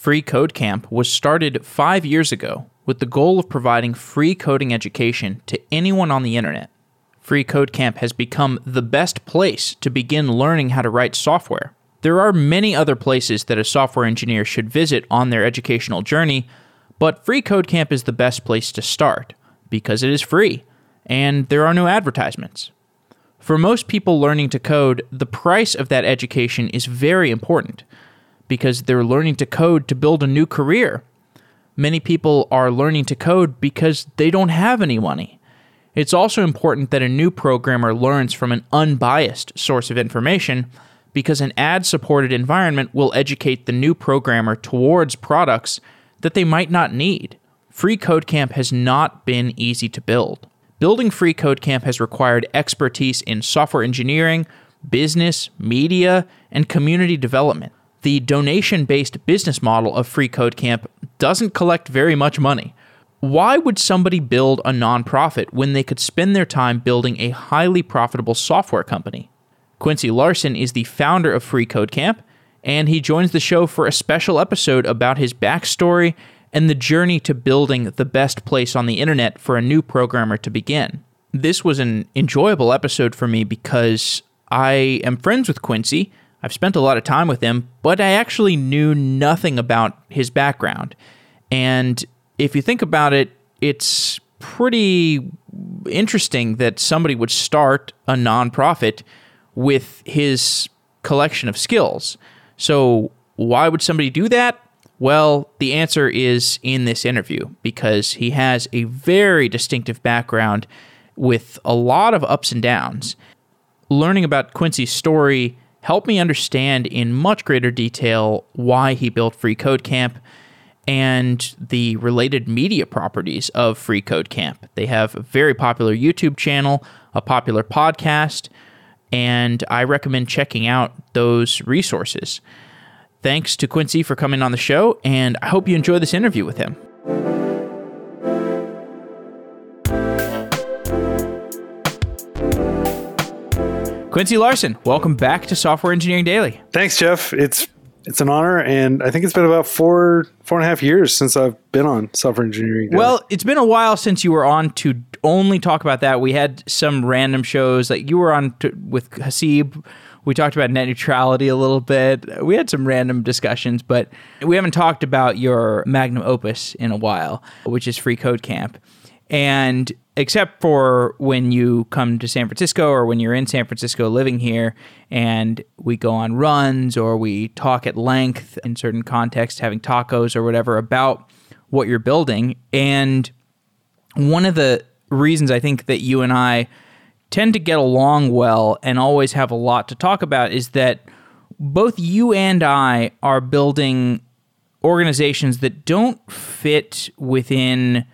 Free Code Camp was started five years ago with the goal of providing free coding education to anyone on the internet. Free Code Camp has become the best place to begin learning how to write software. There are many other places that a software engineer should visit on their educational journey, but Free Code Camp is the best place to start because it is free and there are no advertisements. For most people learning to code, the price of that education is very important because they're learning to code to build a new career. Many people are learning to code because they don't have any money. It's also important that a new programmer learns from an unbiased source of information because an ad supported environment will educate the new programmer towards products that they might not need. Free Code Camp has not been easy to build. Building Free Code Camp has required expertise in software engineering, business, media, and community development. The donation based business model of Free Code Camp doesn't collect very much money. Why would somebody build a nonprofit when they could spend their time building a highly profitable software company? Quincy Larson is the founder of Free Code Camp, and he joins the show for a special episode about his backstory and the journey to building the best place on the internet for a new programmer to begin. This was an enjoyable episode for me because I am friends with Quincy. I've spent a lot of time with him, but I actually knew nothing about his background. And if you think about it, it's pretty interesting that somebody would start a nonprofit with his collection of skills. So, why would somebody do that? Well, the answer is in this interview because he has a very distinctive background with a lot of ups and downs. Learning about Quincy's story helped me understand in much greater detail why he built Free Code Camp and the related media properties of Free Code Camp. They have a very popular YouTube channel, a popular podcast, and I recommend checking out those resources. Thanks to Quincy for coming on the show, and I hope you enjoy this interview with him. Quincy Larson, welcome back to Software Engineering Daily. Thanks, Jeff. It's it's an honor, and I think it's been about four four and a half years since I've been on Software Engineering. Daily. Well, it's been a while since you were on to only talk about that. We had some random shows, like you were on to, with Hasib. we talked about net neutrality a little bit. We had some random discussions, but we haven't talked about your magnum opus in a while, which is Free Code Camp. And except for when you come to San Francisco or when you're in San Francisco living here and we go on runs or we talk at length in certain contexts, having tacos or whatever about what you're building. And one of the reasons I think that you and I tend to get along well and always have a lot to talk about is that both you and I are building organizations that don't fit within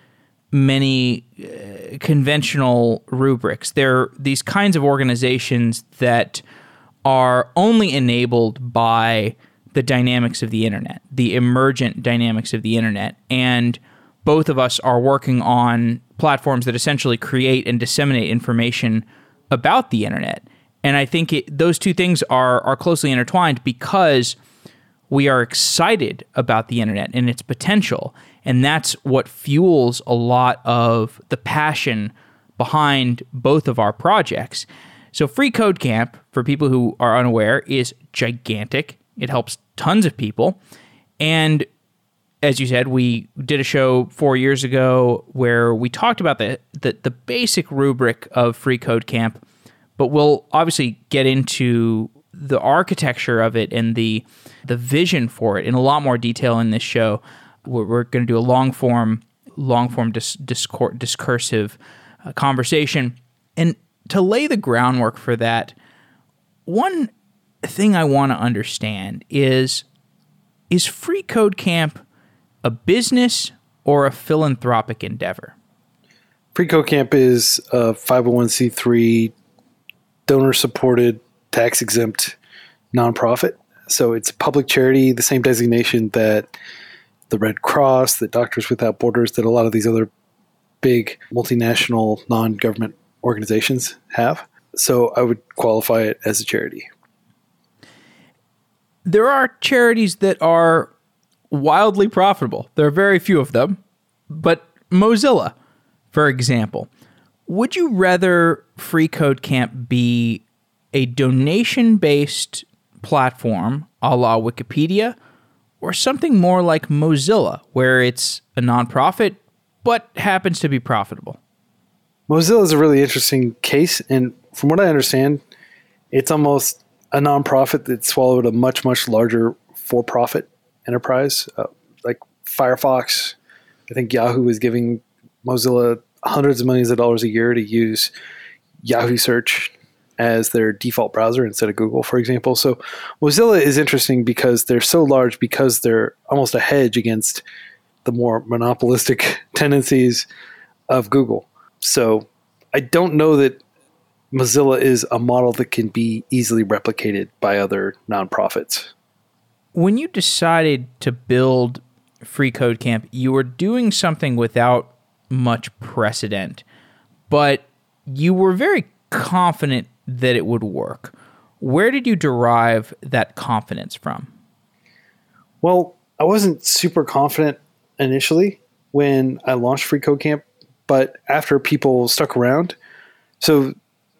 many uh, conventional rubrics. They're these kinds of organizations that are only enabled by the dynamics of the internet, the emergent dynamics of the internet. And both of us are working on platforms that essentially create and disseminate information about the internet. And I think it, those two things are are closely intertwined because we are excited about the internet and its potential, and that's what fuels a lot of the passion behind both of our projects. So Free Code Camp, for people who are unaware, is gigantic. It helps tons of people. And as you said, we did a show four years ago where we talked about the, the, the basic rubric of Free Code Camp, but we'll obviously get into the architecture of it and the the vision for it in a lot more detail in this show. We're, we're going to do a long form, long form dis, discor- discursive uh, conversation, and to lay the groundwork for that, one thing I want to understand is is Free Code Camp a business or a philanthropic endeavor? Free Code Camp is a 501c3 donor supported tax exempt nonprofit. So it's a public charity, the same designation that the Red Cross, that Doctors Without Borders, that a lot of these other big multinational non government organizations have. So I would qualify it as a charity. There are charities that are wildly profitable. There are very few of them. But Mozilla, for example, would you rather Free Code Camp be a donation based platform a la Wikipedia or something more like Mozilla, where it's a nonprofit but happens to be profitable? Mozilla is a really interesting case. And from what I understand, it's almost a nonprofit that swallowed a much, much larger for profit enterprise. Uh, like Firefox, I think Yahoo was giving Mozilla hundreds of millions of dollars a year to use Yahoo search as their default browser instead of Google, for example. So Mozilla is interesting because they're so large because they're almost a hedge against the more monopolistic tendencies of Google. So I don't know that Mozilla is a model that can be easily replicated by other nonprofits. When you decided to build Free Code Camp, you were doing something without much precedent, but you were very confident that it would work. Where did you derive that confidence from? Well, I wasn't super confident initially when I launched Free Code Camp, but after people stuck around, so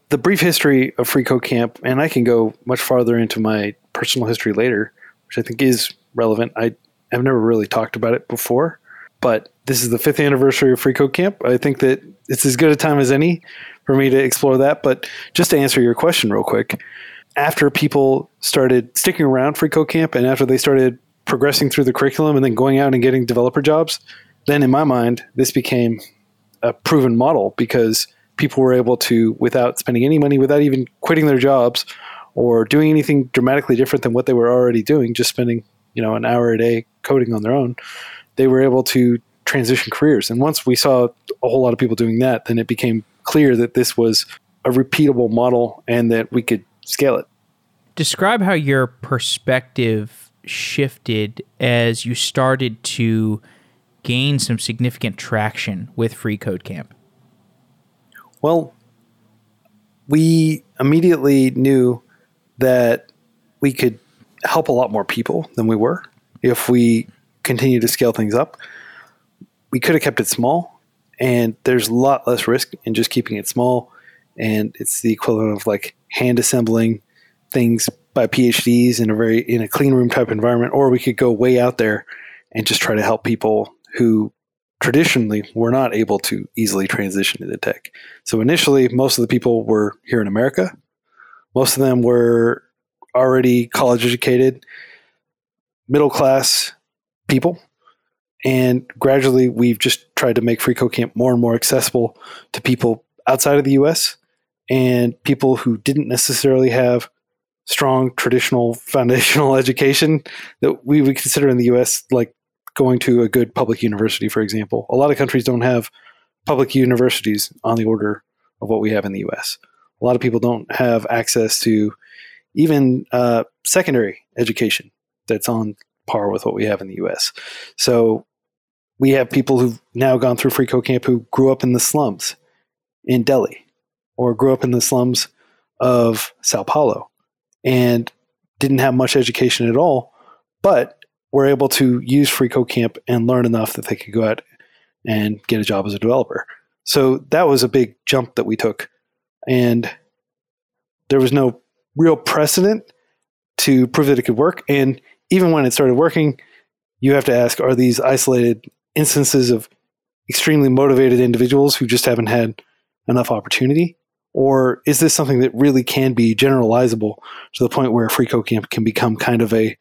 the brief history of Free Code Camp, and I can go much farther into my personal history later, which I think is relevant. I have never really talked about it before, but this is the fifth anniversary of Free Code Camp. I think that it's as good a time as any for me to explore that. But just to answer your question real quick, after people started sticking around Free Code Camp and after they started progressing through the curriculum and then going out and getting developer jobs, then in my mind, this became a proven model because people were able to, without spending any money, without even quitting their jobs or doing anything dramatically different than what they were already doing, just spending you know an hour a day coding on their own, they were able to transition careers. And once we saw a whole lot of people doing that, then it became clear that this was a repeatable model and that we could scale it. Describe how your perspective shifted as you started to gain some significant traction with Free Code Camp. Well, we immediately knew that we could help a lot more people than we were if we continue to scale things up we could have kept it small, and there's a lot less risk in just keeping it small. And it's the equivalent of like hand assembling things by PhDs in a very in a clean room type environment, or we could go way out there and just try to help people who traditionally were not able to easily transition into tech. So initially, most of the people were here in America. Most of them were already college educated, middle class people and gradually, we've just tried to make Free Code Camp more and more accessible to people outside of the US and people who didn't necessarily have strong traditional foundational education that we would consider in the US, like going to a good public university, for example. A lot of countries don't have public universities on the order of what we have in the US. A lot of people don't have access to even uh, secondary education that's on par with what we have in the US. So we have people who've now gone through Free Camp who grew up in the slums in Delhi or grew up in the slums of Sao Paulo and didn't have much education at all, but were able to use Free Camp and learn enough that they could go out and get a job as a developer. So that was a big jump that we took. And there was no real precedent to prove that it could work. And even when it started working, you have to ask are these isolated instances of extremely motivated individuals who just haven't had enough opportunity? Or is this something that really can be generalizable to the point where Free Code Camp can become kind of a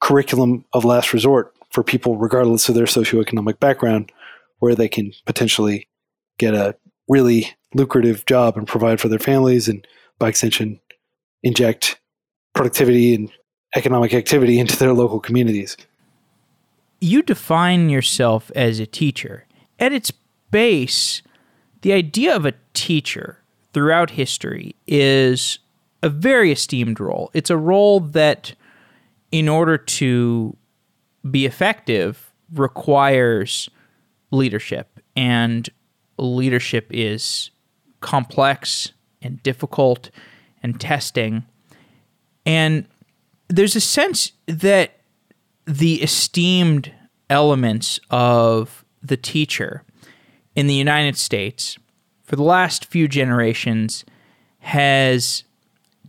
curriculum of last resort for people, regardless of their socioeconomic background, where they can potentially get a really lucrative job and provide for their families and, by extension, inject productivity and economic activity into their local communities? you define yourself as a teacher. At its base, the idea of a teacher throughout history is a very esteemed role. It's a role that, in order to be effective, requires leadership. And leadership is complex and difficult and testing. And there's a sense that the esteemed elements of the teacher in the United States for the last few generations has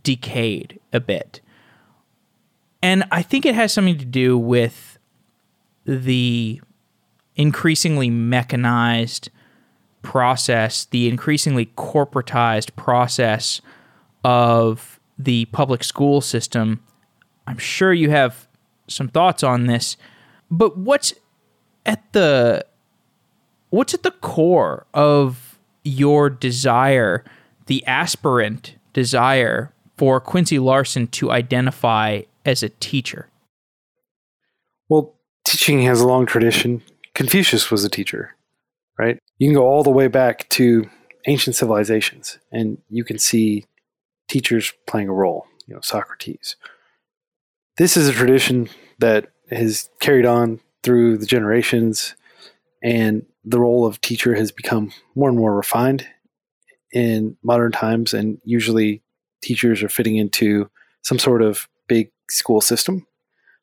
decayed a bit. And I think it has something to do with the increasingly mechanized process, the increasingly corporatized process of the public school system. I'm sure you have some thoughts on this, but what's at the what's at the core of your desire, the aspirant desire for Quincy Larson to identify as a teacher? Well, teaching has a long tradition. Confucius was a teacher, right? You can go all the way back to ancient civilizations and you can see teachers playing a role, you know, Socrates. This is a tradition that has carried on through the generations and the role of teacher has become more and more refined in modern times and usually teachers are fitting into some sort of big school system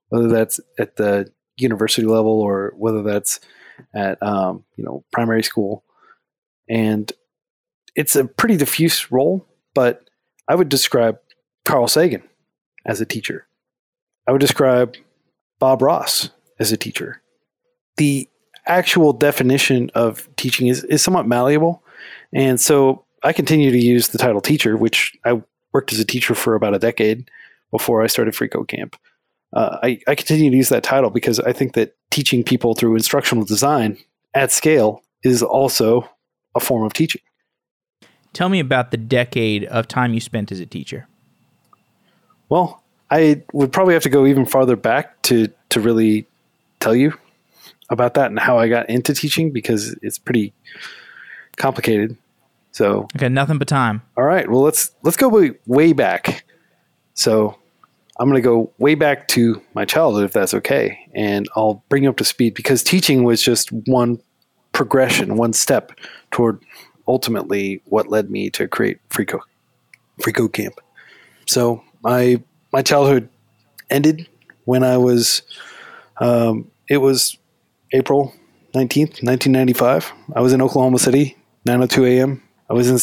whether that's at the university level or whether that's at um, you know primary school. And it's a pretty diffuse role but i would describe carl sagan as a teacher i would describe bob ross as a teacher the actual definition of teaching is, is somewhat malleable. And so I continue to use the title teacher, which I worked as a teacher for about a decade before I started Free Code Camp. Uh, I, I continue to use that title because I think that teaching people through instructional design at scale is also a form of teaching. Tell me about the decade of time you spent as a teacher. Well, I would probably have to go even farther back to to really tell you about that and how I got into teaching because it's pretty complicated. So okay, nothing but time. All right, well let's let's go way, way back. So I'm going to go way back to my childhood if that's okay, and I'll bring you up to speed because teaching was just one progression, one step toward ultimately what led me to create Free Code, Free Code Camp. So my my childhood ended when I was um, it was April 19th, 1995. I was in Oklahoma City, 9:02 a.m. I was in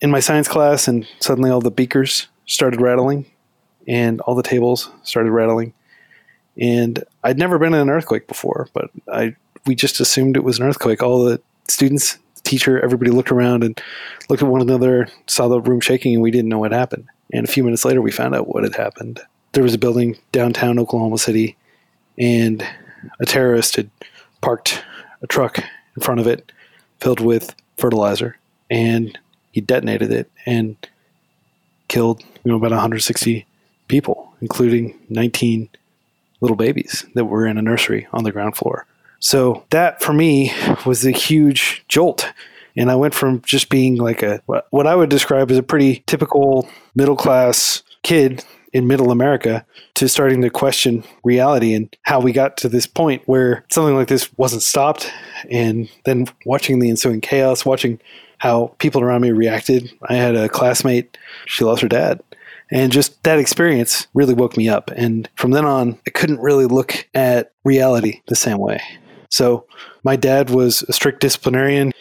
in my science class and suddenly all the beakers started rattling and all the tables started rattling. And I'd never been in an earthquake before, but I we just assumed it was an earthquake. All the students, the teacher, everybody looked around and looked at one another, saw the room shaking, and we didn't know what happened. And a few minutes later, we found out what had happened. There was a building downtown Oklahoma City, and a terrorist had parked a truck in front of it filled with fertilizer and he detonated it and killed you know about 160 people including 19 little babies that were in a nursery on the ground floor so that for me was a huge jolt and i went from just being like a what i would describe as a pretty typical middle class kid in middle America to starting to question reality and how we got to this point where something like this wasn't stopped. And then watching the ensuing chaos, watching how people around me reacted. I had a classmate, she lost her dad. And just that experience really woke me up. And from then on, I couldn't really look at reality the same way. So, my dad was a strict disciplinarian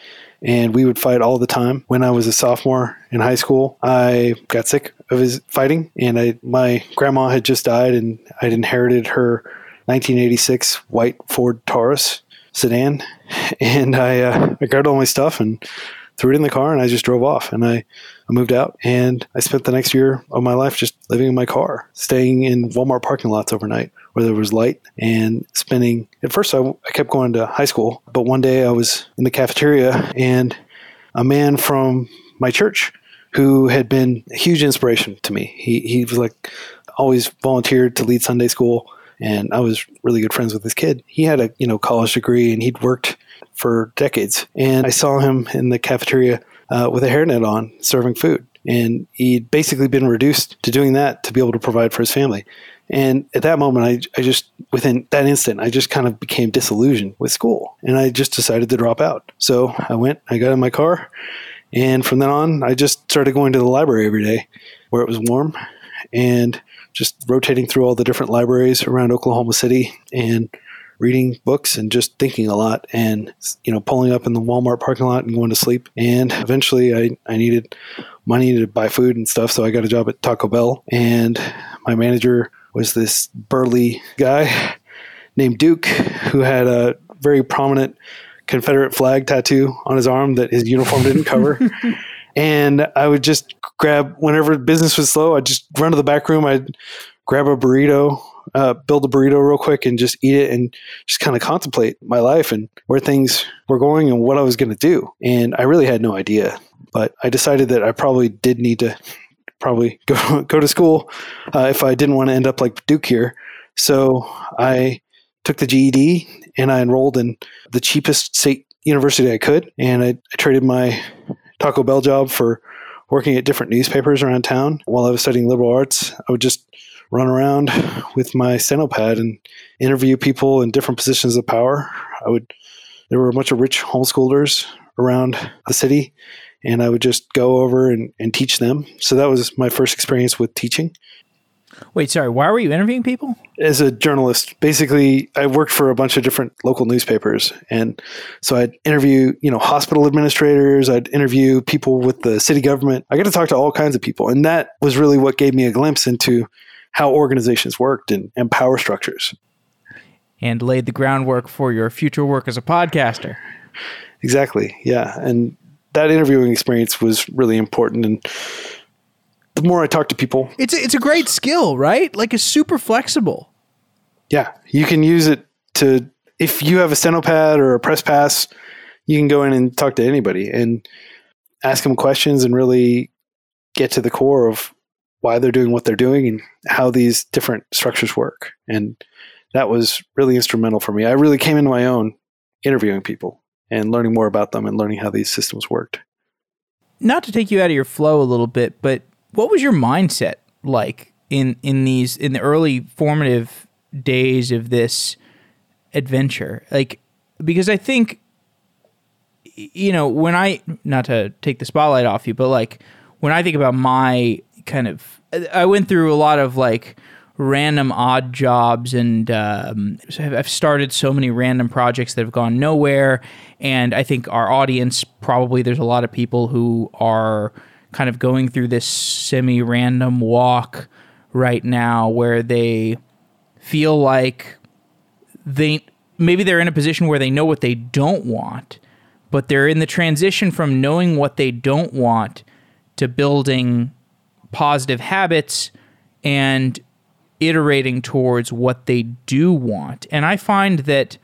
and we would fight all the time. When I was a sophomore in high school, I got sick of his fighting, and I my grandma had just died, and I'd inherited her 1986 white Ford Taurus sedan, and I uh, I grabbed all my stuff and threw it in the car, and I just drove off, and I, I moved out, and I spent the next year of my life just living in my car, staying in Walmart parking lots overnight where there was light, and spending. At first, I, I kept going to high school, but one day I was in the cafeteria, and a man from my church who had been a huge inspiration to me. He he was like always volunteered to lead Sunday school, and I was really good friends with this kid. He had a you know college degree, and he'd worked for decades. And I saw him in the cafeteria uh, with a hairnet on, serving food. And he'd basically been reduced to doing that to be able to provide for his family. And at that moment, I, I just, within that instant, I just kind of became disillusioned with school. And I just decided to drop out. So I went, I got in my car. And from then on, I just started going to the library every day where it was warm and just rotating through all the different libraries around Oklahoma City and reading books and just thinking a lot and you know pulling up in the Walmart parking lot and going to sleep. And eventually I, I needed money to buy food and stuff so I got a job at Taco Bell. And my manager was this burly guy named Duke who had a very prominent Confederate flag tattoo on his arm that his uniform didn't cover. And I would just grab whenever business was slow I'd just run to the back room I'd grab a burrito uh, build a burrito real quick and just eat it and just kind of contemplate my life and where things were going and what I was going to do. And I really had no idea, but I decided that I probably did need to probably go go to school uh, if I didn't want to end up like Duke here. So I took the GED and I enrolled in the cheapest state university I could, and I, I traded my Taco Bell job for working at different newspapers around town while I was studying liberal arts. I would just run around with my steno pad and interview people in different positions of power. I would there were a bunch of rich homeschoolers around the city and I would just go over and, and teach them. So that was my first experience with teaching. Wait, sorry, why were you interviewing people? As a journalist, basically, I worked for a bunch of different local newspapers. And so I'd interview, you know, hospital administrators, I'd interview people with the city government. I got to talk to all kinds of people. And that was really what gave me a glimpse into how organizations worked and, and power structures. And laid the groundwork for your future work as a podcaster. Exactly. Yeah. And that interviewing experience was really important. And the more I talk to people, it's a, it's a great skill, right? Like it's super flexible. Yeah, you can use it to if you have a steno pad or a press pass, you can go in and talk to anybody and ask them questions and really get to the core of why they're doing what they're doing and how these different structures work. And that was really instrumental for me. I really came into my own interviewing people and learning more about them and learning how these systems worked. Not to take you out of your flow a little bit, but what was your mindset like in in these in the early formative days of this adventure? Like because I think you know, when I not to take the spotlight off you, but like when I think about my kind of I went through a lot of like random odd jobs and um, I've started so many random projects that have gone nowhere. And I think our audience probably there's a lot of people who are kind of going through this semi-random walk right now where they feel like they maybe they're in a position where they know what they don't want but they're in the transition from knowing what they don't want to building positive habits and iterating towards what they do want. And I find that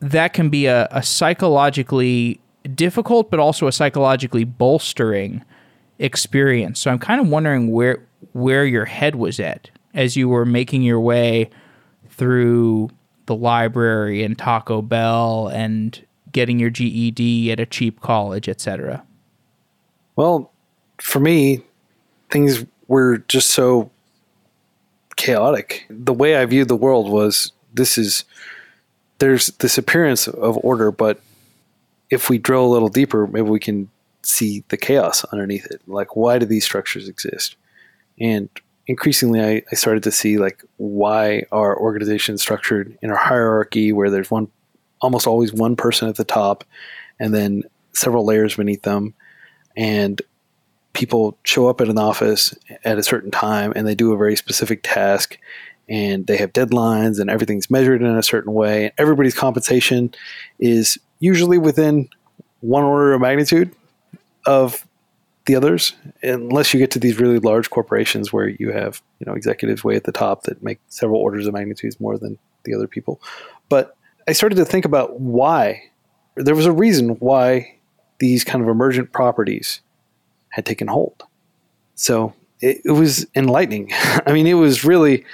that can be a, a psychologically difficult, but also a psychologically bolstering experience. So I'm kind of wondering where where your head was at as you were making your way through the library and Taco Bell and getting your GED at a cheap college, etc. Well, for me, things were just so chaotic. The way I viewed the world was this is there's this appearance of order, but if we drill a little deeper, maybe we can see the chaos underneath it. Like, why do these structures exist? And increasingly, I, I started to see like why are organizations structured in a hierarchy where there's one, almost always one person at the top, and then several layers beneath them, and people show up at an office at a certain time and they do a very specific task and they have deadlines and everything's measured in a certain way. Everybody's compensation is usually within one order of magnitude of the others, unless you get to these really large corporations where you have you know executives way at the top that make several orders of magnitudes more than the other people. But I started to think about why there was a reason why these kind of emergent properties had taken hold. So it, it was enlightening. I mean, it was really,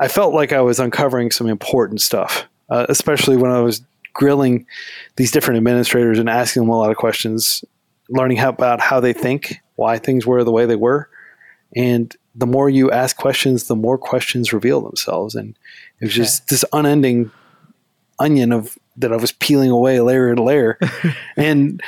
I felt like I was uncovering some important stuff, uh, especially when I was grilling these different administrators and asking them a lot of questions, learning how, about how they think, why things were the way they were. And the more you ask questions, the more questions reveal themselves. And it was just this unending onion of that I was peeling away layer to layer. and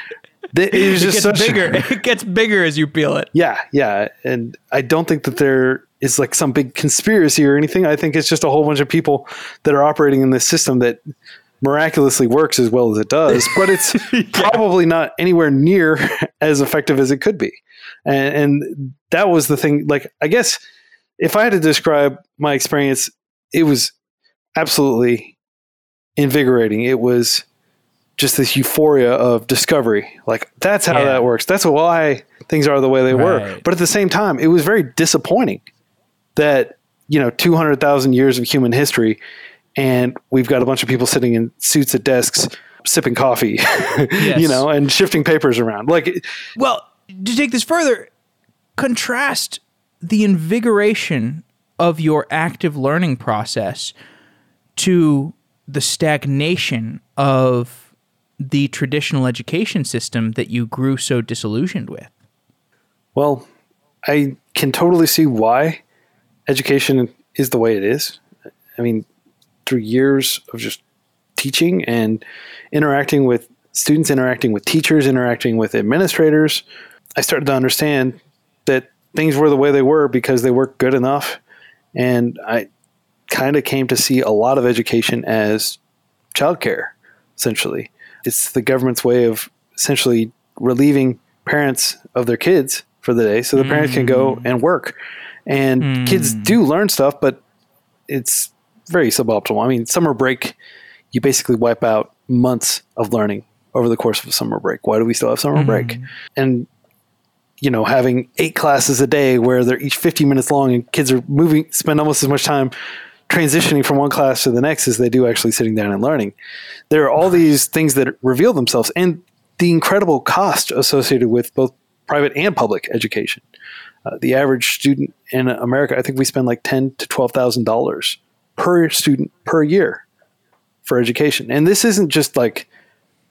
it is just gets bigger. it gets bigger as you peel it. Yeah, yeah, and I don't think that there is like some big conspiracy or anything. I think it's just a whole bunch of people that are operating in this system that miraculously works as well as it does, but it's yeah. probably not anywhere near as effective as it could be. And, and that was the thing. Like, I guess if I had to describe my experience, it was absolutely invigorating. It was just this euphoria of discovery. Like that's how yeah. that works. That's why things are the way they right. were. But at the same time, it was very disappointing that you know 200,000 years of human history and we've got a bunch of people sitting in suits at desks sipping coffee, yes. you know, and shifting papers around. Like well, to take this further, contrast the invigoration of your active learning process to the stagnation of the traditional education system that you grew so disillusioned with? Well, I can totally see why education is the way it is. I mean, through years of just teaching and interacting with students, interacting with teachers, interacting with administrators, I started to understand that things were the way they were because they weren't good enough. And I kind of came to see a lot of education as childcare, essentially. It's the government's way of essentially relieving parents of their kids for the day so the mm. parents can go mm. and work. And mm. kids do learn stuff, but it's very suboptimal. I mean, summer break, you basically wipe out months of learning over the course of a summer break. Why do we still have summer mm. break? And you know, having eight classes a day where they're each 50 minutes long and kids are moving, spend almost as much time transitioning from one class to the next as they do actually sitting down and learning. There are all these things that reveal themselves and the incredible cost associated with both private and public education. Uh, the average student in America, I think we spend like ten to twelve thousand dollars per student per year for education, and this isn't just like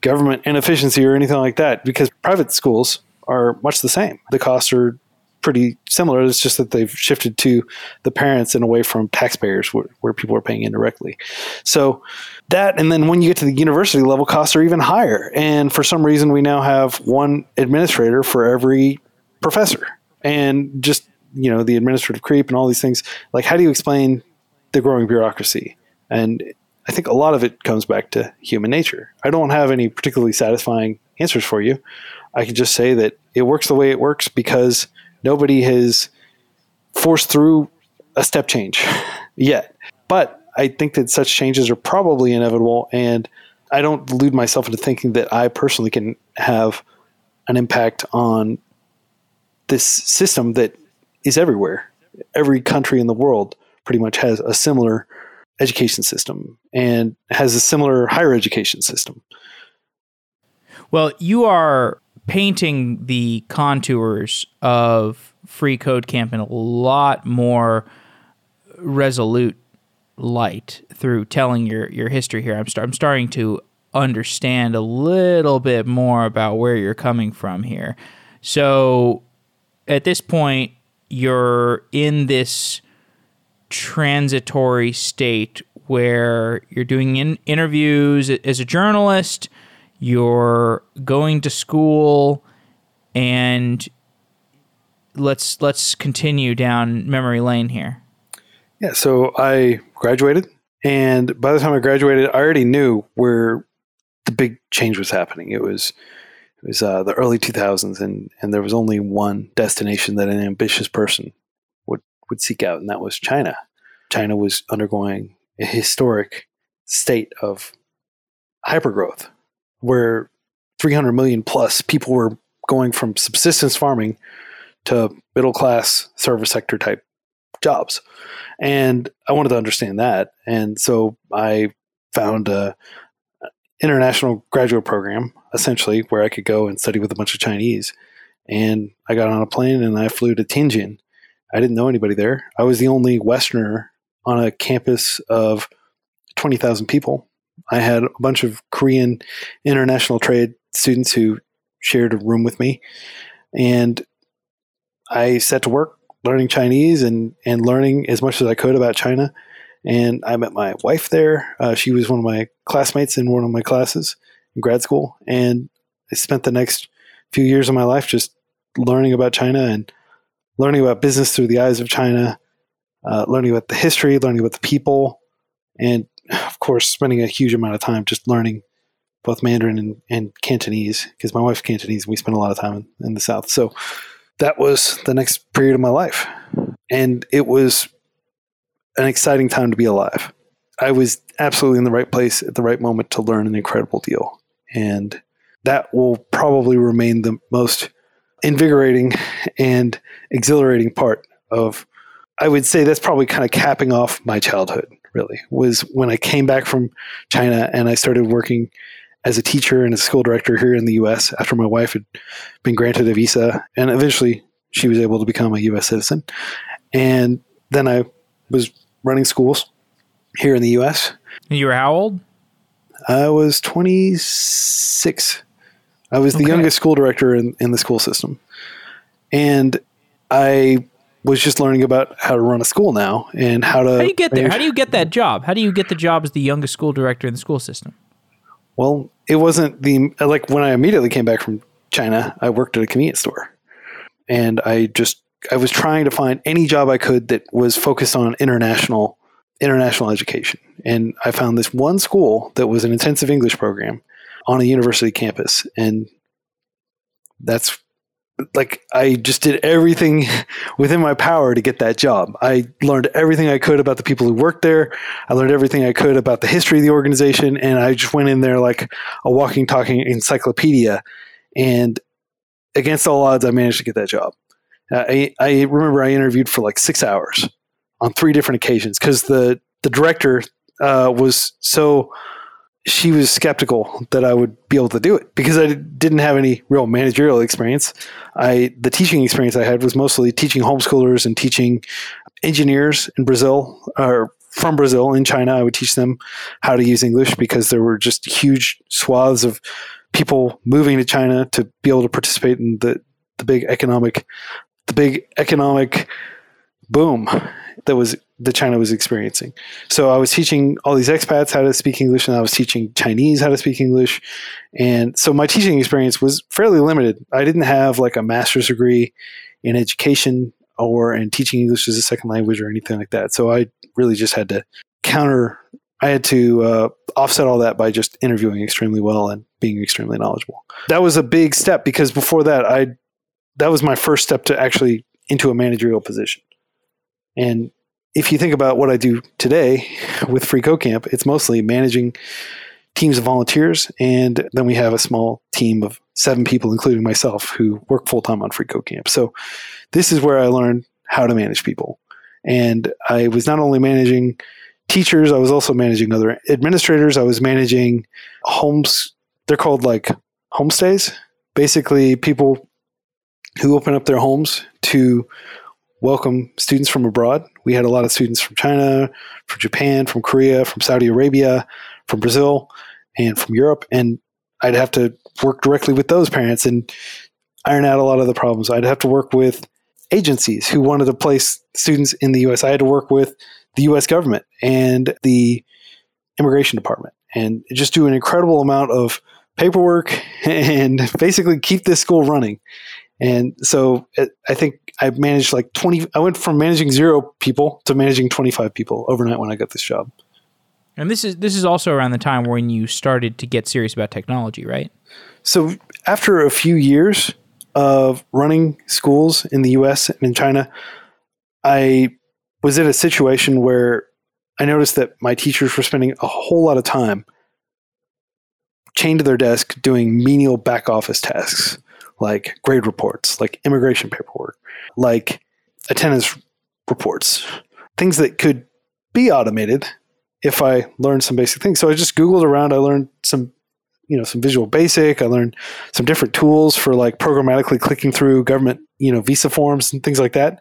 government inefficiency or anything like that, because private schools are much the same. The costs are pretty similar. It's just that they've shifted to the parents and away from taxpayers where, where people are paying indirectly. So that, and then when you get to the university level, costs are even higher. And for some reason, we now have one administrator for every professor. And just, you know, the administrative creep and all these things. Like, how do you explain the growing bureaucracy? And I think a lot of it comes back to human nature. I don't have any particularly satisfying answers for you. I can just say that it works the way it works because nobody has forced through a step change yet. But I think that such changes are probably inevitable, and I don't delude myself into thinking that I personally can have an impact on this system that is everywhere. Every country in the world pretty much has a similar education system and has a similar higher education system. Well, you are painting the contours of Free Code Camp in a lot more resolute light through telling your your history here. I'm start, I'm starting to understand a little bit more about where you're coming from here. So at this point you're in this transitory state where you're doing in interviews as a journalist you're going to school and let's let's continue down memory lane here. Yeah, so I graduated and by the time I graduated I already knew where the big change was happening. It was it was uh, the early 2000s and and there was only one destination that an ambitious person would would seek out and that was China. China was undergoing a historic state of hypergrowth where 300 million plus people were going from subsistence farming to middle class service sector type jobs. And I wanted to understand that. And so I found a international graduate program essentially where I could go and study with a bunch of Chinese. And I got on a plane and I flew to Tianjin. I didn't know anybody there. I was the only Westerner on a campus of 20,000 people. I had a bunch of Korean international trade students who shared a room with me, and I set to work learning Chinese and and learning as much as I could about China. And I met my wife there. Uh, she was one of my classmates in one of my classes in grad school, and I spent the next few years of my life just learning about China and learning about business through the eyes of China, uh, learning about the history, learning about the people, and course, spending a huge amount of time just learning both Mandarin and, and Cantonese because my wife's Cantonese. We spent a lot of time in, in the South. So that was the next period of my life. And it was an exciting time to be alive. I was absolutely in the right place at the right moment to learn an incredible deal. And that will probably remain the most invigorating and exhilarating part of I would say that's probably kind of capping off my childhood really was when I came back from China and I started working as a teacher and a school director here in the US after my wife had been granted a visa and eventually she was able to become a US citizen. And then I was running schools here in the US. You were how old? I was 26. I was the Okay. youngest school director in, in the school system. And I was just learning about how to run a school now and how to. How do you get there? How do you get that job? How do you get the job as the youngest school director in the school system? Well, it wasn't the like when I immediately came back from China, I worked at a convenience store. And I just I was trying to find any job I could that was focused on international international education. And I found this one school that was an intensive English program on a university campus and that's like I just did everything within my power to get that job. I learned everything I could about the people who worked there. I learned everything I could about the history of the organization, and I just went in there like a walking, talking encyclopedia. And against all odds, I managed to get that job. Uh, I, I remember I interviewed for like six hours on three different occasions because the the director uh, was so she was skeptical that I would be able to do it because I didn't have any real managerial experience. I the teaching experience I had was mostly teaching homeschoolers and teaching engineers in Brazil or from Brazil in China. I would teach them how to use English because there were just huge swaths of people moving to China to be able to participate in the the big economic the big economic boom that was that China was experiencing. So I was teaching all these expats how to speak English, and I was teaching Chinese how to speak English. And so my teaching experience was fairly limited. I didn't have like a master's degree in education or in teaching English as a second language or anything like that. So I really just had to counter. I had to uh, offset all that by just interviewing extremely well and being extremely knowledgeable. That was a big step because before that, I that was my first step to actually into a managerial position. And if you think about what I do today with Free Code Camp, it's mostly managing teams of volunteers, and then we have a small team of seven people, including myself, who work full time on Free Code Camp. So this is where I learned how to manage people, and I was not only managing teachers, I was also managing other administrators. I was managing homes. They're called like homestays, basically people who open up their homes to welcome students from abroad. We had a lot of students from China, from Japan, from Korea, from Saudi Arabia, from Brazil, and from Europe. And I'd have to work directly with those parents and iron out a lot of the problems. I'd have to work with agencies who wanted to place students in the US. I had to work with the US government and the immigration department and just do an incredible amount of paperwork and basically keep this school running. And so it, I think I managed like 20, I went from managing zero people to managing 25 people overnight when I got this job. And this is this is also around the time when you started to get serious about technology, right? So after a few years of running schools in the US and in China, I was in a situation where I noticed that my teachers were spending a whole lot of time chained to their desk doing menial back office tasks like grade reports, like immigration paperwork, like attendance reports, things that could be automated if I learned some basic things. So I just Googled around. I learned some, you know, some Visual Basic. I learned some different tools for like programmatically clicking through government, you know, visa forms and things like that.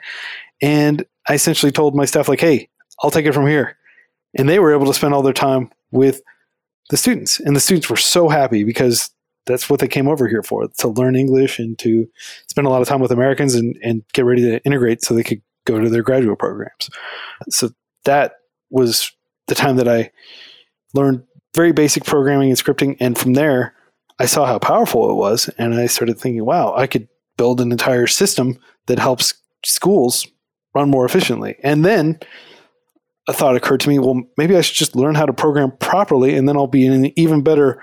And I essentially told my staff like, "Hey, I'll take it from here," and they were able to spend all their time with the students, and the students were so happy because that's what they came over here for to learn English and to spend a lot of time with Americans and, and get ready to integrate so they could go to their graduate programs. So that was the time that I learned very basic programming and scripting. And from there, I saw how powerful it was. And I started thinking, wow, I could build an entire system that helps schools run more efficiently. And then a thought occurred to me well, maybe I should just learn how to program properly, and then I'll be in an even better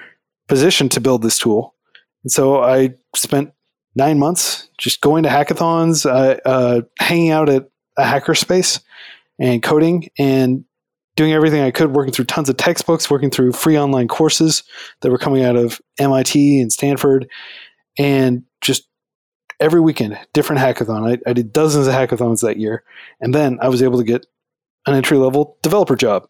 position to build this tool. And so I spent nine months just going to hackathons, uh, uh, hanging out at a hackerspace and coding and doing everything I could, working through tons of textbooks, working through free online courses that were coming out of MIT and Stanford, and just every weekend, different hackathon. I, I did dozens of hackathons that year. And then I was able to get an entry level developer job.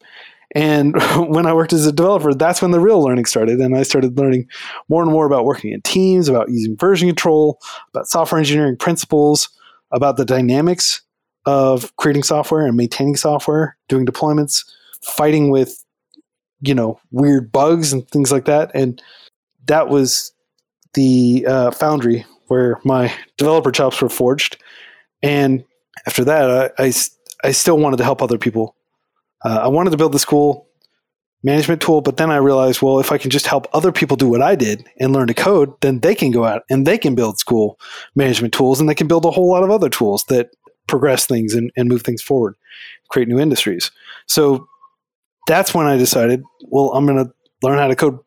And when I worked as a developer, that's when the real learning started. And I started learning more and more about working in teams, about using version control, about software engineering principles, about the dynamics of creating software and maintaining software, doing deployments, fighting with, you know, weird bugs and things like that. And that was the uh, foundry where my developer chops were forged. And after that, I, I, I still wanted to help other people. Uh, I wanted to build this cool management tool, but then I realized, well, if I can just help other people do what I did and learn to code, then they can go out and they can build school management tools and they can build a whole lot of other tools that progress things and, and move things forward, create new industries. So that's when I decided, well, I'm going to learn how to code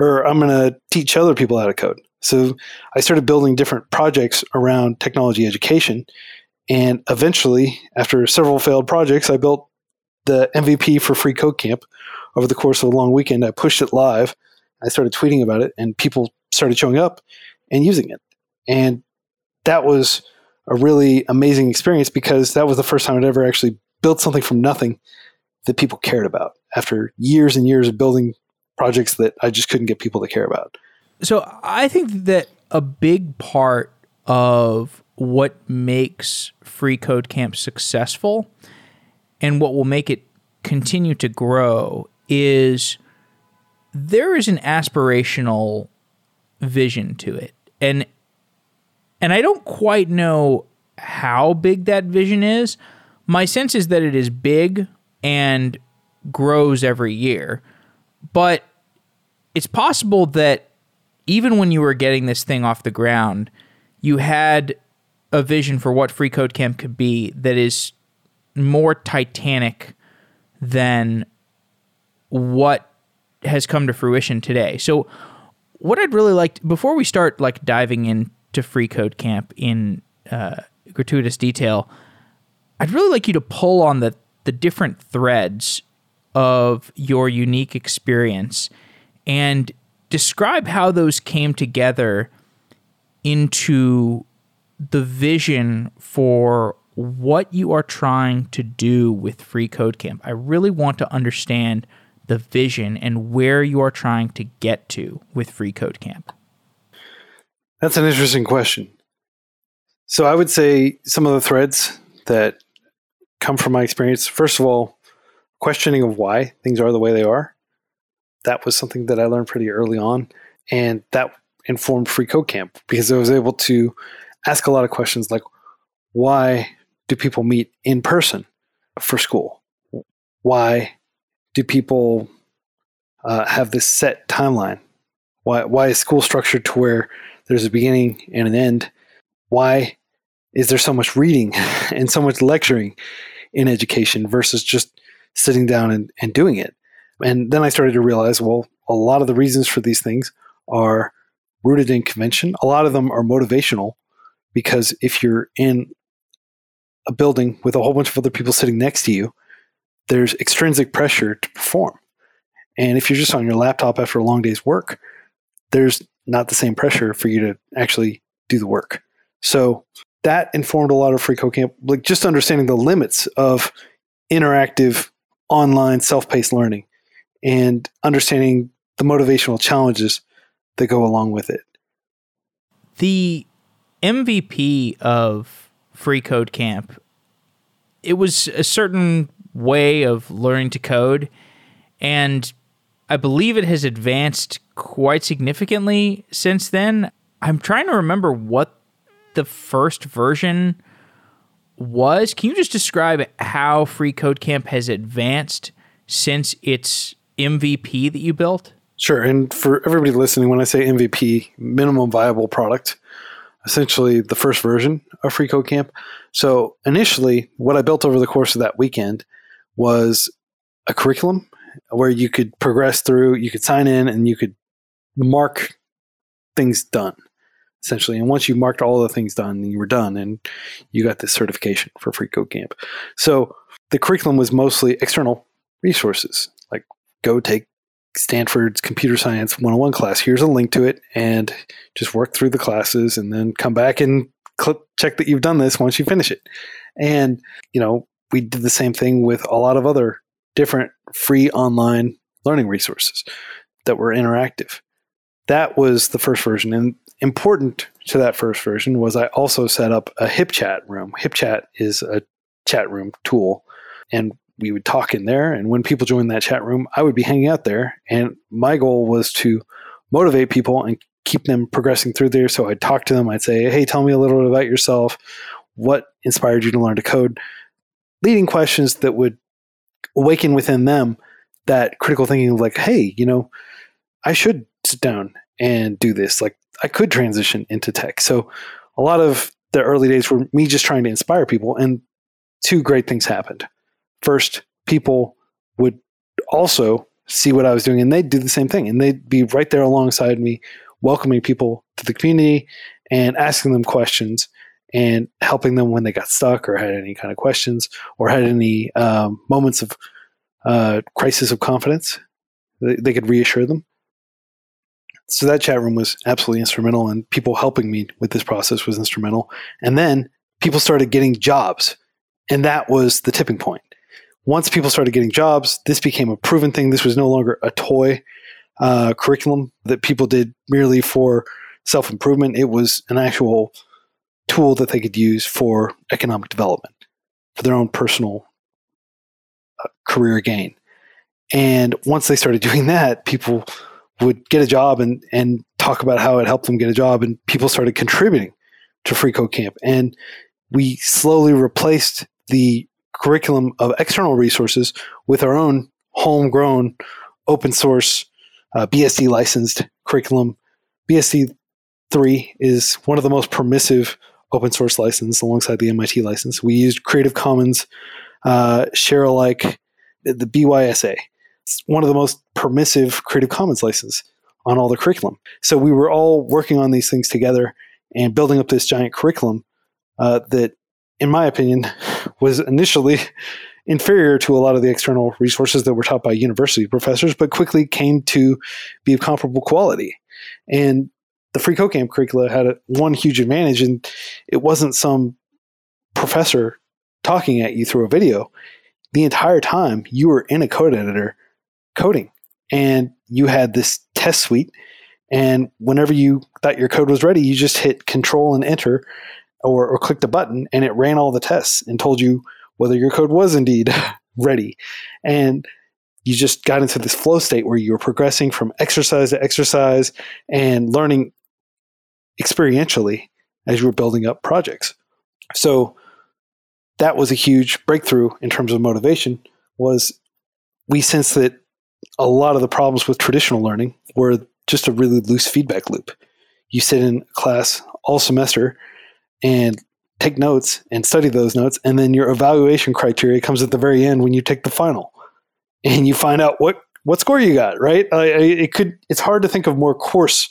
or I'm going to teach other people how to code. So I started building different projects around technology education. And eventually, after several failed projects, I built the MVP for Free Code Camp over the course of a long weekend. I pushed it live. I started tweeting about it, and people started showing up and using it. And that was a really amazing experience because that was the first time I'd ever actually built something from nothing that people cared about after years and years of building projects that I just couldn't get people to care about. So I think that a big part of what makes Free Code Camp successful and what will make it continue to grow is there is an aspirational vision to it. And and I don't quite know how big that vision is. My sense is that it is big and grows every year. But it's possible that even when you were getting this thing off the ground, you had a vision for what Free Code Camp could be that is more titanic than what has come to fruition today. So what I'd really like to, before we start like diving into Free Code Camp in uh, gratuitous detail, I'd really like you to pull on the the different threads of your unique experience and describe how those came together into the vision for what you are trying to do with Free Code Camp. I really want to understand the vision and where you are trying to get to with Free Code Camp. That's an interesting question. So I would say some of the threads that come from my experience, first of all, questioning of why things are the way they are that was something that I learned pretty early on. And that informed Free Code Camp because I was able to ask a lot of questions like why do people meet in person for school? Why do people uh, have this set timeline? Why, why is school structured to where there's a beginning and an end? Why is there so much reading and so much lecturing in education versus just sitting down and, and doing it? And then I started to realize, well, a lot of the reasons for these things are rooted in convention. A lot of them are motivational because if you're in a building with a whole bunch of other people sitting next to you, there's extrinsic pressure to perform. And if you're just on your laptop after a long day's work, there's not the same pressure for you to actually do the work. So that informed a lot of free like just understanding the limits of interactive online self-paced learning and understanding the motivational challenges that go along with it. The MVP of Free Code Camp, it was a certain way of learning to code, and I believe it has advanced quite significantly since then. I'm trying to remember what the first version was. Can you just describe how Free Code Camp has advanced since its MVP that you built? Sure. And for everybody listening, when I say MVP, minimum viable product, essentially the first version of Free Code Camp. So initially, what I built over the course of that weekend was a curriculum where you could progress through, you could sign in, and you could mark things done essentially. And once you marked all the things done, you were done, and you got this certification for Free Code Camp. So the curriculum was mostly external resources, like go take Stanford's computer science 101 class. Here's a link to it, and just work through the classes, and then come back and click, check that you've done this once you finish it. And you know, we did the same thing with a lot of other different free online learning resources that were interactive. That was the first version, and important to that first version was I also set up a HipChat room. HipChat is a chat room tool, and we would talk in there. And when people joined that chat room, I would be hanging out there. And my goal was to motivate people and keep them progressing through there. So I'd talk to them. I'd say, "Hey, tell me a little bit about yourself. What inspired you to learn to code?" Leading questions that would awaken within them that critical thinking of like, "Hey, you know, I should sit down and do this. Like I could transition into tech. So a lot of the early days were me just trying to inspire people and two great things happened. First, people would also see what I was doing and they'd do the same thing and they'd be right there alongside me welcoming people to the community and asking them questions and helping them when they got stuck or had any kind of questions or had any um, moments of uh, crisis of confidence. They, they could reassure them so that chat room was absolutely instrumental and people helping me with this process was instrumental and then people started getting jobs and that was the tipping point once people started getting jobs this became a proven thing. This was no longer a toy uh, curriculum that people did merely for self-improvement. It was an actual tool that they could use for economic development for their own personal uh, career gain. And once they started doing that people would get a job and and talk about how it helped them get a job and people started contributing to free code camp and we slowly replaced the curriculum of external resources with our own homegrown open source uh, bsd licensed curriculum. Bsd 3 is one of the most permissive open source license alongside the mit license. We used creative commons uh, share alike the bysa one of the most permissive Creative Commons license on all the curriculum. So we were all working on these things together and building up this giant curriculum uh, that, in my opinion, was initially inferior to a lot of the external resources that were taught by university professors, but quickly came to be of comparable quality. And the Free Code Camp curricula had a, one huge advantage, and it wasn't some professor talking at you through a video. The entire time you were in a code editor coding and you had this test suite and whenever you thought your code was ready you just hit control and enter or, or clicked a button and it ran all the tests and told you whether your code was indeed ready and you just got into this flow state where you were progressing from exercise to exercise and learning experientially as you were building up projects so that was a huge breakthrough in terms of motivation was we sensed that a lot of the problems with traditional learning were just a really loose feedback loop. You sit in class all semester and take notes and study those notes, and then your evaluation criteria comes at the very end when you take the final, and you find out what what score you got. Right? I, I, it could. It's hard to think of more coarse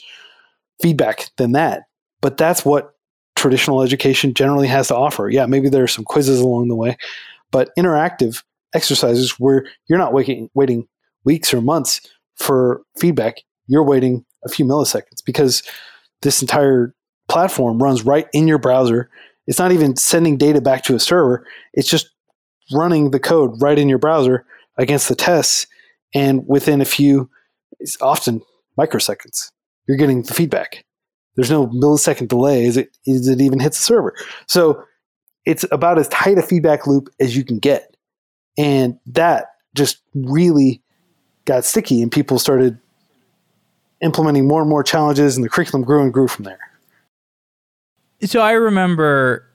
feedback than that, but that's what traditional education generally has to offer. Yeah, maybe there are some quizzes along the way, but interactive exercises where you're not waiting waiting weeks or months for feedback, you're waiting a few milliseconds because this entire platform runs right in your browser. It's not even sending data back to a server, it's just running the code right in your browser against the tests. And within a few, often microseconds, you're getting the feedback. There's no millisecond delay as it, as it even hits the server. So it's about as tight a feedback loop as you can get. And that just really got sticky and people started implementing more and more challenges and the curriculum grew and grew from there. So I remember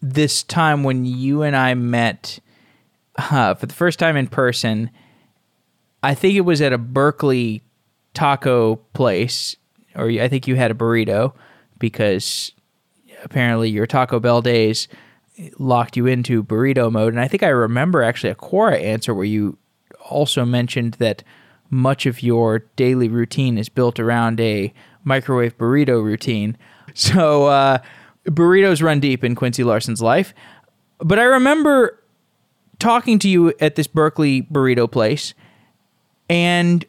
this time when you and I met uh, for the first time in person. I think it was at a Berkeley taco place, or I think you had a burrito because apparently your Taco Bell days locked you into burrito mode. And I think I remember actually a Quora answer where you also mentioned that much of your daily routine is built around a microwave burrito routine. So uh, burritos run deep in Quincy Larson's life. But I remember talking to you at this Berkeley burrito place, and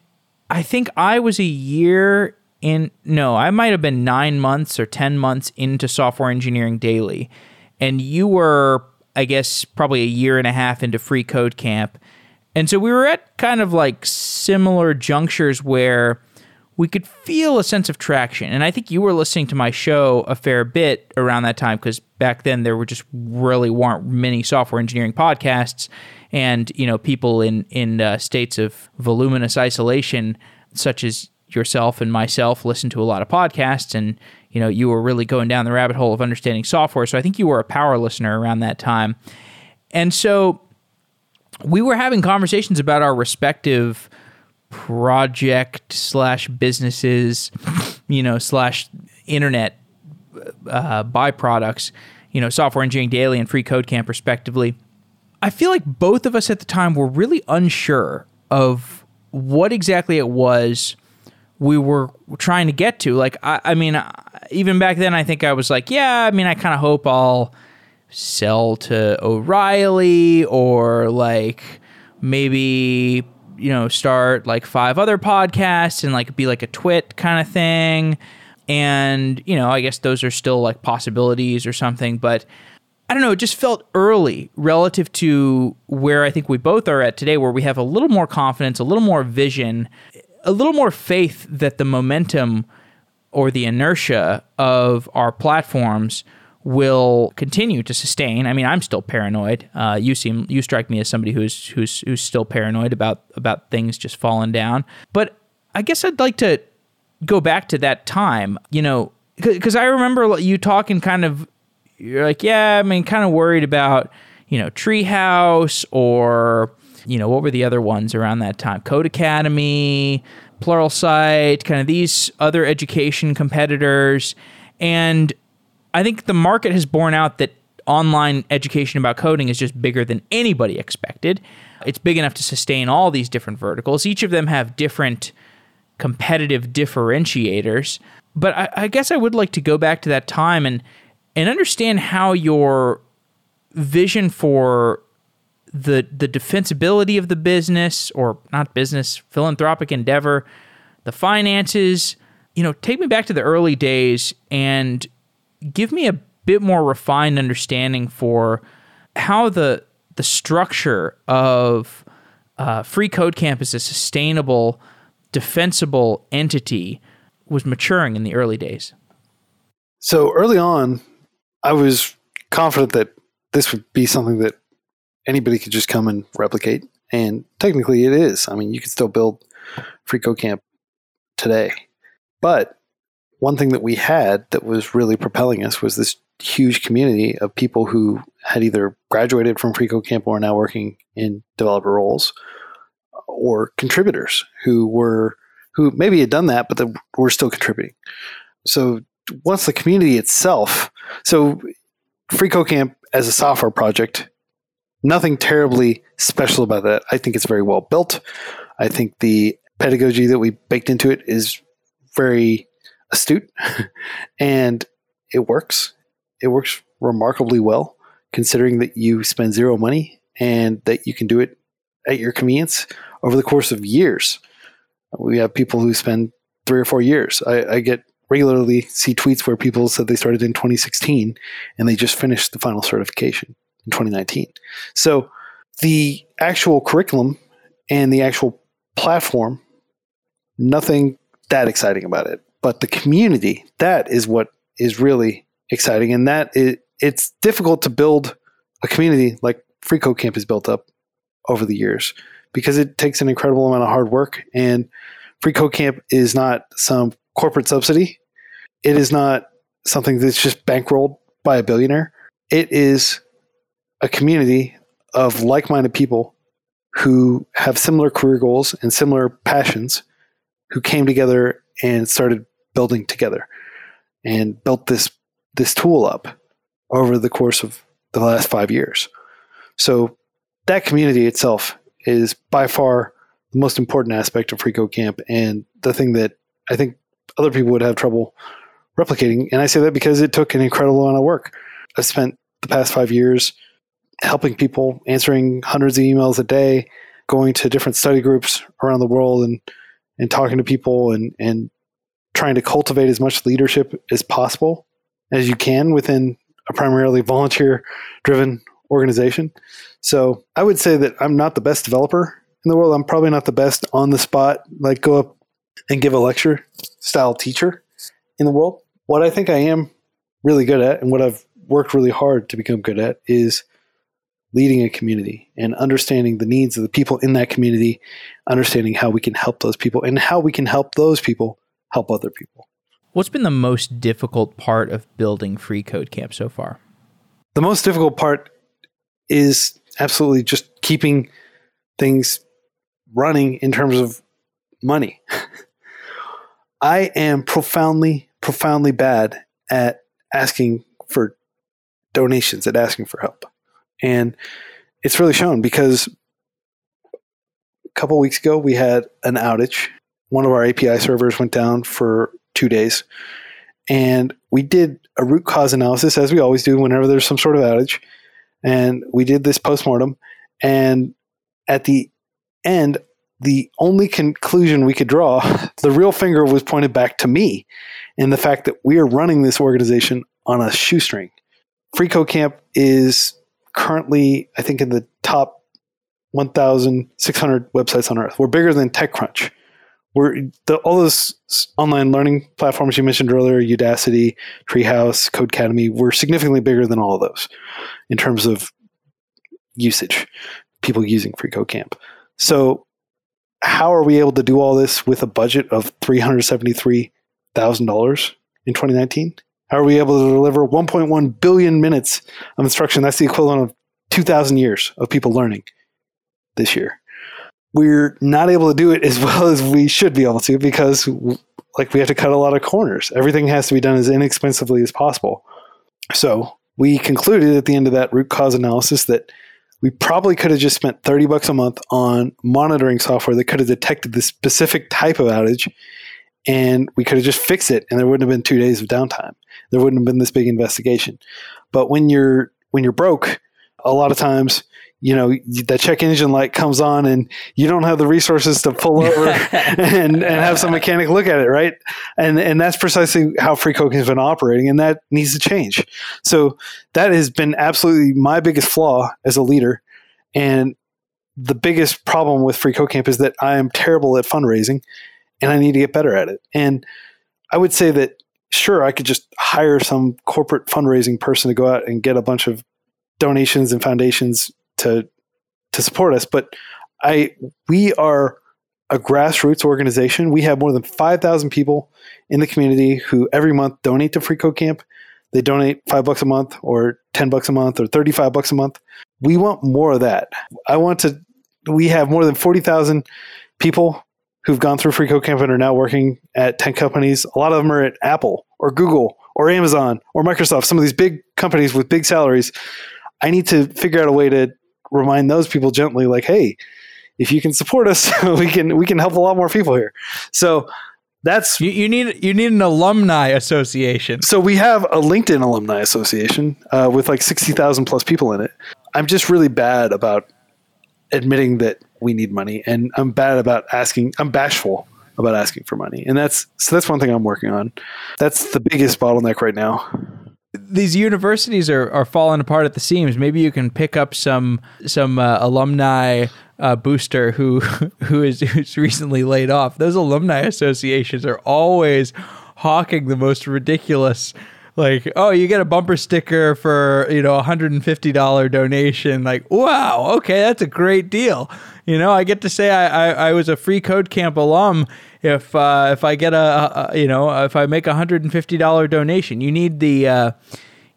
I think I was a year in, no, I might have been nine months or 10 months into software engineering daily. And you were, I guess, probably a year and a half into free code camp. And so we were at kind of like similar junctures where we could feel a sense of traction. And I think you were listening to my show a fair bit around that time because back then there were just really weren't many software engineering podcasts, and you know people in in uh, states of voluminous isolation, such as yourself and myself, listen to a lot of podcasts, and you know you were really going down the rabbit hole of understanding software. So I think you were a power listener around that time, and so we were having conversations about our respective project slash businesses, you know, slash internet uh, byproducts, you know, software engineering daily and free code camp respectively. I feel like both of us at the time were really unsure of what exactly it was we were trying to get to. Like, I, I mean, even back then, I think I was like, yeah, I mean, I kind of hope I'll sell to O'Reilly or like maybe you know, start like five other podcasts and like be like a TWiT kind of thing. And, you know, I guess those are still like possibilities or something, but I don't know, it just felt early relative to where I think we both are at today, where we have a little more confidence, a little more vision, a little more faith that the momentum or the inertia of our platforms will continue to sustain. I mean, I'm still paranoid. Uh, you seem you strike me as somebody who's who's who's still paranoid about about things just falling down. But I guess I'd like to go back to that time. You know, because I remember you talking kind of. You're like, yeah, I mean, kind of worried about you know Treehouse or you know what were the other ones around that time? Codecademy, Pluralsight, kind of these other education competitors, and I think the market has borne out that online education about coding is just bigger than anybody expected. It's big enough to sustain all these different verticals. Each of them have different competitive differentiators. But I, I guess I would like to go back to that time and and understand how your vision for the the defensibility of the business or not business philanthropic endeavor the finances you know take me back to the early days and give me a bit more refined understanding for how the the structure of uh, Free Code Camp as a sustainable, defensible entity was maturing in the early days. So early on, I was confident that this would be something that anybody could just come and replicate. And technically, it is. I mean, you could still build Free Code Camp today. But one thing that we had that was really propelling us was this huge community of people who had either graduated from Free Code Camp or are now working in developer roles or contributors who were who maybe had done that but were still contributing. So once the community itself, so Free Code Camp as a software project, nothing terribly special about that. I think it's very well built. I think the pedagogy that we baked into it is very astute and it works. It works remarkably well considering that you spend zero money and that you can do it at your convenience over the course of years. We have people who spend three or four years. I, I get regularly see tweets where people said they started in 2016 and they just finished the final certification in 2019. So the actual curriculum and the actual platform, nothing that exciting about it but the community that is what is really exciting. And that it, it's difficult to build a community like free code camp has built up over the years because it takes an incredible amount of hard work. And free code camp is not some corporate subsidy. It is not something that's just bankrolled by a billionaire. It is a community of like-minded people who have similar career goals and similar passions who came together and started building together and built this this tool up over the course of the last five years. So that community itself is by far the most important aspect of Free Code Camp and the thing that I think other people would have trouble replicating. And I say that because it took an incredible amount of work. I've spent the past five years helping people, answering hundreds of emails a day, going to different study groups around the world and and talking to people and and trying to cultivate as much leadership as possible as you can within a primarily volunteer driven organization. So I would say that I'm not the best developer in the world. I'm probably not the best on the spot, like go up and give a lecture style teacher in the world. What I think I am really good at and what I've worked really hard to become good at is leading a community and understanding the needs of the people in that community, understanding how we can help those people and how we can help those people help other people. What's been the most difficult part of building Free Code Camp so far? The most difficult part is absolutely just keeping things running in terms of money. I am profoundly, profoundly bad at asking for donations, at asking for help. And it's really shown because a couple weeks ago we had an outage. One of our API servers went down for two days. And we did a root cause analysis, as we always do whenever there's some sort of outage. And we did this postmortem. And at the end, the only conclusion we could draw, the real finger was pointed back to me in the fact that we are running this organization on a shoestring. FreeCodeCamp is currently, I think, in the top 1,600 websites on earth. We're bigger than TechCrunch. We're the, all those online learning platforms you mentioned earlier, Udacity, Treehouse, Codecademy, we're significantly bigger than all of those in terms of usage, people using Free Code Camp. So how are we able to do all this with a budget of $373,000 in 2019? How are we able to deliver 1.1 billion minutes of instruction? That's the equivalent of 2,000 years of people learning this year. We're not able to do it as well as we should be able to because, like, we have to cut a lot of corners. Everything has to be done as inexpensively as possible. So, we concluded at the end of that root cause analysis that we probably could have just spent 30 bucks a month on monitoring software that could have detected this specific type of outage and we could have just fixed it and there wouldn't have been two days of downtime there wouldn't have been this big investigation but when you're when you're broke a lot of times you know that check engine light comes on and you don't have the resources to pull over and, and have some mechanic look at it right? And and that's precisely how free has been operating and that needs to change. So that has been absolutely my biggest flaw as a leader. And the biggest problem with free code camp is that i am terrible at fundraising and i need to get better at it. And i would say that sure i could just hire some corporate fundraising person to go out and get a bunch of donations and foundations to to support us. But I we are a grassroots organization. We have more than five thousand people in the community who every month donate to Free Code Camp. They donate five bucks a month, or ten bucks a month, or thirty-five bucks a month. We want more of that. I want to. We have more than forty thousand people who've gone through Free Code Camp and are now working at ten companies. A lot of them are at Apple or Google or Amazon or Microsoft. Some of these big companies with big salaries. I need to figure out a way to remind those people gently, like, hey, if you can support us, we can we can help a lot more people here. So that's you, you need you need an alumni association. So we have a LinkedIn alumni association uh, with like sixty thousand plus people in it. I'm just really bad about admitting that we need money, and I'm bad about asking. I'm bashful about asking for money, and that's so that's one thing I'm working on. That's the biggest bottleneck right now these universities are, are falling apart at the seams. Maybe you can pick up some some uh, alumni uh, booster who who is who's recently laid off. Those alumni associations are always hawking the most ridiculous like oh you get a bumper sticker for you know a $150 donation like wow okay that's a great deal you know i get to say i i, I was a free code camp alum if uh, if I get a, a, you know if I make a hundred and fifty dollar donation, you need the uh,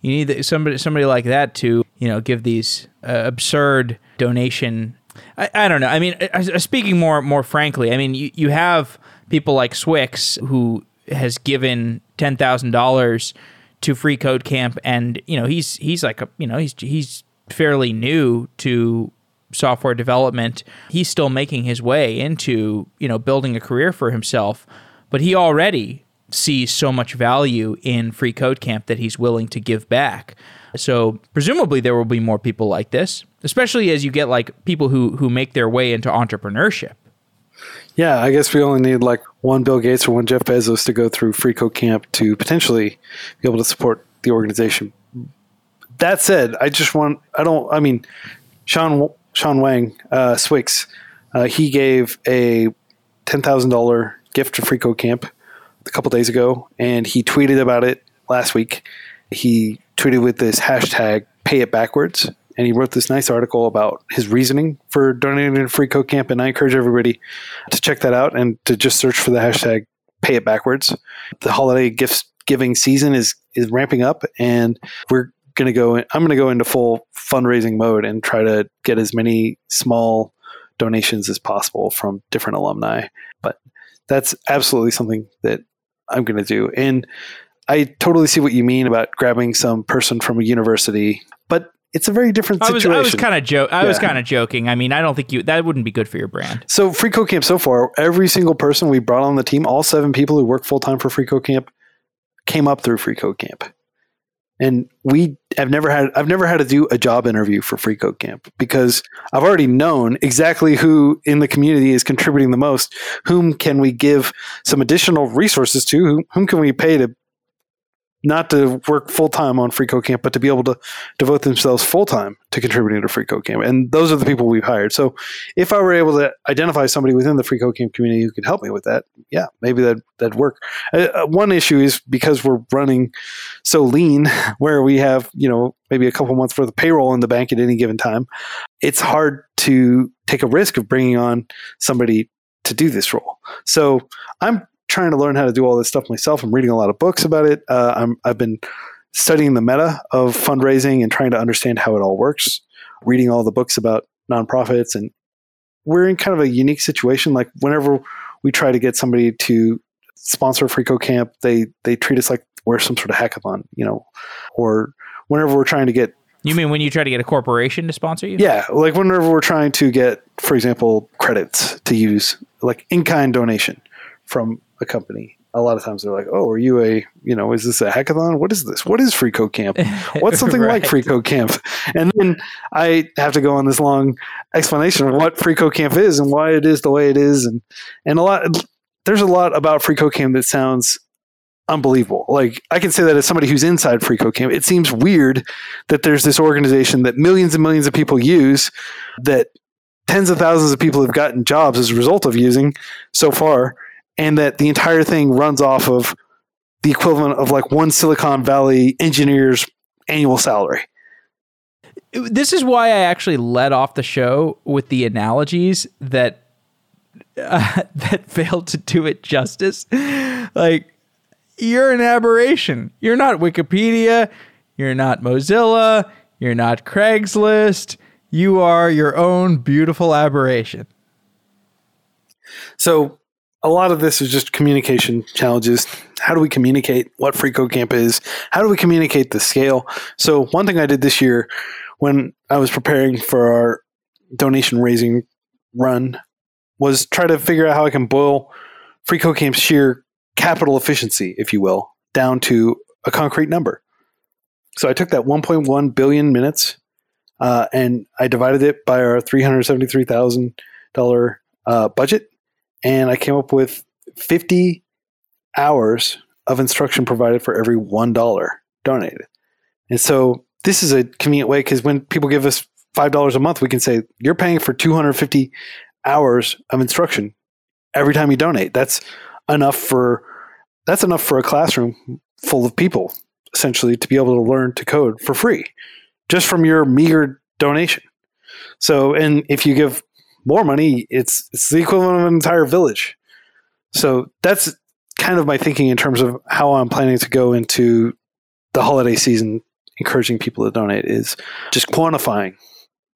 you need the, somebody somebody like that to you know give these uh, absurd donation. I, I don't know. I mean, speaking more more frankly, I mean you, you have people like swyx who has given ten thousand dollars to Free Code Camp, and you know he's he's like a you know he's he's fairly new to software development. He's still making his way into you know building a career for himself, but he already sees so much value in Free Code Camp that he's willing to give back. So presumably there will be more people like this, especially as you get like people who who make their way into entrepreneurship. Yeah, I guess we only need like one Bill Gates or one Jeff Bezos to go through Free Code Camp to potentially be able to support the organization. That said, I just want I don't I mean Shawn Shawn Wang uh, swyx uh, he gave a ten thousand dollar gift to Free Code Camp a couple days ago, and he tweeted about it last week. He tweeted with this hashtag "Pay It Backwards," and he wrote this nice article about his reasoning for donating to Free Code Camp. And I encourage everybody to check that out and to just search for the hashtag "Pay It Backwards." The holiday gifts giving season is is ramping up, and we're going to go. In, I'm going to go into full fundraising mode and try to get as many small donations as possible from different alumni. But that's absolutely something that I'm going to do. And I totally see what you mean about grabbing some person from a university, but it's a very different situation. I was, kind of joke. I was kind of joking. I mean, I don't think you that wouldn't be good for your brand. So Free Code Camp so far, every single person we brought on the team, all seven people who work full time for Free Code Camp, came up through Free Code Camp and we have never had I've never had to do a job interview for Free Code Camp because I've already known exactly who in the community is contributing the most. Whom can we give some additional resources to? Whom can we pay to not to work full time on Free Code Camp, but to be able to devote themselves full time to contributing to Free Code Camp. And those are the people we've hired. So if I were able to identify somebody within the Free Code Camp community who could help me with that, yeah, maybe that that'd work. Uh, uh one issue is because we're running so lean, where we have you know maybe a couple months worth of payroll in the bank at any given time, it's hard to take a risk of bringing on somebody to do this role. So I'm trying to learn how to do all this stuff myself. I'm reading a lot of books about it. Uh, I'm, I've been studying the meta of fundraising and trying to understand how it all works, reading all the books about nonprofits. And we're in kind of a unique situation. Like whenever we try to get somebody to sponsor a Free Code Camp, they, they treat us like we're some sort of hackathon, you know, or whenever we're trying to get you mean when you try to get a corporation to sponsor you? Yeah, like whenever we're trying to get, for example, credits to use, like in kind donation from a company a lot of times they're like, "Oh, are you a you know is this a hackathon? What is this? What is Free Code Camp? What's something right. like Free Code Camp?" And then I have to go on this long explanation of what Free Code Camp is and why it is the way it is, and and a lot there's a lot about Free Code Camp that sounds unbelievable. Like I can say that as somebody who's inside Free Code Camp, it seems weird that there's this organization that millions and millions of people use that tens of thousands of people have gotten jobs as a result of using so far and that the entire thing runs off of the equivalent of like one Silicon Valley engineer's annual salary. This is why I actually led off the show with the analogies that uh, that failed to do it justice. Like you're an aberration. You're not Wikipedia, you're not Mozilla, you're not Craigslist. You are your own beautiful aberration. So a lot of this is just communication challenges. How do we communicate what Free Code Camp is? How do we communicate the scale? So, one thing I did this year when I was preparing for our donation raising run was try to figure out how I can boil Free Code Camp's sheer capital efficiency, if you will, down to a concrete number. So, I took that 1.1 billion minutes uh, and I divided it by our $373,000 uh, budget and I came up with 50 hours of instruction provided for every $1 donated. And so this is a convenient way because when people give us $5 a month, we can say, you're paying for 250 hours of instruction every time you donate. That's enough for that's enough for a classroom full of people essentially to be able to learn to code for free just from your meager donation. So, and if you give more money, it's it's the equivalent of an entire village. So that's kind of my thinking in terms of how I'm planning to go into the holiday season, encouraging people to donate is just quantifying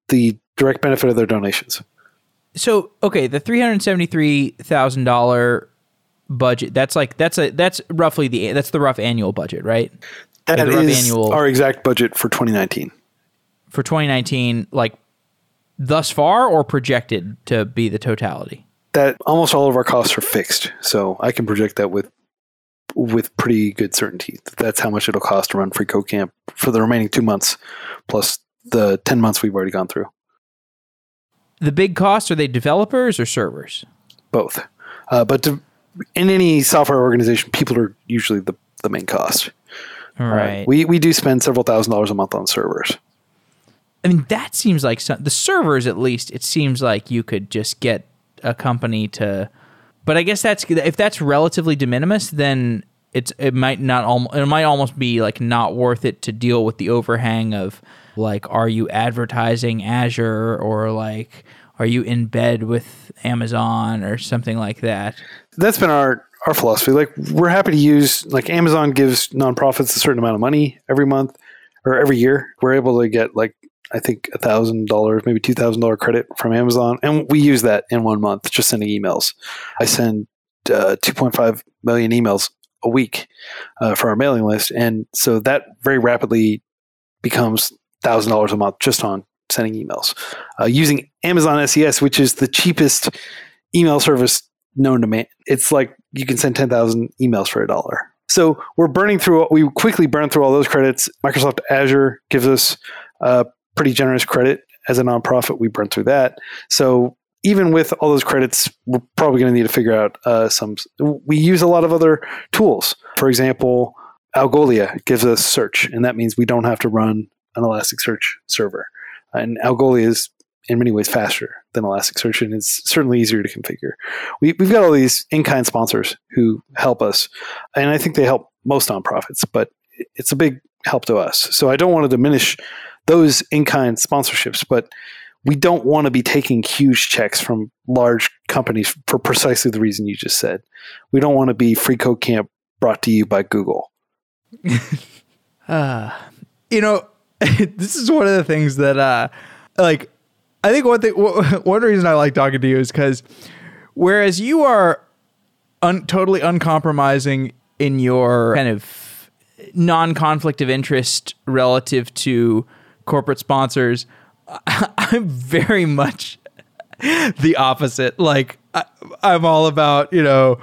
the direct benefit of their donations. So okay, the three hundred seventy three thousand dollar budget that's like that's a that's roughly the that's the rough annual budget right That rough is annual our exact budget for 2019. for 2019, like thus far, or projected to be the totality? That almost all of our costs are fixed, so I can project that with with pretty good certainty. That's how much it'll cost to run Free Code Camp for the remaining two months, plus the 10 months we've already gone through. The big costs are they developers or servers? Both. Uh, but to, in any software organization, people are usually the, the main cost. All right. We, we do spend several thousand dollars a month on servers. I mean, that seems like some, the servers, at least, it seems like you could just get a company to. But I guess that's if that's relatively de minimis, then it's it might not almost it might almost be like not worth it to deal with the overhang of like are you advertising Azure or like are you in bed with Amazon or something like that. That's been our our philosophy. Like we're happy to use like Amazon gives nonprofits a certain amount of money every month or every year. We're able to get like I think a thousand dollars, maybe two thousand dollar credit from Amazon, and we use that in one month just sending emails. I send uh, two point five million emails a week uh, for our mailing list, and so that very rapidly becomes thousand dollars a month just on sending emails uh, using Amazon SES, which is the cheapest email service known to man. It's like you can send ten thousand emails for a dollar. So we're burning through. We quickly burn through all those credits. Microsoft Azure gives us uh, pretty generous credit as a nonprofit. We burn through that. So even with all those credits, we're probably going to need to figure out uh, some. We use a lot of other tools. For example, Algolia gives us search, and that means we don't have to run an Elasticsearch server. And Algolia is in many ways faster than Elasticsearch, and it's certainly easier to configure. We, we've got all these in-kind sponsors who help us, and I think they help most nonprofits, but it's a big help to us. So I don't want to diminish those in-kind sponsorships, but we don't want to be taking huge checks from large companies for precisely the reason you just said. We don't want to be Free Code Camp brought to you by Google. Uh, you know, this is one of the things that, uh, like, I think one thing, one reason I like talking to you is because whereas you are un- totally uncompromising in your kind of non-conflict of interest relative to corporate sponsors, I'm very much the opposite. Like I, I'm all about you know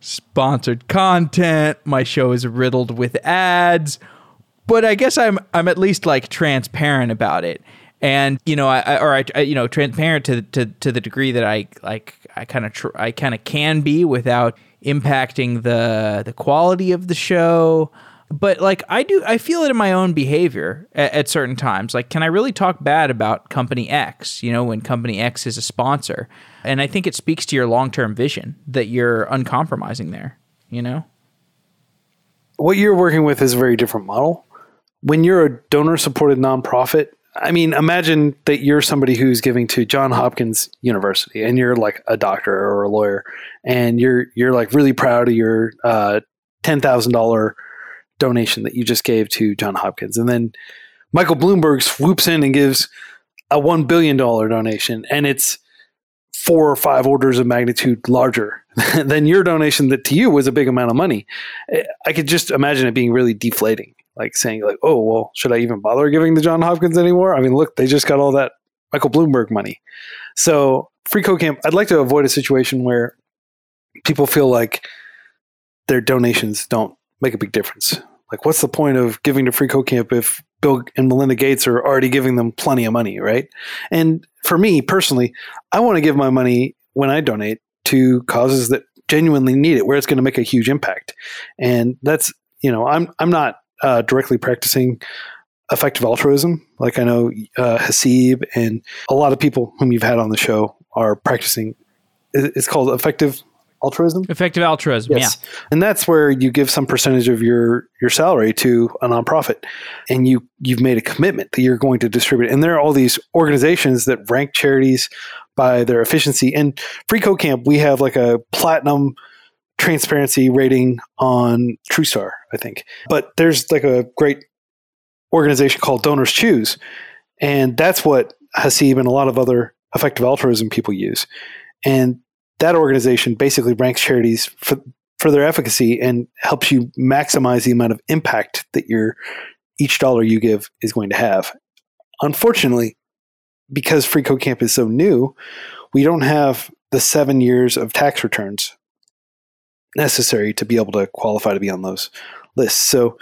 sponsored content. My show is riddled with ads, but I guess I'm I'm at least like transparent about it. And you know, I, I or I, I, you know transparent to to to the degree that I like I kind of tr- I kind of can be without impacting the the quality of the show but like I do, I feel it in my own behavior at, at, certain times. Like, can I really talk bad about company X? You know, when company X is a sponsor, and I think it speaks to your long term vision that you're uncompromising there. You know, what you're working with is a very different model. When you're a donor supported nonprofit, I mean, imagine that you're somebody who's giving to John Hopkins University, and you're like a doctor or a lawyer, and you're you're like really proud of your uh, ten thousand dollar donation that you just gave to John Hopkins. And then Michael Bloomberg swoops in and gives a $1 billion donation, and it's four or five orders of magnitude larger than your donation that to you was a big amount of money. I could just imagine it being really deflating, like saying, like, oh, well, should I even bother giving to John Hopkins anymore? I mean, look, they just got all that Michael Bloomberg money. So, Free Code Camp, I'd like to avoid a situation where people feel like their donations don't make a big difference. Like, what's the point of giving to Free Code Camp if Bill and Melinda Gates are already giving them plenty of money, right? And for me personally, I want to give my money when I donate to causes that genuinely need it, where it's going to make a huge impact. And that's, you know, I'm I'm not uh, directly practicing effective altruism. Like I know uh, Haseeb and a lot of people whom you've had on the show are practicing. It's called effective altruism. Effective altruism, yes. yeah. And that's where you give some percentage of your your salary to a nonprofit and you you've made a commitment that you're going to distribute. And there are all these organizations that rank charities by their efficiency. And Free Code Camp, we have like a platinum transparency rating on TrueStar, I think. But there's like a great organization called Donors Choose. And that's what Haseeb and a lot of other effective altruism people use. And that organization basically ranks charities for for their efficacy and helps you maximize the amount of impact that your each dollar you give is going to have. Unfortunately, because Free Code Camp is so new, we don't have the seven years of tax returns necessary to be able to qualify to be on those lists. So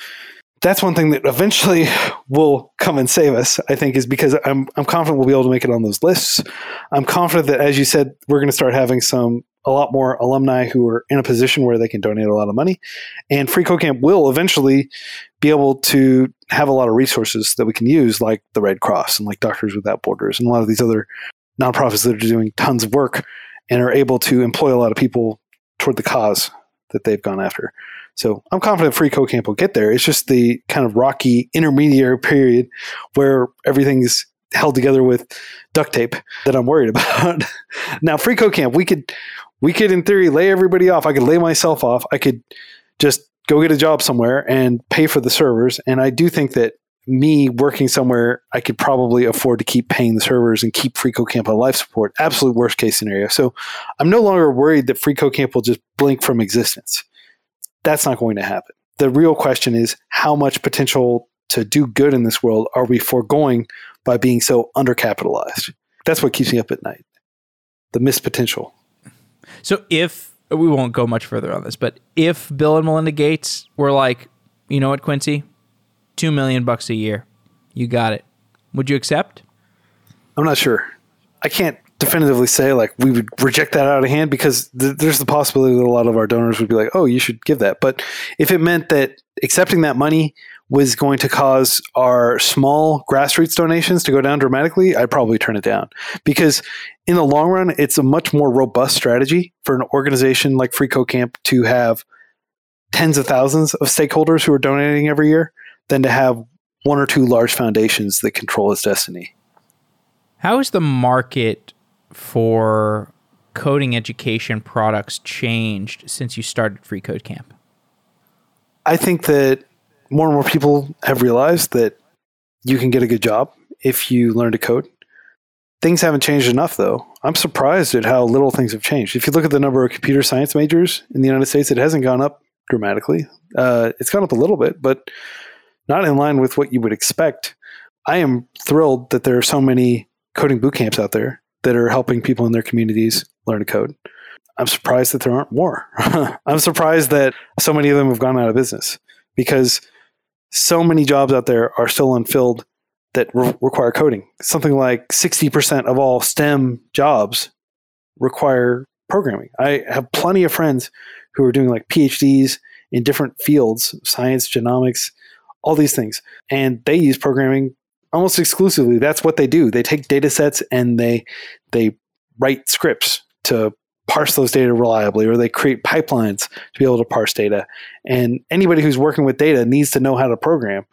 that's one thing that eventually will come and save us, I think, is because I'm, I'm confident we'll be able to make it on those lists. I'm confident that, as you said, we're going to start having some a lot more alumni who are in a position where they can donate a lot of money. And Free Code Camp will eventually be able to have a lot of resources that we can use, like the Red Cross and like Doctors Without Borders and a lot of these other nonprofits that are doing tons of work and are able to employ a lot of people toward the cause that they've gone after. So I'm confident Free Camp will get there. It's just the kind of rocky intermediary period where everything's held together with duct tape that I'm worried about. now, Free Camp, we could we could in theory lay everybody off. I could lay myself off. I could just go get a job somewhere and pay for the servers. And I do think that me working somewhere, I could probably afford to keep paying the servers and keep Free Code Camp on life support. Absolute worst case scenario. So I'm no longer worried that Free Code will just blink from existence. That's not going to happen. The real question is how much potential to do good in this world are we foregoing by being so undercapitalized? That's what keeps me up at night. The missed potential. So if we won't go much further on this, but if Bill and Melinda Gates were like, you know what, Quincy, two million bucks a year, you got it. Would you accept? I'm not sure. I can't definitively say like we would reject that out of hand because th- there's the possibility that a lot of our donors would be like, "Oh, you should give that." But if it meant that accepting that money was going to cause our small grassroots donations to go down dramatically, I'd probably turn it down. Because in the long run, it's a much more robust strategy for an organization like Free Camp to have tens of thousands of stakeholders who are donating every year than to have one or two large foundations that control its destiny. How is the market for coding education products changed since you started Free Code Camp? I think that more and more people have realized that you can get a good job if you learn to code. Things haven't changed enough, though. I'm surprised at how little things have changed. If you look at the number of computer science majors in the United States, it hasn't gone up dramatically. Uh, it's gone up a little bit, but not in line with what you would expect. I am thrilled that there are so many coding boot camps out there that are helping people in their communities learn to code. I'm surprised that there aren't more. I'm surprised that so many of them have gone out of business because so many jobs out there are still unfilled that re- require coding. Something like 60% of all STEM jobs require programming. I have plenty of friends who are doing like PhDs in different fields, science, genomics, all these things. And they use programming almost exclusively. That's what they do. They take data sets and they they write scripts to parse those data reliably or they create pipelines to be able to parse data. And anybody who's working with data needs to know how to program.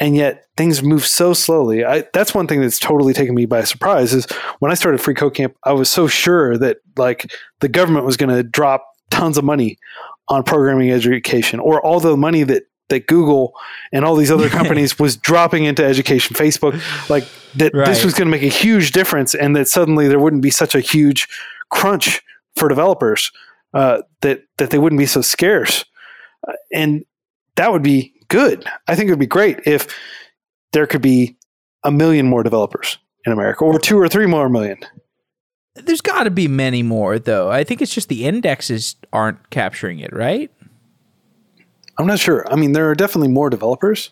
And yet things move so slowly. I, that's one thing that's totally taken me by surprise is when I started Free Code Camp, I was so sure that like the government was going to drop tons of money on programming education or all the money that that Google and all these other companies was dropping into education, Facebook, like that right. this was going to make a huge difference and that suddenly there wouldn't be such a huge crunch for developers uh, that that they wouldn't be so scarce, uh, and that would be good. I think it would be great if there could be a million more developers in America, or two or three more million. There's got to be many more, though. I think it's just the indexes aren't capturing it, right? I'm not sure. I mean, there are definitely more developers,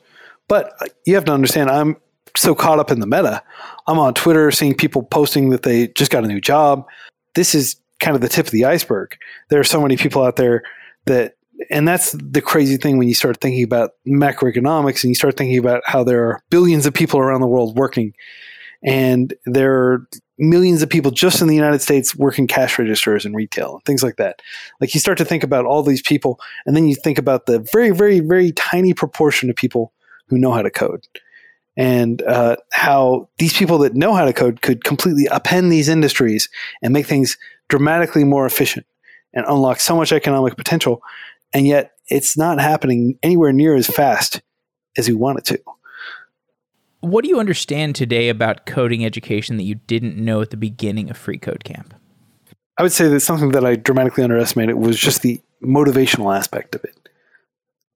but uh, you have to understand, I'm so caught up in the meta. I'm on Twitter seeing people posting that they just got a new job this is kind of the tip of the iceberg. There are so many people out there that, and that's the crazy thing when you start thinking about macroeconomics and you start thinking about how there are billions of people around the world working, and there are millions of people just in the United States working cash registers and retail and things like that. Like you start to think about all these people, and then you think about the very, very, very tiny proportion of people who know how to code and uh, how these people that know how to code could completely upend these industries and make things dramatically more efficient and unlock so much economic potential. And yet it's not happening anywhere near as fast as we want it to. What do you understand today about coding education that you didn't know at the beginning of Free Code Camp? I would say that something that I dramatically underestimated was just the motivational aspect of it.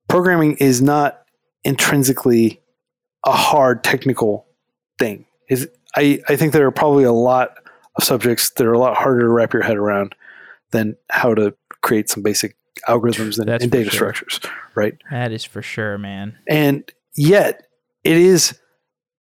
Programming is not intrinsically a hard technical thing. Is I, I think there are probably a lot of subjects that are a lot harder to wrap your head around than how to create some basic algorithms and, and data sure. structures, right? That is for sure, man. And yet, it is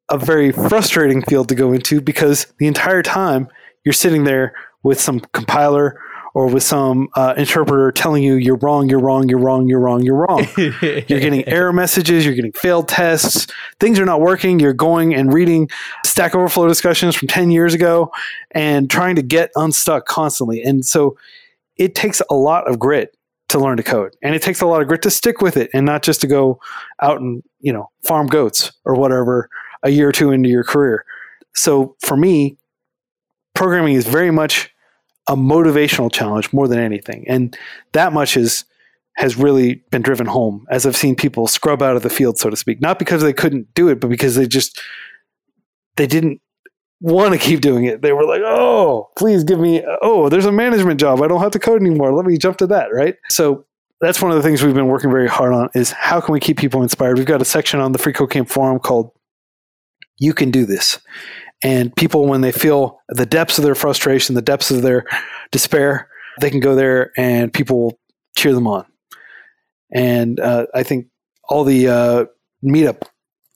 a very frustrating field to go into because the entire time you're sitting there with some compiler or with some uh, interpreter telling you you're wrong, you're wrong, you're wrong, you're wrong, you're wrong. You're getting error messages, you're getting failed tests, things are not working. You're going and reading Stack Overflow discussions from 10 years ago and trying to get unstuck constantly. And so it takes a lot of grit to learn to code. And it takes a lot of grit to stick with it and not just to go out and, you know, farm goats or whatever a year or two into your career. So for me, programming is very much a motivational challenge more than anything. And that much is has really been driven home as I've seen people scrub out of the field, so to speak. Not because they couldn't do it, but because they just they didn't want to keep doing it. They were like, "Oh, please give me oh, there's a management job. I don't have to code anymore. Let me jump to that." Right? So that's one of the things we've been working very hard on is how can we keep people inspired? We've got a section on the Free Code Camp forum called "You Can Do This," and people when they feel the depths of their frustration, the depths of their despair, they can go there and people will cheer them on. And uh, I think all the uh, meetup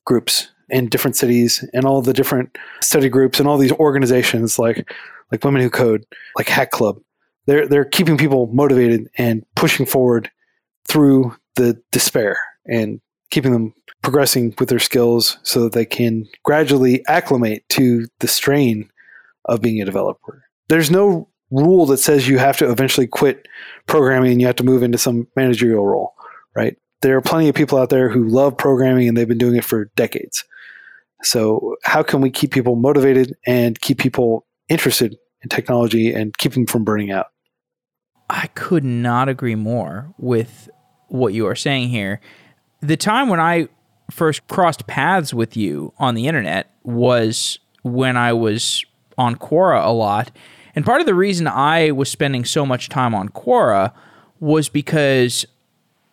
groups in different cities and all the different study groups and all these organizations like like Women Who Code, like Hack Club, they're they're keeping people motivated and pushing forward through the despair and keeping them progressing with their skills so that they can gradually acclimate to the strain of being a developer. There's no rule that says you have to eventually quit programming and you have to move into some managerial role, right? There are plenty of people out there who love programming and they've been doing it for decades. So, how can we keep people motivated and keep people interested in technology and keep them from burning out? I could not agree more with what you are saying here. The time when I first crossed paths with you on the internet was when I was on Quora a lot. And part of the reason I was spending so much time on Quora was because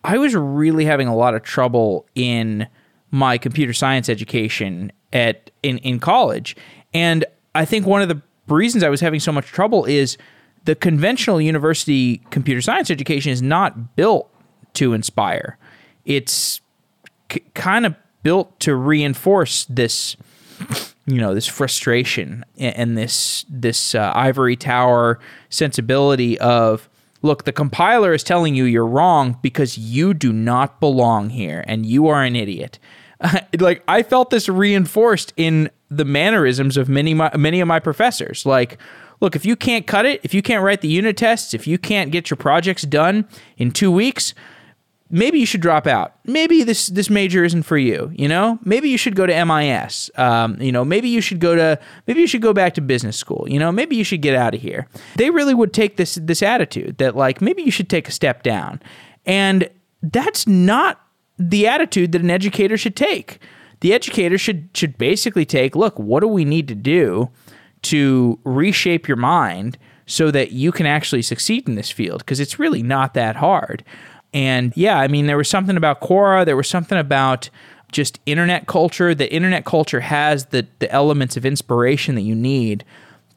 I was really having a lot of trouble in my computer science education at in, in college. And I think one of the reasons I was having so much trouble is the conventional university computer science education is not built to inspire. It's k- kind of built to reinforce this you know this frustration and, and this this uh, ivory tower sensibility of look the compiler is telling you you're wrong because you do not belong here and you are an idiot. Like i felt this reinforced in the mannerisms of many my, many of my professors. Like look if you can't cut it if you can't write the unit tests if you can't get your projects done in 2 weeks maybe you should drop out. Maybe this this major isn't for you. You know, maybe you should go to MIS. Um, you know, maybe you should go to maybe you should go back to business school. You know, maybe you should get out of here. They really would take this this attitude that like maybe you should take a step down, and that's not the attitude that an educator should take. The educator should should basically take look. What do we need to do to reshape your mind so that you can actually succeed in this field? Because it's really not that hard. And yeah, I mean, there was something about Quora, there was something about just internet culture. The internet culture has the the elements of inspiration that you need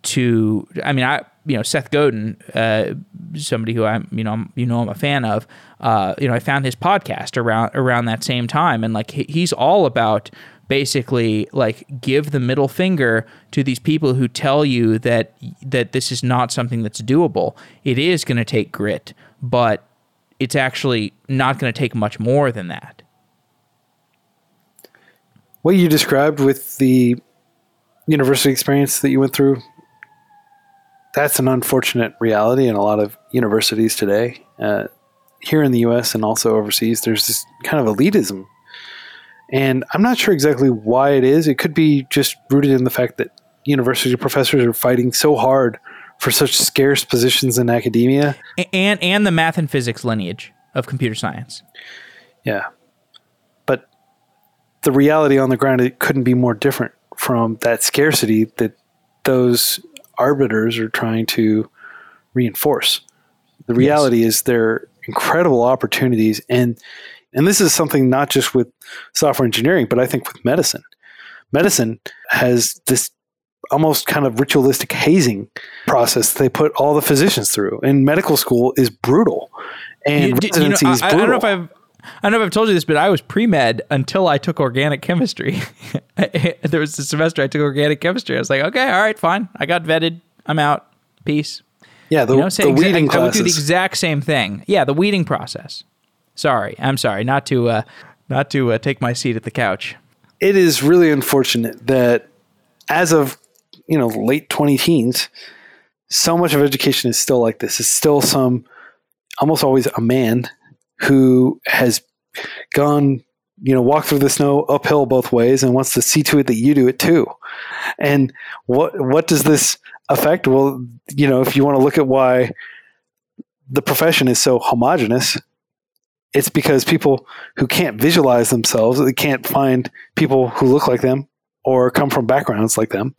to. I mean, I you know Seth Godin, uh, somebody who I'm you know I'm, you know I'm a fan of. Uh, you know, I found his podcast around around that same time, and like he, he's all about basically like give the middle finger to these people who tell you that that this is not something that's doable. It is going to take grit, but it's actually not going to take much more than that. What you described with the university experience that you went through, that's an unfortunate reality in a lot of universities today. Uh, here in the US and also overseas, there's this kind of elitism. And I'm not sure exactly why it is. It could be just rooted in the fact that university professors are fighting so hard for such scarce positions in academia. And and the math and physics lineage of computer science. Yeah. But the reality on the ground it couldn't be more different from that scarcity that those arbiters are trying to reinforce. The reality yes. is they're incredible opportunities and and this is something not just with software engineering, but I think with medicine. Medicine has this almost kind of ritualistic hazing process they put all the physicians through. And medical school is brutal. And You- you know, residency is I, I don't know if I've I don't know if I've told you this, but I was pre med until I took organic chemistry. there was a semester I took organic chemistry. I was like, okay, all right, fine. I got vetted. I'm out. Peace. yeah, the, You know, the same, weeding I, I would do the exact same thing. Yeah, the weeding process. Sorry, I'm sorry, not to uh, not to uh, take my seat at the couch. it is really unfortunate that as of you know late 20 teens so much of education is still like this. It's still some almost always a man who has gone you know walked through the snow uphill both ways and wants to see to it that you do it too. And what what does this affect? Well you know if you want to look at why the profession is so homogenous it's because people who can't visualize themselves they can't find people who look like them or come from backgrounds like them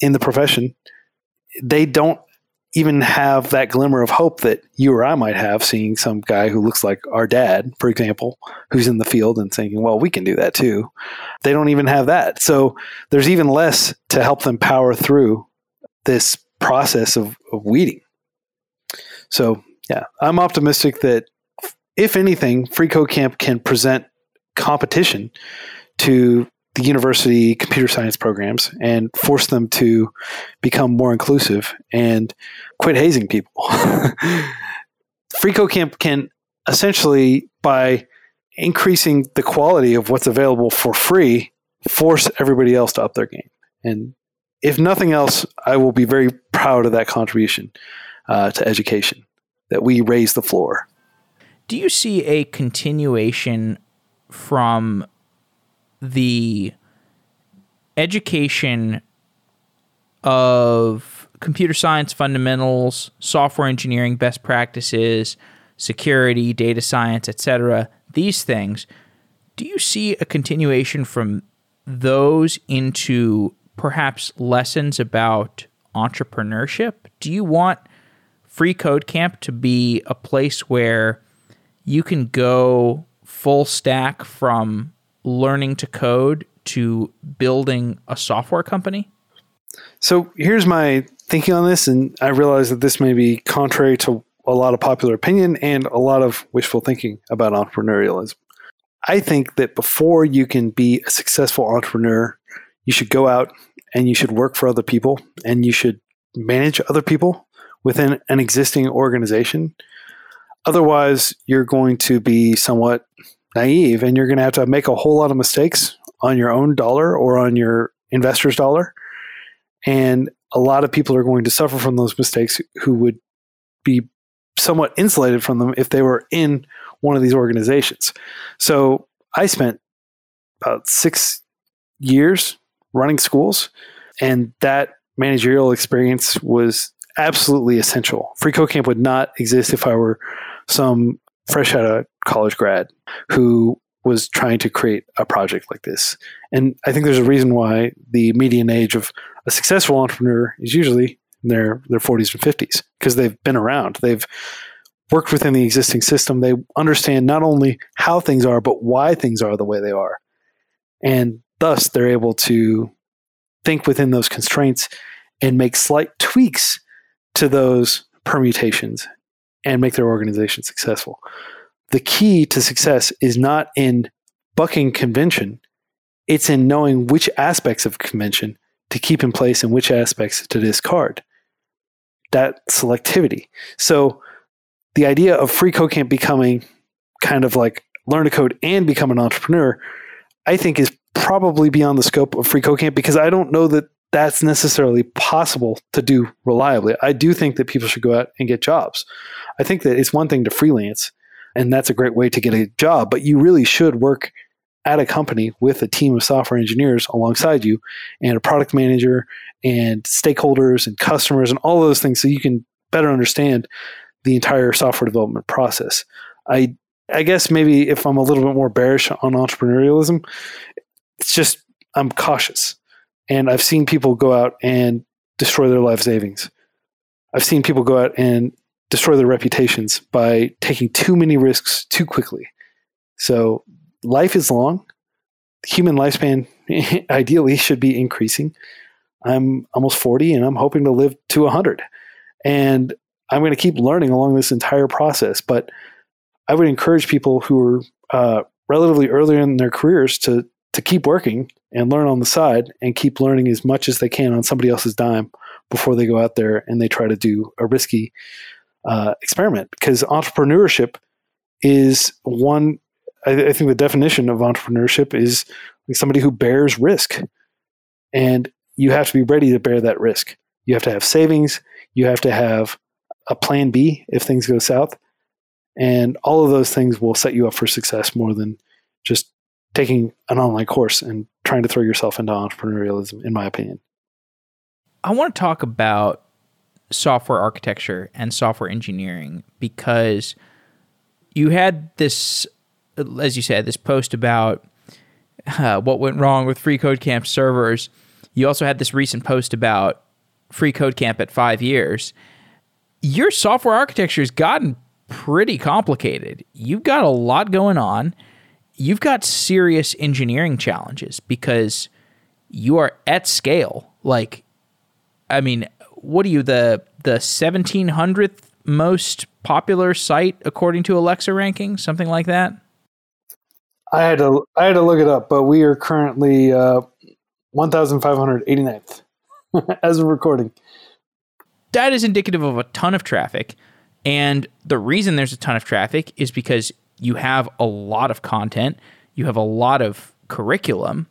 in the profession, they don't even have that glimmer of hope that you or I might have seeing some guy who looks like our dad, for example, who's in the field and thinking, well, we can do that too. They don't even have that. So there's even less to help them power through this process of, of weeding. So, yeah, I'm optimistic that if anything, Free Code Camp can present competition to the university computer science programs and force them to become more inclusive and quit hazing people. Free Code Camp can essentially, by increasing the quality of what's available for free, force everybody else to up their game. And if nothing else, I will be very proud of that contribution uh, to education that we raise the floor. Do you see a continuation from the education of computer science fundamentals, software engineering best practices, security, data science, etc., these things? Do you see a continuation from those into perhaps lessons about entrepreneurship? Do you want Free Code Camp to be a place where you can go full stack from learning to code to building a software company? So here's my thinking on this, and I realize that this may be contrary to a lot of popular opinion and a lot of wishful thinking about entrepreneurialism. I think that before you can be a successful entrepreneur, you should go out and you should work for other people and you should manage other people within an existing organization. Otherwise, you're going to be somewhat naive and you're going to have to make a whole lot of mistakes on your own dollar or on your investor's dollar. And a lot of people are going to suffer from those mistakes who would be somewhat insulated from them if they were in one of these organizations. So I spent about six years running schools, and that managerial experience was absolutely essential. Free Code Camp would not exist if I were some fresh out of college grad who was trying to create a project like this. And I think there's a reason why the median age of a successful entrepreneur is usually in their their 40s and 50s because they've been around. They've worked within the existing system. They understand not only how things are, but why things are the way they are. And thus, they're able to think within those constraints and make slight tweaks to those permutations and make their organization successful. The key to success is not in bucking convention, it's in knowing which aspects of convention to keep in place and which aspects to discard. That selectivity. So, the idea of free code camp becoming kind of like learn to code and become an entrepreneur, I think is probably beyond the scope of free code camp because I don't know that that's necessarily possible to do reliably. I do think that people should go out and get jobs. I think that it's one thing to freelance, and that's a great way to get a job, but you really should work at a company with a team of software engineers alongside you and a product manager and stakeholders and customers and all those things so you can better understand the entire software development process. I I guess maybe if I'm a little bit more bearish on entrepreneurialism, it's just I'm cautious. And I've seen people go out and destroy their life savings. I've seen people go out and destroy their reputations by taking too many risks too quickly. So life is long. Human lifespan ideally should be increasing. I'm almost 40 and I'm hoping to live to 100. And I'm going to keep learning along this entire process. But I would encourage people who are uh, relatively early in their careers to to keep working and learn on the side and keep learning as much as they can on somebody else's dime before they go out there and they try to do a risky uh, experiment. Because entrepreneurship is one. I, I think the definition of entrepreneurship is somebody who bears risk, and you have to be ready to bear that risk. You have to have savings. You have to have a plan B if things go south. And all of those things will set you up for success more than just taking an online course and trying to throw yourself into entrepreneurialism, in my opinion. I want to talk about software architecture and software engineering because you had this, as you said, this post about uh, what went wrong with Free Code Camp servers. You also had this recent post about Free Code Camp at five years. Your software architecture has gotten pretty complicated. You've got a lot going on. You've got serious engineering challenges because you are at scale. Like, I mean, what are you the the seventeen hundredth most popular site according to Alexa rankings, something like that? I had to I had to look it up, but we are currently uh, one thousand five hundred eighty ninth as of recording. That is indicative of a ton of traffic. And the reason there's a ton of traffic is because you have a lot of content, you have a lot of curriculum.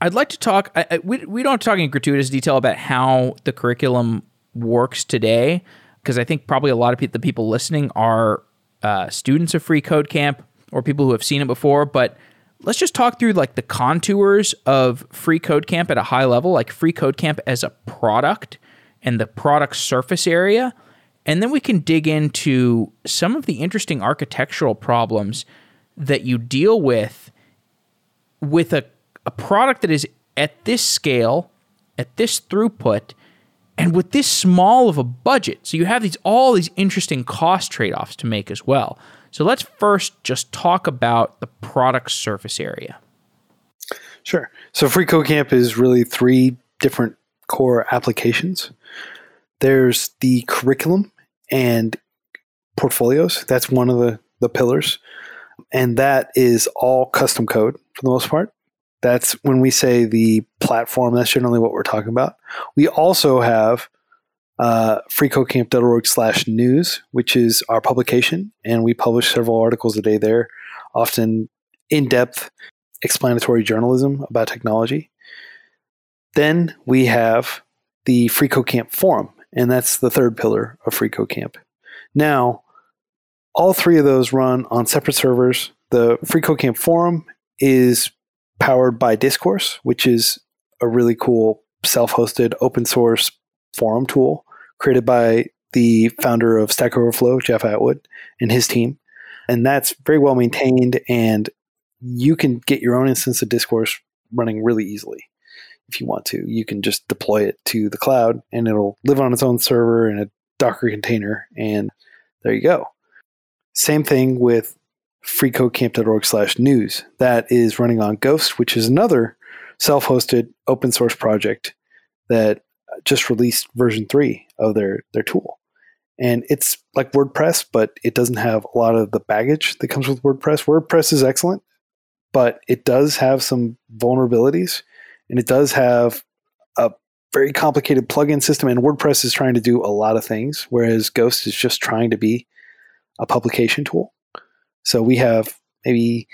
I'd like to talk, I, we, we don't talk in gratuitous detail about how the curriculum works today, because I think probably a lot of pe- the people listening are uh, students of Free Code Camp or people who have seen it before. But let's just talk through like the contours of Free Code Camp at a high level, like Free Code Camp as a product and the product surface area and then we can dig into some of the interesting architectural problems that you deal with with a, a product that is at this scale, at this throughput, and with this small of a budget. So you have these all these interesting cost trade-offs to make as well. So let's first just talk about the product surface area. Sure. So Free Code is really three different core applications. There's the curriculum, and portfolios. That's one of the, the pillars. And that is all custom code for the most part. That's when we say the platform, that's generally what we're talking about. We also have uh, freecodecamp.org slash news, which is our publication. And we publish several articles a day there, often in depth explanatory journalism about technology. Then we have the Free Code Camp forum, and that's the third pillar of Free Code Camp. Now, all three of those run on separate servers. The Free Code Camp forum is powered by Discourse, which is a really cool self-hosted open source forum tool created by the founder of Stack Overflow, Jeff Atwood, and his team. And that's very well maintained, and you can get your own instance of Discourse running really easily if you want to. You can just deploy it to the cloud and it'll live on its own server in a Docker container, and there you go. Same thing with freecodecamp.org slash news. That is running on Ghost, which is another self-hosted open source project that just released version three of their, their tool. And it's like WordPress, but it doesn't have a lot of the baggage that comes with WordPress. WordPress is excellent, but it does have some vulnerabilities and it does have a very complicated plugin system. And WordPress is trying to do a lot of things, whereas Ghost is just trying to be a publication tool. So we have maybe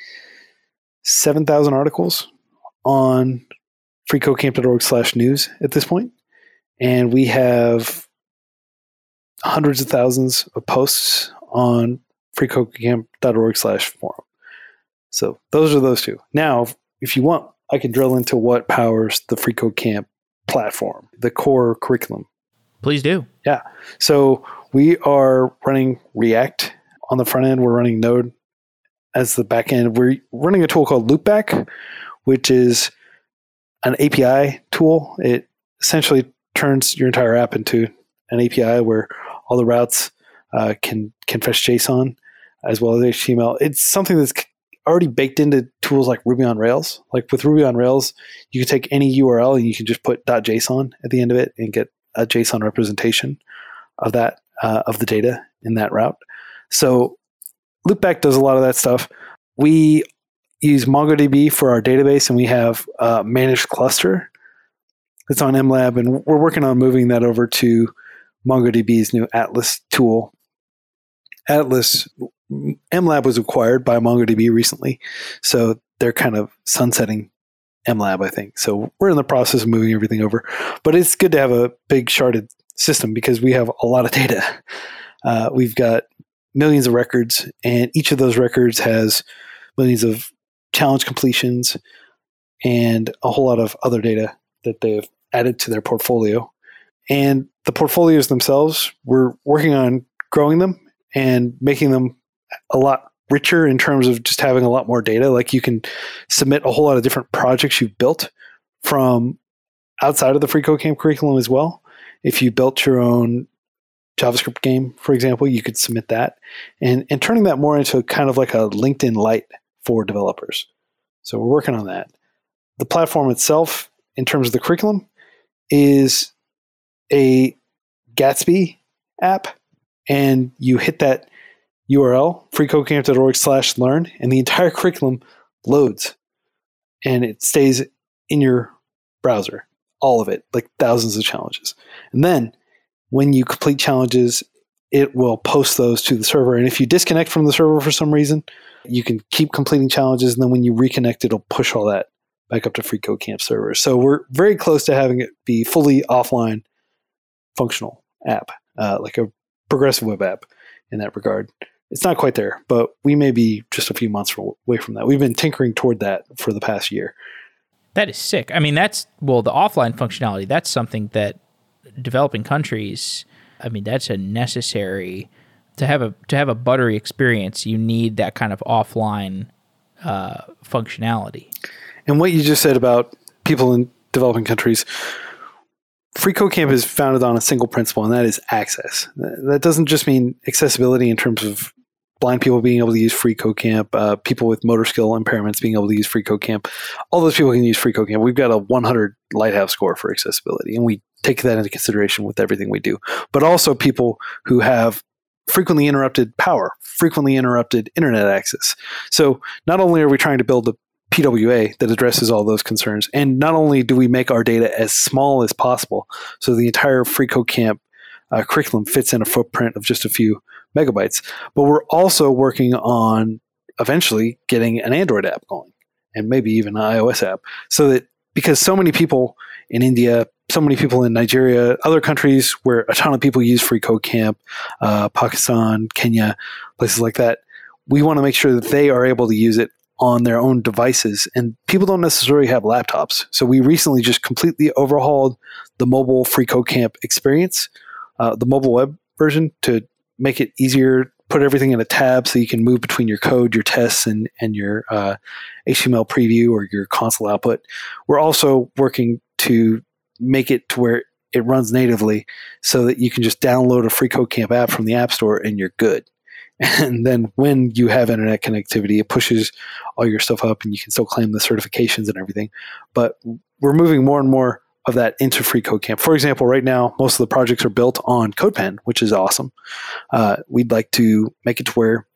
7,000 articles on freecodecamp.org slash news at this. And we have hundreds of thousands of posts on freecodecamp.org slash forum. So those are those two. Now, if you want I can drill into what powers the Free Code Camp platform, the core curriculum. Please do. Yeah. So we are running React on the front end. We're running Node as the back end. We're running a tool called Loopback, which is an API tool. It essentially turns your entire app into an API where all the routes uh, can can fetch JSON as well as HTML. It's something that's already baked into tools like Ruby on Rails. Like with Ruby on Rails, you can take any URL and you can just put .json at the end of it and get a JSON representation of that uh, of the data in that route. So Loopback does a lot of that stuff. We use MongoDB for our database, and we have a managed cluster that's on MLab, and we're working on moving that over to MongoDB's new Atlas tool. Atlas MLab was acquired by MongoDB recently, so they're kind of sunsetting MLab, I think. So we're in the process of moving everything over, but it's good to have a big sharded system because we have a lot of data. Uh, we've got millions of records, and each of those records has millions of challenge completions and a whole lot of other data that they've added to their portfolio. And the portfolios themselves, we're working on growing them and making them a lot richer in terms of just having a lot more data. Like you can submit a whole lot of different projects you've built from outside of the free code camp curriculum as well. If you built your own JavaScript game, for example, you could submit that and, and turning that more into kind of like a LinkedIn light for developers. So we're working on that. The platform itself, in terms of the curriculum, is a Gatsby app, and you hit that URL, freecodecamp.org slash learn, and the entire curriculum loads and it stays in your browser, all of it, like thousands of challenges. And then when you complete challenges, it will post those to the server. And if you disconnect from the server for some reason, you can keep completing challenges. And then when you reconnect, it'll push all that back up to FreeCodeCamp Code server. So we're very close to having it be fully offline functional app, uh, like a progressive web app in that regard it's not quite there, but we may be just a few months away from that. We've been tinkering toward that for the past year. That is sick. I mean, that's well, the offline functionality. That's something that developing countries. I mean, that's a necessary to have a to have a buttery experience. You need that kind of offline uh, functionality. And what you just said about people in developing countries, Free Code Camp is founded on a single principle, and that is access. That doesn't just mean accessibility in terms of blind people being able to use free code camp, uh, people with motor skill impairments being able to use free code camp. All those people can use free code camp. We've got a 100 Lighthouse score for accessibility, and we take that into consideration with everything we do. But also people who have frequently interrupted power, frequently interrupted internet access. So not only are we trying to build a PWA that addresses all those concerns, and not only do we make our data as small as possible, so the entire free code camp uh, curriculum fits in a footprint of just a few megabytes. But we're also working on eventually getting an Android app going and maybe even an iOS app so that because so many people in India, so many people in Nigeria, other countries where a ton of people use Free Code Camp, uh, Pakistan, Kenya, places like that, we want to make sure that they are able to use it on their own devices. And people don't necessarily have laptops. So we recently just completely overhauled the mobile Free Code Camp experience, uh, the mobile web version, to make it easier put everything in a tab so you can move between your code, your tests, and and your uh, HTML preview or your console output. We're also working to make it to where it runs natively, so that you can just download a free Code Camp app from the App Store and you're good. And then when you have internet connectivity, it pushes all your stuff up, and you can still claim the certifications and everything. But we're moving more and more of that into free code camp. For example, right now, most of the projects are built on CodePen, which is awesome. Uh, we'd like to make it to where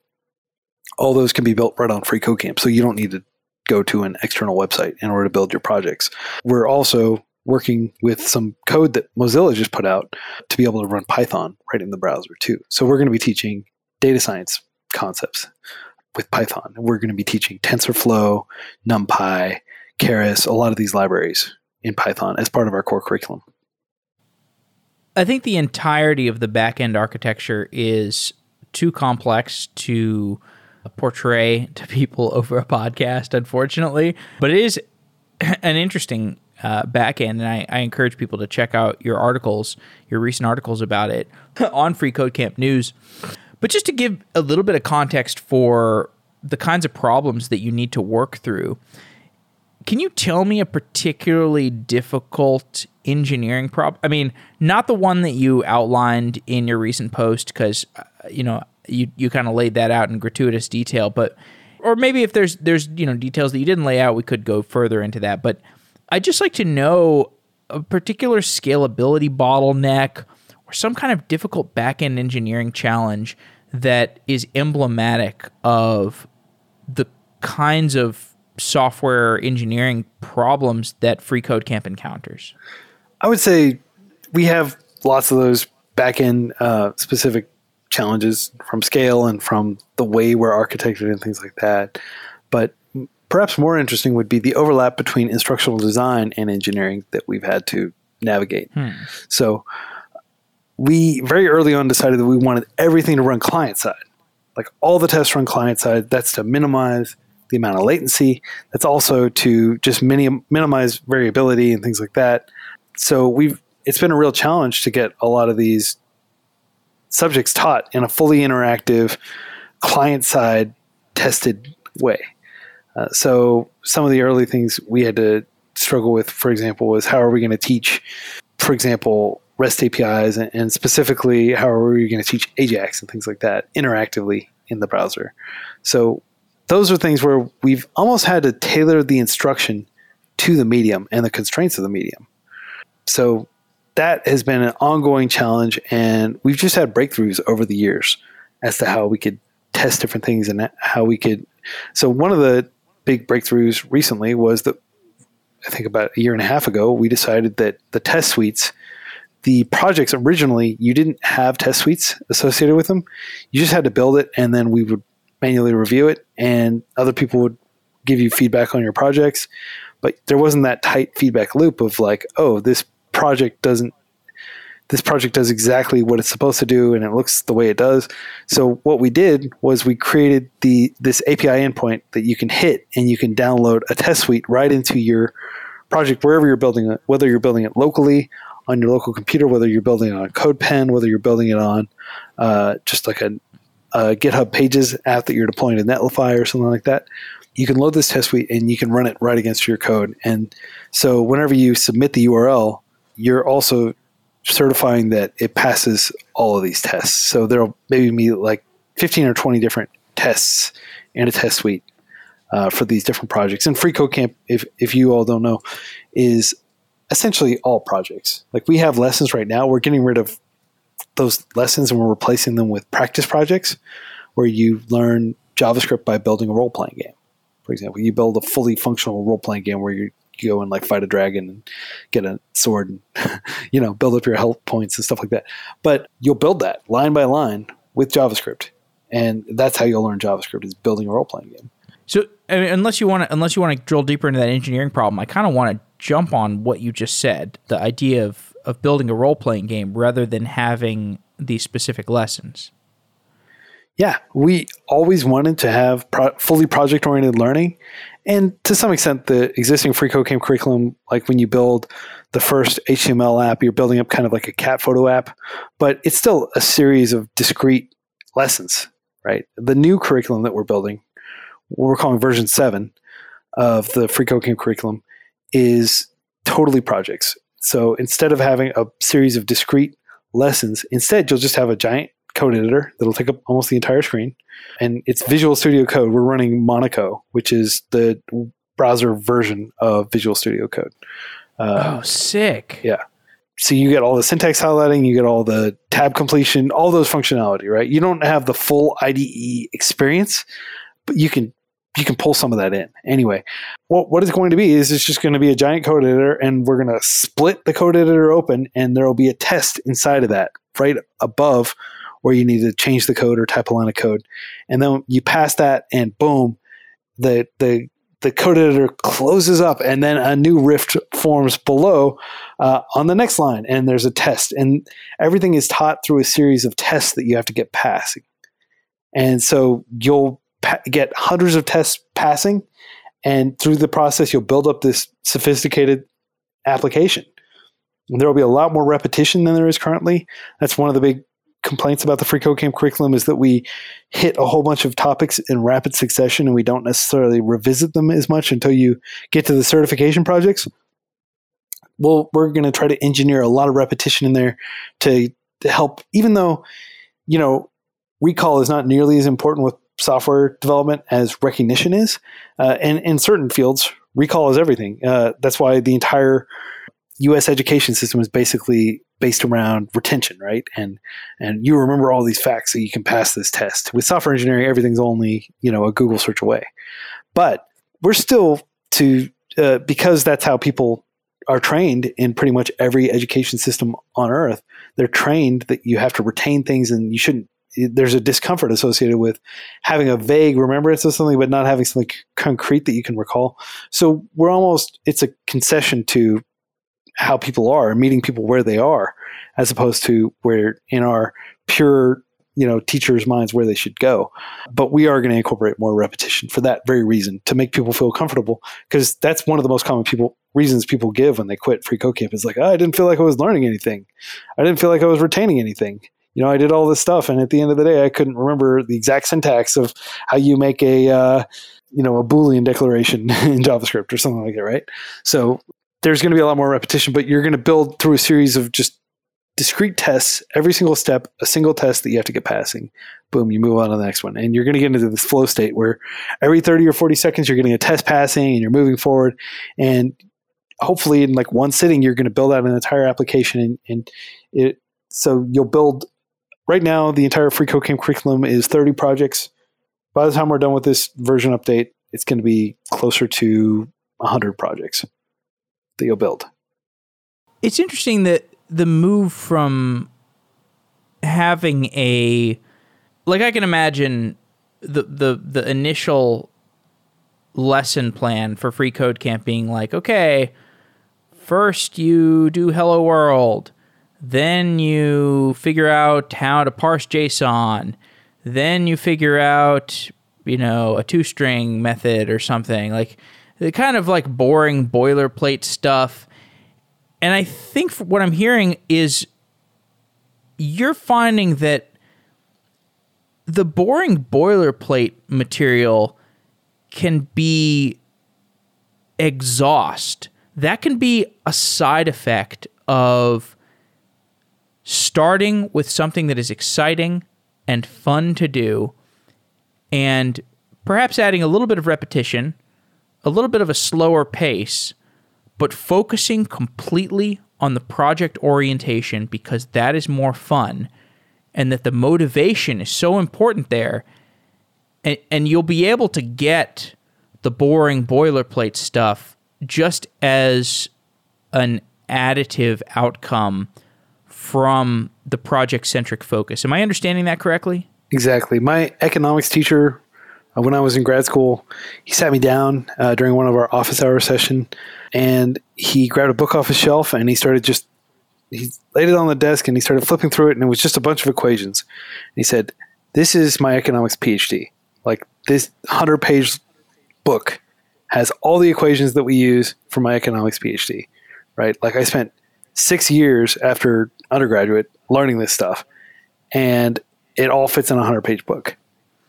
all those can be built right on free code camp. So you don't need to go to an external website in order to build your projects. We're also working with some code that Mozilla just put out to be able to run Python right in the browser too. So we're going to be teaching data science concepts with Python. We're going to be teaching TensorFlow, NumPy, Keras, a lot of these libraries in Python as part of our core curriculum. I think the entirety of the backend architecture is too complex to portray to people over a podcast, unfortunately. But it is an interesting uh, backend, and I, I, encourage people to check out your articles, your recent articles about it on Free Code Camp News. But just to give a little bit of context for the kinds of problems that you need to work through, can you tell me a particularly difficult engineering problem? I mean, not the one that you outlined in your recent post, because uh, you know, you you kind of laid that out in gratuitous detail, but or maybe if there's there's you know details that you didn't lay out, we could go further into that. But I'd just like to know a particular scalability bottleneck or some kind of difficult backend engineering challenge that is emblematic of the kinds of software engineering problems that Free Code Camp encounters? I would say we have lots of those backend uh, specific challenges from scale and from the way we're architected and things like that. But perhaps more interesting would be the overlap between instructional design and engineering that we've had to navigate. Hmm. So we very early on decided that we wanted everything to run client side. Like all the tests run client side. That's to minimize the amount of latency. That's also to just minim- minimize variability and things like that. So we've it's been a real challenge to get a lot of these subjects taught in a fully interactive, client side tested way. Uh, so some of the early things we had to struggle with, for example, was how are we going to teach, for example, REST APIs and, and specifically how are we going to teach AJAX and things like that interactively in the browser. So those are things where we've almost had to tailor the instruction to the medium and the constraints of the medium. So that has been an ongoing challenge, and we've just had breakthroughs over the years as to how we could test different things and how we could. So one of the big breakthroughs recently was that I think about a year and a half ago, we decided that the test suites, the projects originally, you didn't have test suites associated with them. You just had to build it, and then we would manually review it, and other people would give you feedback on your projects. But there wasn't that tight feedback loop of like, oh, this project doesn't this project does exactly what it's supposed to do and it looks the way it does. So what we did was we created the this API endpoint that you can hit and you can download a test suite right into your project wherever you're building it, whether you're building it locally on your local computer, whether you're building it on CodePen, whether you're building it on uh, just like a, a, GitHub Pages app that you're deploying to Netlify or something like that. You can load this test suite and you can run it right against your code. And so whenever you submit the URL, you're also certifying that it passes all of these tests. So there'll maybe be like 15 or 20 different tests in a test suite uh, for these different projects. And Free Code Camp, if, if you all don't know, is essentially all projects. Like we have lessons right now, we're getting rid of those lessons and we're replacing them with practice projects where you learn JavaScript by building a role playing game. For example, you build a fully functional role playing game where you go and like fight a dragon and get a sword and you know build up your health points and stuff like that. But you'll build that line by line with JavaScript, and that's how you'll learn JavaScript is building a role playing game. So I mean, unless you want to unless you want to drill deeper into that engineering problem, I kind of want to jump on what you just said, the idea of of building a role playing game rather than having these specific lessons. Yeah, we always wanted to have pro- fully project oriented learning, and to some extent, the existing free code camp curriculum, like when you build the first HTML app, you're building up kind of like a cat photo app, but it's still a series of discrete lessons, right? The new curriculum that we're building, what we're calling version seven of the free code camp curriculum, is totally projects. So instead of having a series of discrete lessons, instead you'll just have a giant code editor that'll take up almost the entire screen. And it's Visual Studio Code. We're running Monaco, which is the browser version of Visual Studio Code. Uh, oh, sick. Yeah. So you get all the syntax highlighting, you get all the tab completion, all those functionality, right? You don't have the full IDE experience, but you can you can pull some of that in. Anyway, what what it's going to be is it's just going to be a giant code editor, and we're going to split the code editor open, and there will be a test inside of that right above where you need to change the code or type a line of code. And then you pass that and boom, the the the code editor closes up and then a new rift forms below uh, on the next line and there's a test and everything is taught through a series of tests that you have to get passing and so you'll pa- get hundreds of tests passing and through the process you'll build up this sophisticated application. There will be a lot more repetition than there is currently. That's one of the big complaints about the free code camp curriculum is that we hit a whole bunch of topics in rapid succession and we don't necessarily revisit them as much until you get to the certification projects. Well we're going to try to engineer a lot of repetition in there to, to help even though you know recall is not nearly as important with software development as recognition is. Uh, and in certain fields, recall is everything. Uh, that's why the entire U.S. education system is basically based around retention, right? And and you remember all these facts so you can pass this test. With software engineering, everything's only you know a Google search away. But we're still to uh, because that's how people are trained in pretty much every education system on earth. They're trained that you have to retain things and you shouldn't. There's a discomfort associated with having a vague remembrance of something, but not having something concrete that you can recall. So we're almost, it's a concession to how people are, meeting people where they are, as opposed to where in our pure you know teachers' minds where they should go. But we are going to incorporate more repetition for that very reason to make people feel comfortable because that's one of the most common people reasons people give when they quit free code camp is like oh, I didn't feel like I was learning anything, I didn't feel like I was retaining anything. You know, I did all this stuff, and at the end of the day, I couldn't remember the exact syntax of how you make a uh, you know a boolean declaration in javascript or something like that right so there's going to be a lot more repetition but you're going to build through a series of just discrete tests, every single step, a single test that you have to get passing. Boom, you move on to the next one. And you're going to get into this flow state where every 30 or 40 seconds you're getting a test passing and you're moving forward. And hopefully in like one sitting, you're going to build out an entire application and, and it, so you'll build right now the entire free code camp curriculum is 30 projects. By the time we're done with this version update, it's going to be closer to 100 projects that you'll build. It's interesting that the move from having a like I can imagine the the the initial lesson plan for free code camp being like okay first you do hello world then you figure out how to parse json. Then you figure out you know a two string method or something. Like the kind of like boring boilerplate stuff. And I think what I'm hearing is you're finding that the boring boilerplate material can be exhaust. That can be a side effect of starting with something that is exciting and fun to do and perhaps adding a little bit of repetition, a little bit of a slower pace but focusing completely on the project orientation because that is more fun and that the motivation is so important there and, and you'll be able to get the boring boilerplate stuff just as an additive outcome from the project centric focus. Am I understanding that correctly? Exactly. My economics teacher uh, when I was in grad school, he sat me down uh, during one of our office hour session, and he grabbed a book off his shelf and he started just he laid it on the desk and he started flipping through it, and it was just a bunch of equations. And he said, "This is my economics PhD. Like this hundred page book has all the equations that we use for my economics PhD. Right? Like I spent six years after undergraduate learning this stuff, and it all fits in a hundred page book."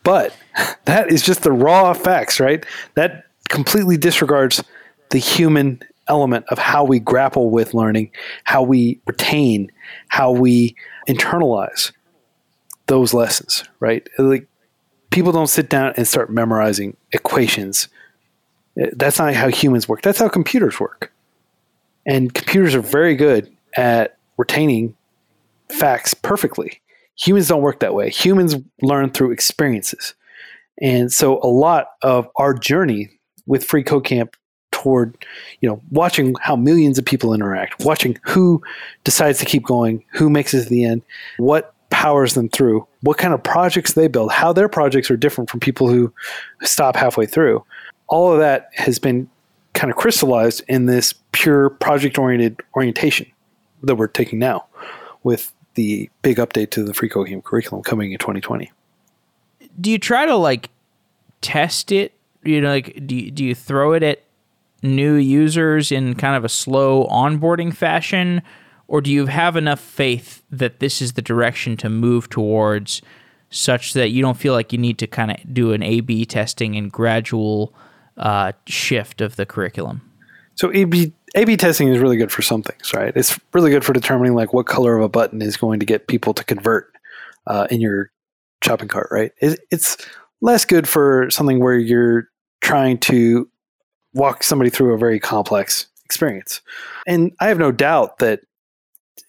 But that is just the raw facts, right? That completely disregards the human element of how we grapple with learning, how we retain, how we internalize those lessons, right? Like people don't sit down and start memorizing equations. That's not how humans work. That's how computers work. And computers are very good at retaining facts perfectly. Humans don't work that way. Humans learn through experiences. And so a lot of our journey with Free Code Camp toward, you know, watching how millions of people interact, watching who decides to keep going, who makes it to the end, what powers them through, what kind of projects they build, how their projects are different from people who stop halfway through. All of that has been kind of crystallized in this pure project oriented orientation that we're taking now with the big update to the free code curriculum coming in 2020 do you try to like test it? You know like do you, do you throw it at new users in kind of a slow onboarding fashion? Or do you have enough faith that this is the direction to move towards such that you don't feel like you need to kind of do an a b testing and gradual uh, shift of the curriculum so A/B testing is really good for some things, right? It's really good for determining like what color of a button is going to get people to convert uh, in your shopping cart, right? It, it's less good for something where you're trying to walk somebody through a very complex experience. And I have no doubt that,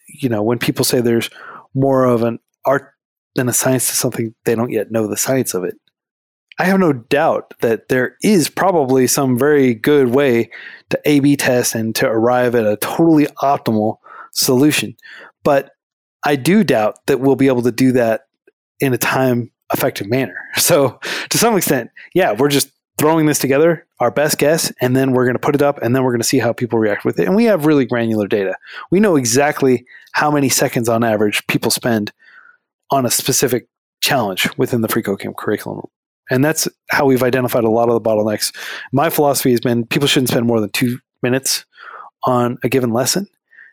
you know, when people say there's more of an art than a science to something, they don't yet know the science of it. I have no doubt that there is probably some very good way to A B test and to arrive at a totally optimal solution. But I do doubt that we'll be able to do that in a time effective manner. So, to some extent, yeah, we're just throwing this together, our best guess, and then we're going to put it up and then we're going to see how people react with it. And we have really granular data. We know exactly how many seconds on average people spend on a specific challenge within the FreeCodeCamp curriculum. And that's how we've identified a lot of the bottlenecks. My philosophy has been people shouldn't spend more than two minutes on a given lesson,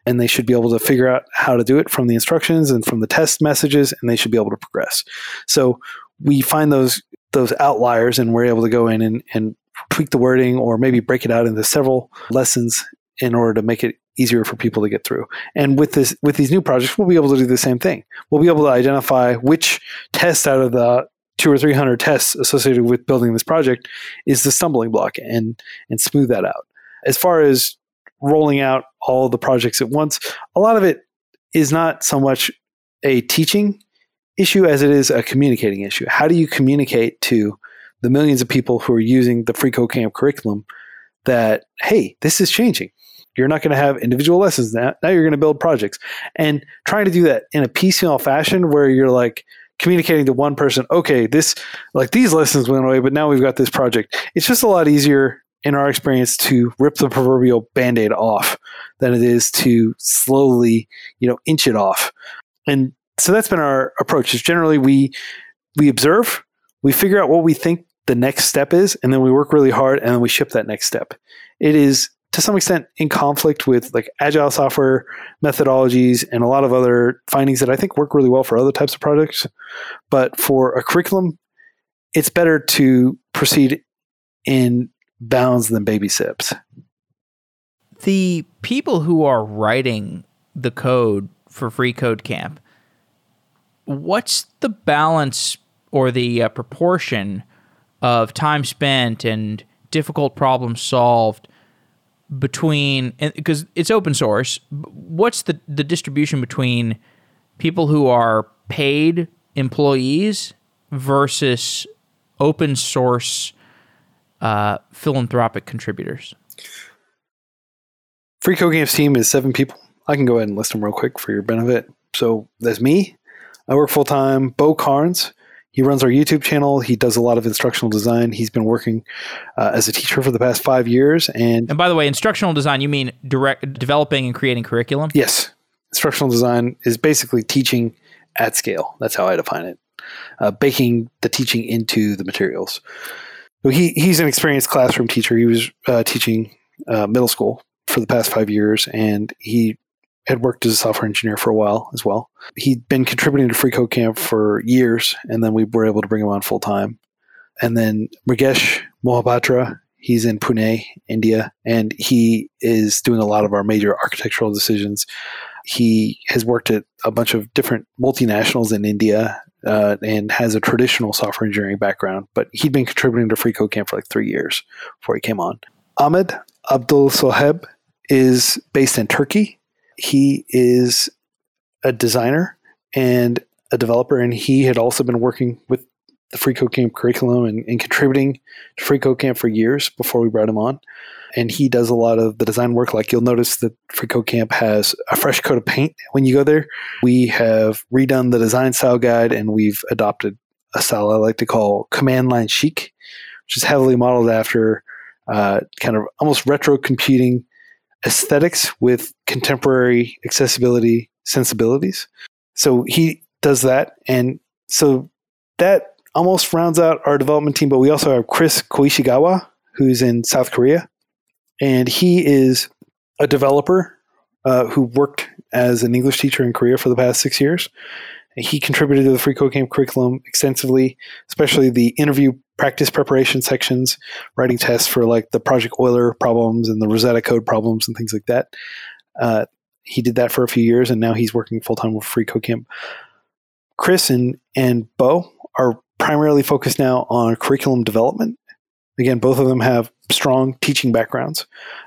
and they should be able to figure out how to do it from the instructions and from the test messages, and they should be able to progress. So we find those those outliers, and we're able to go in and, and tweak the wording, or maybe break it out into several lessons in order to make it easier for people to get through. And with this with these new projects, we'll be able to do the same thing. We'll be able to identify which test out of the two or three hundred tests associated with building this project is the stumbling block and and smooth that out. As far as rolling out all the projects at once, a lot of it is not so much a teaching issue as it is a communicating issue. How do you communicate to the millions of people who are using the FreeCodeCamp curriculum that hey, this is changing. You're not going to have individual lessons now. Now you're going to build projects. And trying to do that in a piecemeal fashion where you're like, communicating to one person, okay, this like these lessons went away, but now we've got this project. It's just a lot easier in our experience to rip the proverbial band-aid off than it is to slowly, you know, inch it off. And so that's been our approach is generally we we observe, we figure out what we think the next step is, and then we work really hard and then we ship that next step. It is to some extent in conflict with like agile software methodologies and a lot of other findings that I think work really well for other types of projects. But for a curriculum, it's better to proceed in bounds than baby steps. The people who are writing the code for FreeCodeCamp, what's the balance or the uh, proportion of time spent and difficult problems solved between because it's open source what's the the distribution between people who are paid employees versus open source uh, philanthropic contributors? FreeCodeCamp's team is seven people. I can go ahead and list them real quick for your benefit. So that's me. I work full-time. Beau Carnes he runs our YouTube channel. He does a lot of instructional design. He's been working uh, as a teacher for the past five years. And and by the way, instructional design, you mean direct developing and creating curriculum? Yes, instructional design is basically teaching at scale. That's how I define it. Uh, baking the teaching into the materials. So he he's an experienced classroom teacher. He was uh, teaching uh, middle school for the past five years, and he had worked as a software engineer for a while as well. He'd been contributing to FreeCodeCamp for years, and then we were able to bring him on full time. And then Mrugesh Mohapatra, he's in Pune, India, and he is doing a lot of our major architectural decisions. He has worked at a bunch of different multinationals in India uh, and has a traditional software engineering background, but he'd been contributing to FreeCodeCamp for like three years before he came on. Ahmed Abdolsaheb is based in Turkey he is a designer and a developer, and he had also been working with the FreeCodeCamp curriculum and, and contributing to FreeCodeCamp for years before we brought him on. And he does a lot of the design work. Like you'll notice that FreeCodeCamp has a fresh coat of paint when you go there. We have redone the design style guide and we've adopted a style I like to call command line chic, which is heavily modeled after uh, kind of almost retro computing aesthetics with contemporary accessibility sensibilities. So he does that. And so that almost rounds out our development team. But we also have Kris Koishigawa, who's in South Korea. And he is a developer uh, who worked as an English teacher in Korea for the past six years. He contributed to the FreeCodeCamp curriculum extensively, especially the interview practice preparation sections, writing tests for like the Project Euler problems and the Rosetta Code problems and things like that. Uh, he did that for a few years, and now he's working full time with FreeCodeCamp. Kris and and Beau are primarily focused now on curriculum development. Again, both of them have strong teaching backgrounds,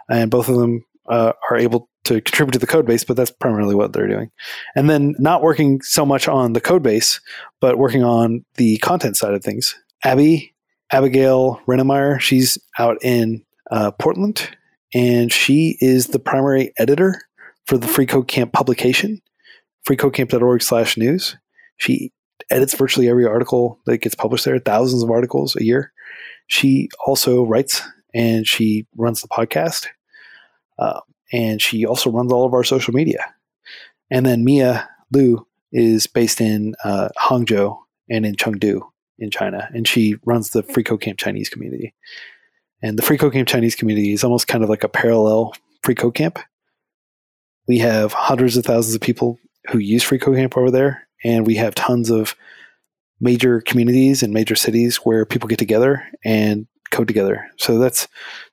and both of them uh, are able to contribute to the code base, but that's primarily what they're doing. And then not working so much on the code base, but working on the content side of things. Abbey, Abigail Rennemeyer, she's out in uh, Portland, and she is the primary editor for the Free Code Camp publication, freecodecamp.org slash news. She edits virtually every article that gets published there, thousands of articles a year. She also writes and she runs the podcast. Uh, and she also runs all of our social media. And then Miya Liu is based in uh, Hangzhou and in Chengdu in China, and she runs the Free Code Camp Chinese community. And the Free Code Camp Chinese community is almost kind of like a parallel Free Code Camp. We have hundreds of thousands of people who use Free Code Camp over there, and we have tons of major communities and major cities where people get together and code together. So that's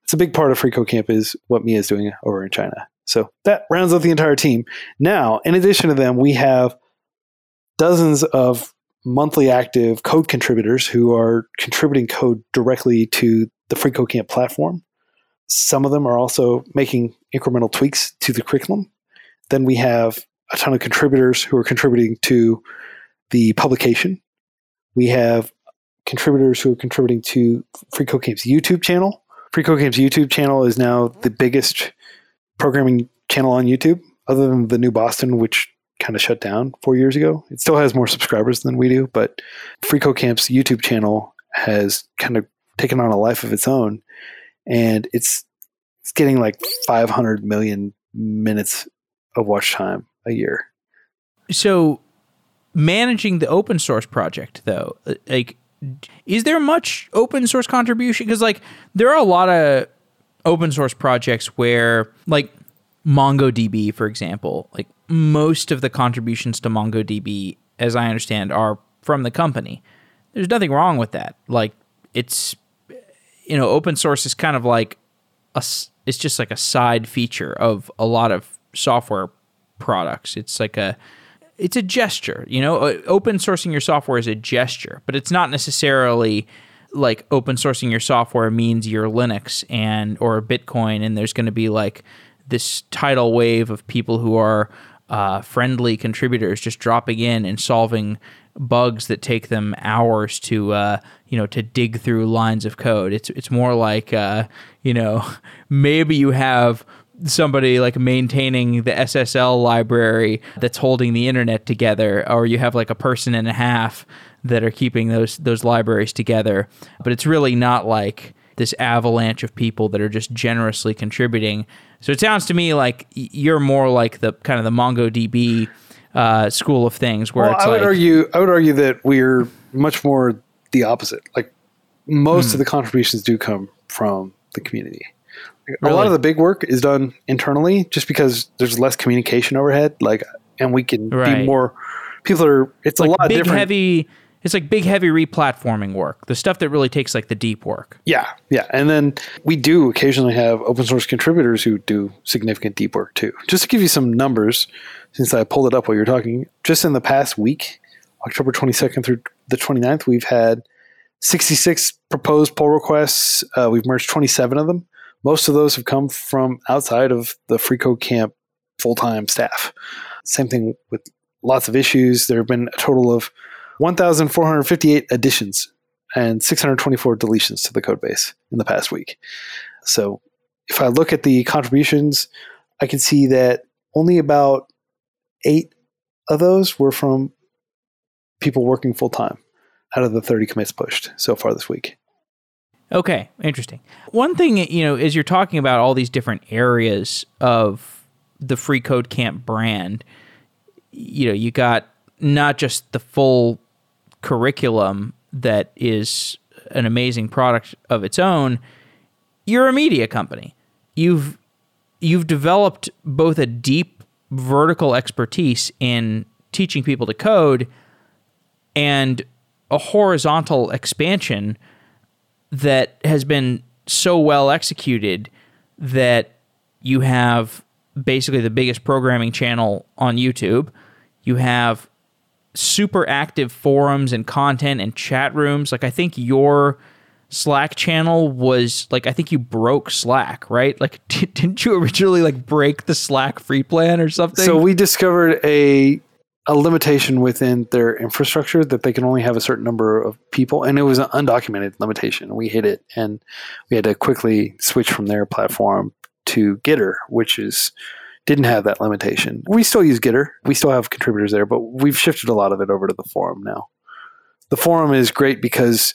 it's a big part of Free Code Camp is what Miya is doing over in China. So that rounds out the entire team. Now, in addition to them, we have dozens of monthly active code contributors who are contributing code directly to the Free Code platform. Some of them are also making incremental tweaks to the curriculum. Then we have a ton of contributors who are contributing to the publication. We have contributors who are contributing to Free Code YouTube channel. Free Code Camp's YouTube channel is now the biggest programming channel on YouTube, other than the New Boston, which kind of shut down four years ago. It still has more subscribers than we do, but Free Camp's YouTube channel has kind of taken on a life of its own, and it's it's getting like 500 million minutes of watch time a year. So, managing the open source project, though, uh, like is there much open source contribution? Because like there are a lot of open source projects where like MongoDB, for example, like most of the contributions to MongoDB, as I understand, are from the company. There's nothing wrong with that. Like it's you know, open source is kind of like a it's just like a side feature of a lot of software products. It's like a it's a gesture. You know, uh, open sourcing your software is a gesture, but it's not necessarily like open sourcing your software means you're Linux and or Bitcoin, and there's going to be like this tidal wave of people who are uh, friendly contributors just dropping in and solving bugs that take them hours to uh, you know to dig through lines of code. It's it's more like uh, you know maybe you have somebody like maintaining the SSL library that's holding the internet together, or you have like a person and a half that are keeping those those libraries together. But it's really not like this avalanche of people that are just generously contributing. So it sounds to me like you're more like the kind of the MongoDB uh, school of things, where well, I would like, argue I would argue that we're much more the opposite. Like most hmm. of the contributions do come from the community. Really? A lot of the big work is done internally just because there's less communication overhead. Like, and we can right. be more. People are. It's like a lot big different. heavy. It's like big heavy replatforming work. The stuff that really takes like the deep work. Yeah, yeah, and then we do occasionally have open source contributors who do significant deep work too. Just to give you some numbers, since I pulled it up while you're talking, just in the past week, October 22nd through the 29th, we've had 66 proposed pull requests. Uh, we've merged 27 of them. Most of those have come from outside of the Free Code Camp full time staff. Same thing with lots of issues. There have been a total of 1,458 additions and 624 deletions to the code base in the past week. So if I look at the contributions, I can see that only about eight of those were from people working full time out of the 30 commits pushed so far this week. Okay, interesting. One thing, you know, as you're talking about all these different areas of the Free Code Camp brand, you know, you got not just the full curriculum that is an amazing product of its own, you're a media company. You've you've developed both a deep vertical expertise in teaching people to code and a horizontal expansion that has been so well executed that you have basically the biggest programming channel on YouTube. You have super active forums and content and chat rooms. Like I think your Slack channel was like I think you broke Slack, right? Like didn't you originally like break the Slack free plan or something? So we discovered a a limitation within their infrastructure that they can only have a certain number of people and it was an undocumented limitation. We hit it and we had to quickly switch from their platform to Gitter, which is didn't have that limitation. We still use Gitter. We still have contributors there, but we've shifted a lot of it over to the forum now. The forum is great because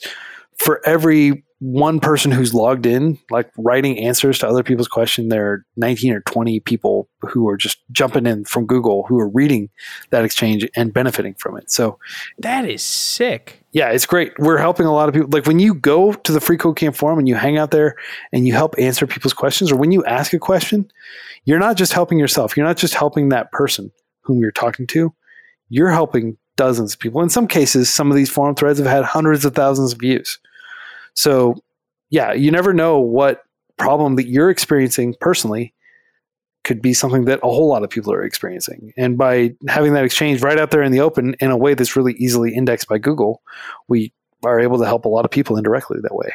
for every one person who's logged in, like writing answers to other people's questions, there are 19 or 20 people who are just jumping in from Google who are reading that exchange and benefiting from it. So that is sick. Yeah, it's great. We're helping a lot of people. Like when you go to the Free Code Camp forum and you hang out there and you help answer people's questions, or when you ask a question, you're not just helping yourself. You're not just helping that person whom you're talking to. You're helping dozens of people. In some cases, some of these forum threads have had hundreds of thousands of views. So, yeah, you never know what problem that you're experiencing personally could be something that a whole lot of people are experiencing. And by having that exchange right out there in the open in a way that's really easily indexed by Google, we are able to help a lot of people indirectly that way.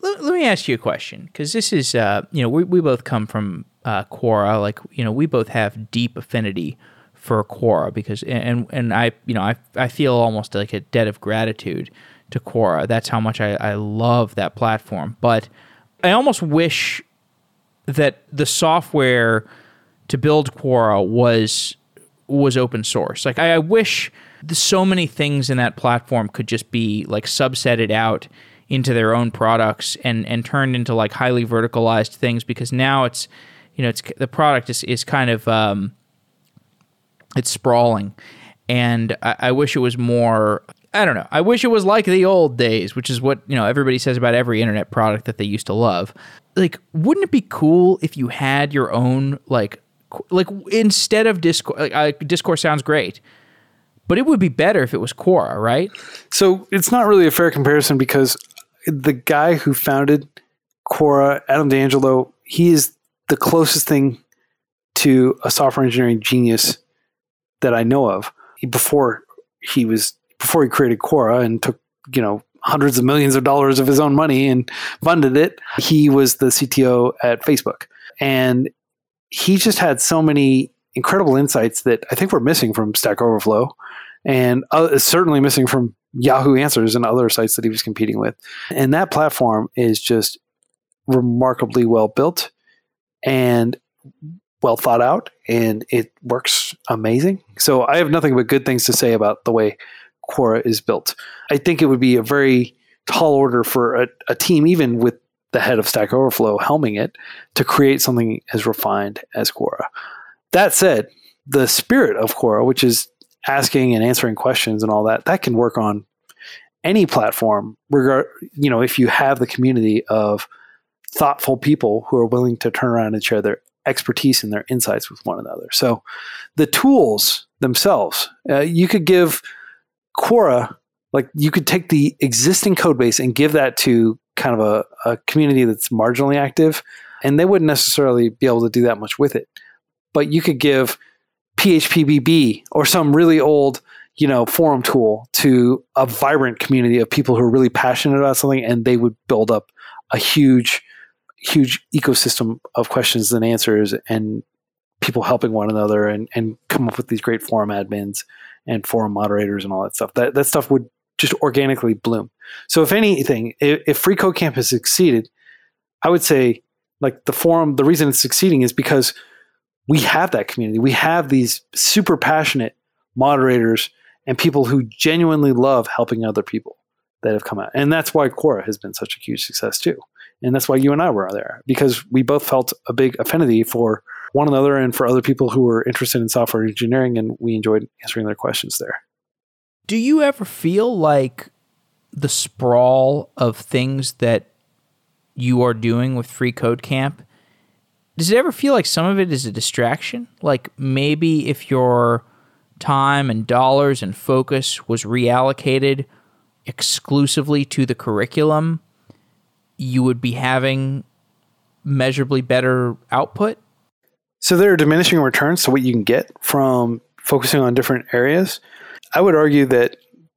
Let, let me ask you a question because this is, uh, you know, we, we both come from uh, Quora. Like, you know, we both have deep affinity for Quora because, and and I, you know, I I feel almost like a debt of gratitude to Quora. That's how much I, I love that platform. But I almost wish that the software to build Quora was was open source. Like I, I wish so many things in that platform could just be like subsetted out into their own products and and turned into like highly verticalized things because now it's you know it's the product is is kind of um, it's sprawling and I, I wish it was more I don't know. I wish it was like the old days, which is what, you know, everybody says about every internet product that they used to love. Like, wouldn't it be cool if you had your own like like instead of Discord like, Discord sounds great. But it would be better if it was Quora, right? So, it's not really a fair comparison because the guy who founded Quora, Adam D'Angelo, he is the closest thing to a software engineering genius that I know of. Before he was before he created Quora and took, you know, hundreds of millions of dollars of his own money and funded it, he was the CTO at Facebook. And he just had so many incredible insights that I think we're missing from Stack Overflow and uh, certainly missing from Yahoo Answers and other sites that he was competing with. And that platform is just remarkably well built and well thought out and it works amazing. So I have nothing but good things to say about the way Quora is built. I think it would be a very tall order for a, a team, even with the head of Stack Overflow helming it, to create something as refined as Quora. That said, the spirit of Quora, which is asking and answering questions and all that, that can work on any platform. Regard, you know, if you have the community of thoughtful people who are willing to turn around and share their expertise and their insights with one another. So, the tools themselves, uh, you could give Quora, like you could take the existing code base and give that to kind of a, a community that's marginally active, and they wouldn't necessarily be able to do that much with it. But you could give PHPBB or some really old, you know, forum tool to a vibrant community of people who are really passionate about something, and they would build up a huge, huge ecosystem of questions and answers and people helping one another and, and come up with these great forum admins and forum moderators and all that stuff. That that stuff would just organically bloom. So if anything, if, if Free Code Camp has succeeded, I would say like the forum. The reason it's succeeding is because we have that community. We have these super passionate moderators and people who genuinely love helping other people that have come out, and that's why Quora has been such a huge success too. And that's why you and I were there because we both felt a big affinity for one another and for other people who were interested in software engineering, and we enjoyed answering their questions there. Do you ever feel like the sprawl of things that you are doing with Free Code Camp? Does it ever feel like some of it is a distraction? Like maybe if your time and dollars and focus was reallocated exclusively to the curriculum, you would be having measurably better output? So there are diminishing returns to what you can get from focusing on different areas. I would argue that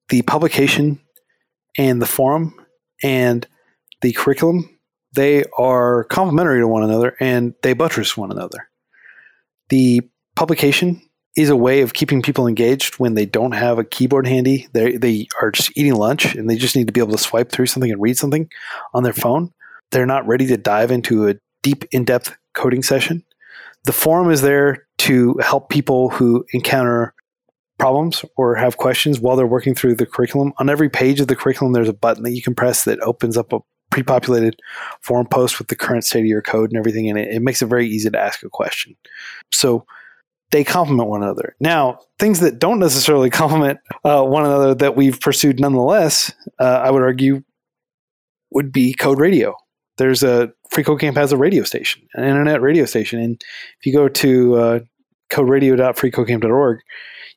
the publication and the forum and the curriculum they are complementary to one another and they buttress one another. The publication is a way of keeping people engaged when they don't have a keyboard handy. They they are just eating lunch and they just need to be able to swipe through something and read something on their phone. They're not ready to dive into a deep, in-depth coding session. The forum is there to help people who encounter problems or have questions while they're working through the curriculum. On every page of the curriculum, there's a button that you can press that opens up a pre-populated forum post with the current state of your code and everything in it. It makes it very easy to ask a question. So they complement one another. Now, things that don't necessarily complement uh, one another that we've pursued nonetheless, uh, I would argue, would be Code Radio. There's a Free Code Camp has a radio station, an internet radio station, and if you go to uh, coderadio.freecodecamp.org,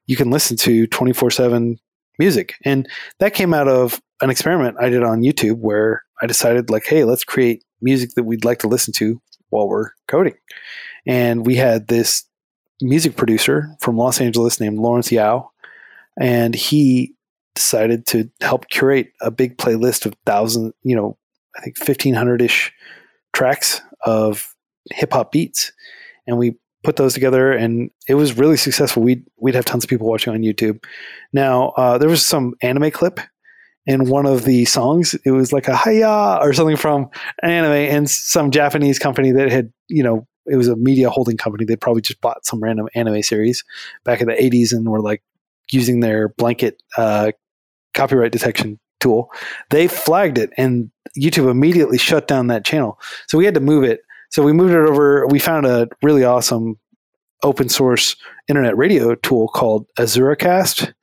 you can listen to 24/7 music, and that came out of an experiment I did on YouTube where I decided, like, hey, let's create music that we'd like to listen to while we're coding, and we had this music producer from Los Angeles named Lawrence Yao, and he decided to help curate a big playlist of thousand, you know, I think fifteen hundred ish tracks of hip hop beats, and we put those together, and it was really successful. We'd we'd have tons of people watching on YouTube. Now uh, there was some anime clip in one of the songs. It was like a hiya or something from an anime, and some Japanese company that had you know it was a media holding company. They probably just bought some random anime series back in the 80s and were like using their blanket uh, copyright detection tool. They flagged it and YouTube immediately shut down that channel. So we had to move it. So we moved it over. We found a really awesome open source internet radio tool called AzuraCast.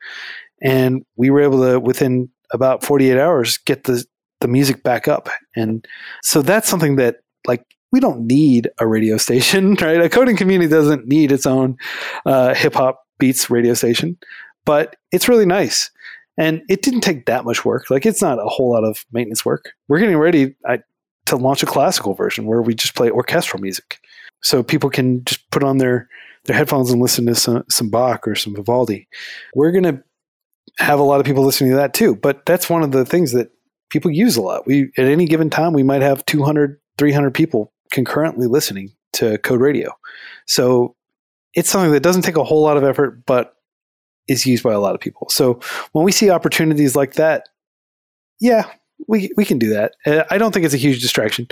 And we were able to, within about 48 hours, get the, the music back up. And so that's something that like we don't need a radio station, right? A coding community doesn't need its own uh, hip hop beats radio station, but it's really nice. And it didn't take that much work. Like it's not a whole lot of maintenance work. We're getting ready I, to launch a classical version where we just play orchestral music, so people can just put on their their headphones and listen to some, some Bach or some Vivaldi. We're gonna have a lot of people listening to that too. But that's one of the things that people use a lot. We at any given time we might have 200, 300 people concurrently listening to Code Radio. So it's something that doesn't take a whole lot of effort, but is used by a lot of people. So when we see opportunities like that, yeah, we we can do that. Uh, I don't think it's a huge distraction.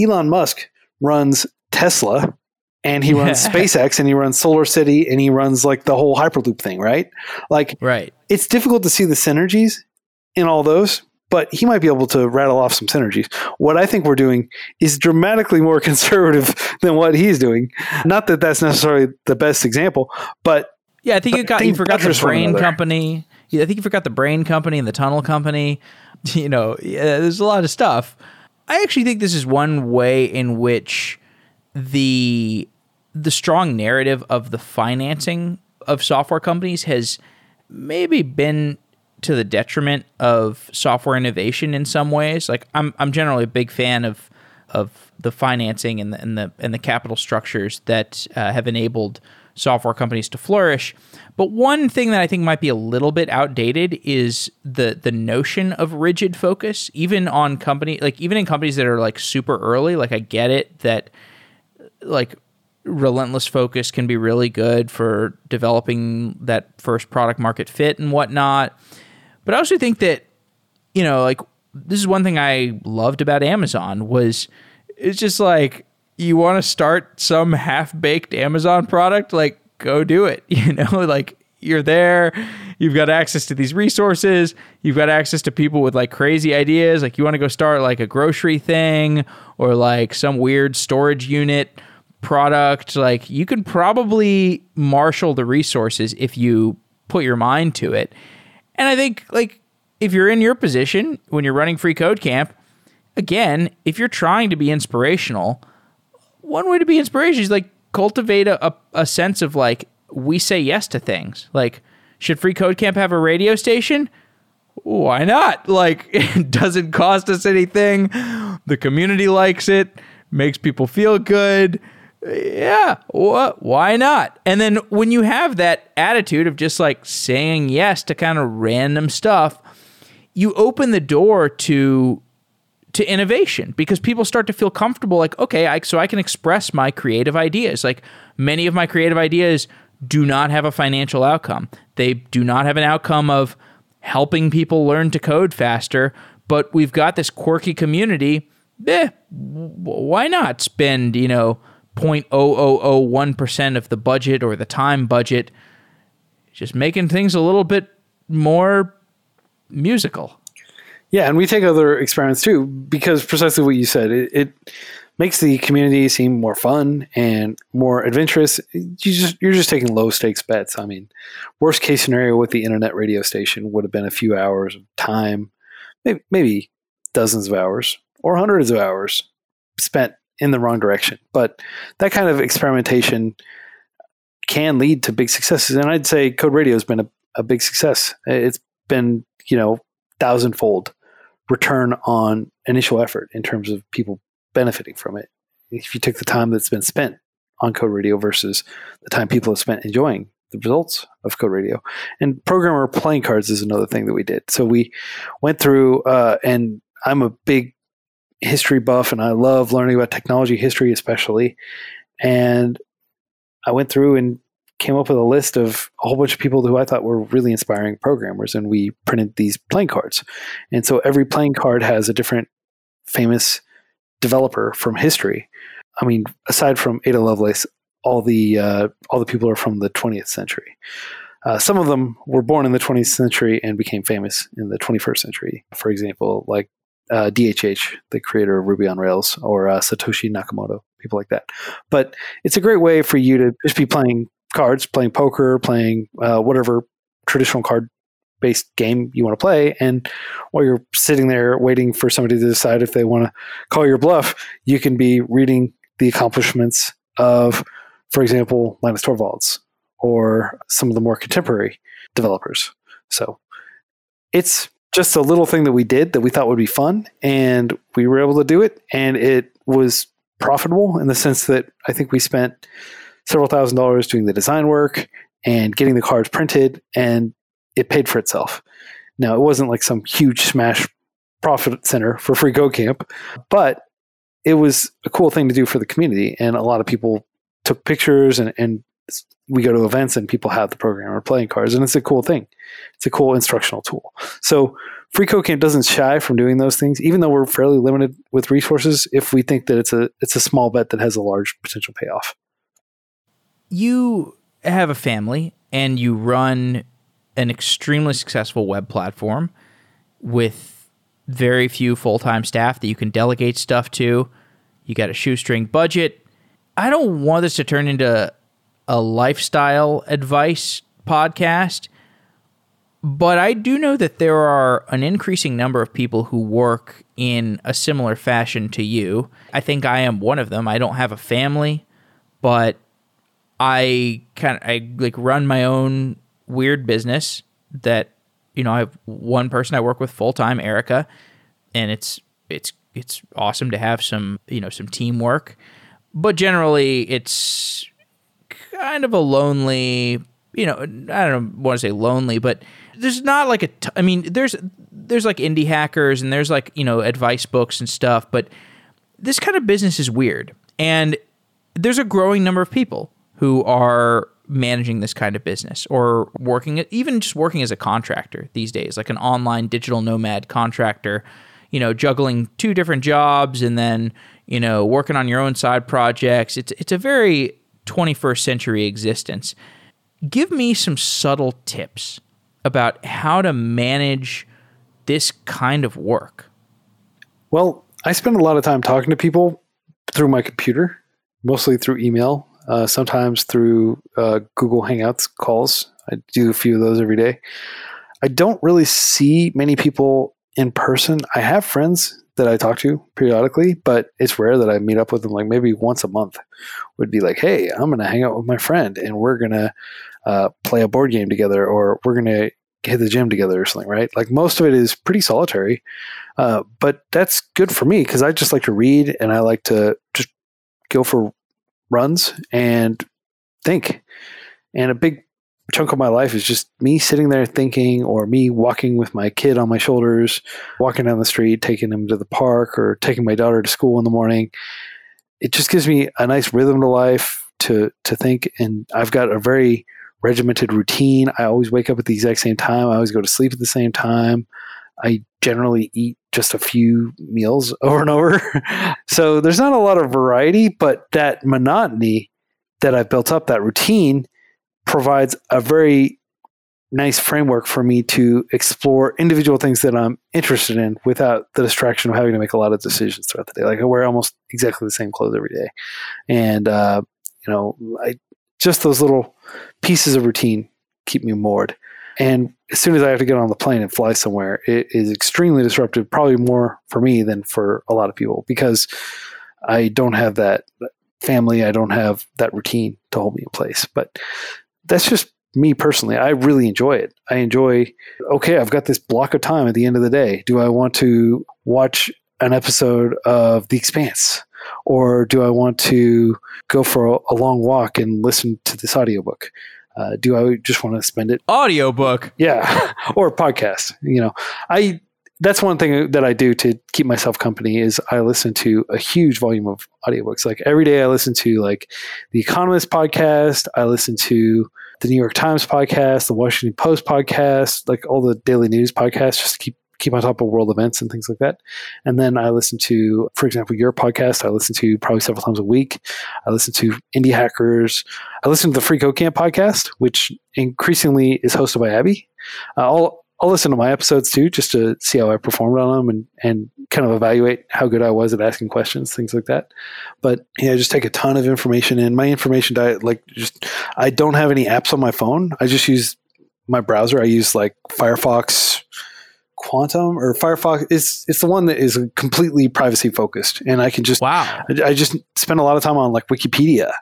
Elon Musk runs Tesla and he runs SpaceX and he runs Solar City and he runs like the whole Hyperloop thing, right? Like right. It's difficult to see the synergies in all those, but he might be able to rattle off some synergies. What I think we're doing is dramatically more conservative than what he's doing. Not that that's necessarily the best example, but yeah, I think you got you forgot the brain company. Yeah, I think you forgot the brain company and the tunnel company. You know, yeah, there's a lot of stuff. I actually think this is one way in which the the strong narrative of the financing of software companies has maybe been to the detriment of software innovation in some ways. Like I'm I'm generally a big fan of of the financing and the and the and the capital structures that uh, have enabled software companies to flourish. But one thing that I think might be a little bit outdated is the the notion of rigid focus, even on company like even in companies that are like super early. Like I get it that like relentless focus can be really good for developing that first product market fit and whatnot. But I also think that, you know, like this is one thing I loved about Amazon was it's just like you want to start some half-baked Amazon product, like go do it. You know, like you're there, you've got access to these resources, you've got access to people with like crazy ideas, like you want to go start like a grocery thing or like some weird storage unit product, like you can probably marshal the resources if you put your mind to it. And I think like if you're in your position when you're running free code camp, again, if you're trying to be inspirational, one way to be inspirational is like cultivate a, a, sense of like we say yes to things. Like, should free code camp have a radio station? Why not? Like, it doesn't cost us anything. The community likes it, makes people feel good. yeah, wh- why not? And then when you have that attitude of just like saying yes to kind of random stuff, you open the door to to innovation because people start to feel comfortable like okay I, so i can express my creative ideas. Like many of my creative ideas do not have a financial outcome. They do not have an outcome of helping people learn to code faster but we've got this quirky community. Eh, why not spend you know 0.0001% of the budget or the time budget just making things a little bit more musical yeah, and we take other experiments too because precisely what you said, it, it makes the community seem more fun and more adventurous. You just you're just taking low stakes bets. I mean, worst case scenario with the internet radio station would have been a few hours of time, maybe, maybe dozens of hours or hundreds of hours spent in the wrong direction. But that kind of experimentation can lead to big successes, and I'd say Code Radio has been a, a big success. It's been you know thousandfold return on initial effort in terms of people benefiting from it. If you took the time that's been spent on Code Radio versus the time people have spent enjoying the results of Code Radio. And programmer playing cards is another thing that we did. So we went through, uh, and I'm a big history buff and I love learning about technology history, especially. And I went through and came up with a list of a whole bunch of people who I thought were really inspiring programmers, and we printed these playing cards. And so every playing card has a different famous developer from history. I mean, aside from Ada Lovelace, all the uh, all the people are from the 20th century. Uh, some of them were born in the 20th century and became famous in the 21st century. For example, like uh, DHH, the creator of Ruby on Rails, or uh, Satoshi Nakamoto, people like that. But it's a great way for you to just be playing cards, playing poker, playing uh, whatever traditional card based game you want to play. And while you're sitting there waiting for somebody to decide if they want to call your bluff, you can be reading the accomplishments of, for example, Linus Torvalds or some of the more contemporary developers. So it's just a little thing that we did that we thought would be fun and we were able to do it and it was profitable in the sense that I think we spent several thousand dollars doing the design work and getting the cards printed, and it paid for itself. Now, it wasn't like some huge smash profit center for Free Code Camp, but it was a cool thing to do for the community. And a lot of people took pictures, and, and we go to events and people have the program or playing cards, and it's a cool thing. It's a cool instructional tool. So, Free Code Camp doesn't shy from doing those things, even though we're fairly limited with resources. If we think that it's a it's a small bet that has a large potential payoff you have a family and you run an extremely successful web platform with very few full time staff that you can delegate stuff to. You got a shoestring budget. I don't want this to turn into a lifestyle advice podcast, but I do know that there are an increasing number of people who work in a similar fashion to you. I think I am one of them. I don't have a family, but I kind of I like run my own weird business that you know I have one person I work with full time, Erica, and it's it's it's awesome to have some you know some teamwork, but generally it's kind of a lonely you know I don't want to say lonely, but there's not like a t- I mean there's there's like indie hackers and there's like you know advice books and stuff, but this kind of business is weird. And there's a growing number of people who are managing this kind of business or working even just working as a contractor these days like an online digital nomad contractor you know juggling two different jobs and then you know working on your own side projects. It's it's a very 21st century existence. Give me some subtle tips about how to manage this kind of work. Well i spend a lot of time talking to people through my computer mostly through email uh, sometimes through uh, Google Hangouts calls. I do a few of those every day. I don't really see many people in person. I have friends that I talk to periodically, but it's rare that I meet up with them. Like maybe once a month would be like, hey, I'm going to hang out with my friend and we're going to uh, play a board game together or we're going to hit the gym together or something, right? Like most of it is pretty solitary, uh, but that's good for me because I just like to read and I like to just go for runs and think. And a big chunk of my life is just me sitting there thinking or me walking with my kid on my shoulders, walking down the street, taking him to the park or taking my daughter to school in the morning. It just gives me a nice rhythm to life to to think and I've got a very regimented routine. I always wake up at the exact same time. I always go to sleep at the same time. I generally eat just a few meals over and over. so there's not a lot of variety, but that monotony that I've built up, that routine, provides a very nice framework for me to explore individual things that I'm interested in without the distraction of having to make a lot of decisions throughout the day. Like I wear almost exactly the same clothes every day, and uh, you know, I just those little pieces of routine keep me moored. And as soon as I have to get on the plane and fly somewhere, it is extremely disruptive. Probably more for me than for a lot of people because I don't have that family. I don't have that routine to hold me in place. But that's just me personally. I really enjoy it. I enjoy, okay, I've got this block of time at the end of the day. Do I want to watch an episode of The Expanse? Or do I want to go for a, long walk and listen to this audiobook? Uh, do I just want to spend it? Audiobook. Yeah. or podcast. You know, I that's one thing that I do to keep myself company is I listen to a huge volume of audiobooks. Like every day I listen to like the Economist podcast, I listen to the New York Times podcast, the Washington Post podcast, like all the daily news podcasts just to keep keep on top of world events and things like that. And then I listen to, for example, your podcast. I listen to probably several times a week. I listen to Indie Hackers. I listen to the Free Code Camp podcast, which increasingly is hosted by Abbey. Uh, all I'll listen to my episodes too, just to see how I performed on them and, and kind of evaluate how good I was at asking questions, things like that. But yeah, I just take a ton of information in. My information diet, like just, I don't have any apps on my phone. I just use my browser. I use like Firefox Quantum or Firefox. It's it's the one that is completely privacy focused, and I can just wow. I, I just spend a lot of time on like Wikipedia,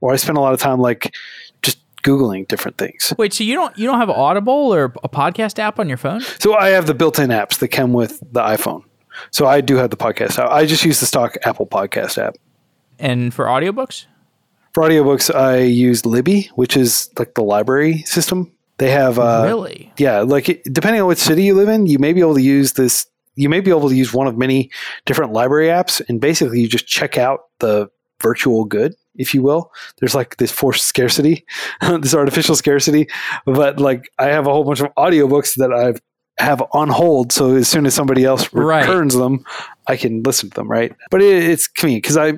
or I spend a lot of time like just googling different things. Wait, so you don't you don't have Audible or a podcast app on your phone? So I have the built-in apps that come with the iPhone. So I do have the podcast app. I just use the stock Apple Podcast app. And for audiobooks? For audiobooks, I use Libby, which is like the library system. They have uh, really, yeah. Like depending on which city you live in, you may be able to use this. You may be able to use one of many different library apps, and basically you just check out the virtual good if you will. There's like this forced scarcity, this artificial scarcity. But like I have a whole bunch of audiobooks that I've have on hold so as soon as somebody else returns right. them i can listen to them right but it, it's convenient because i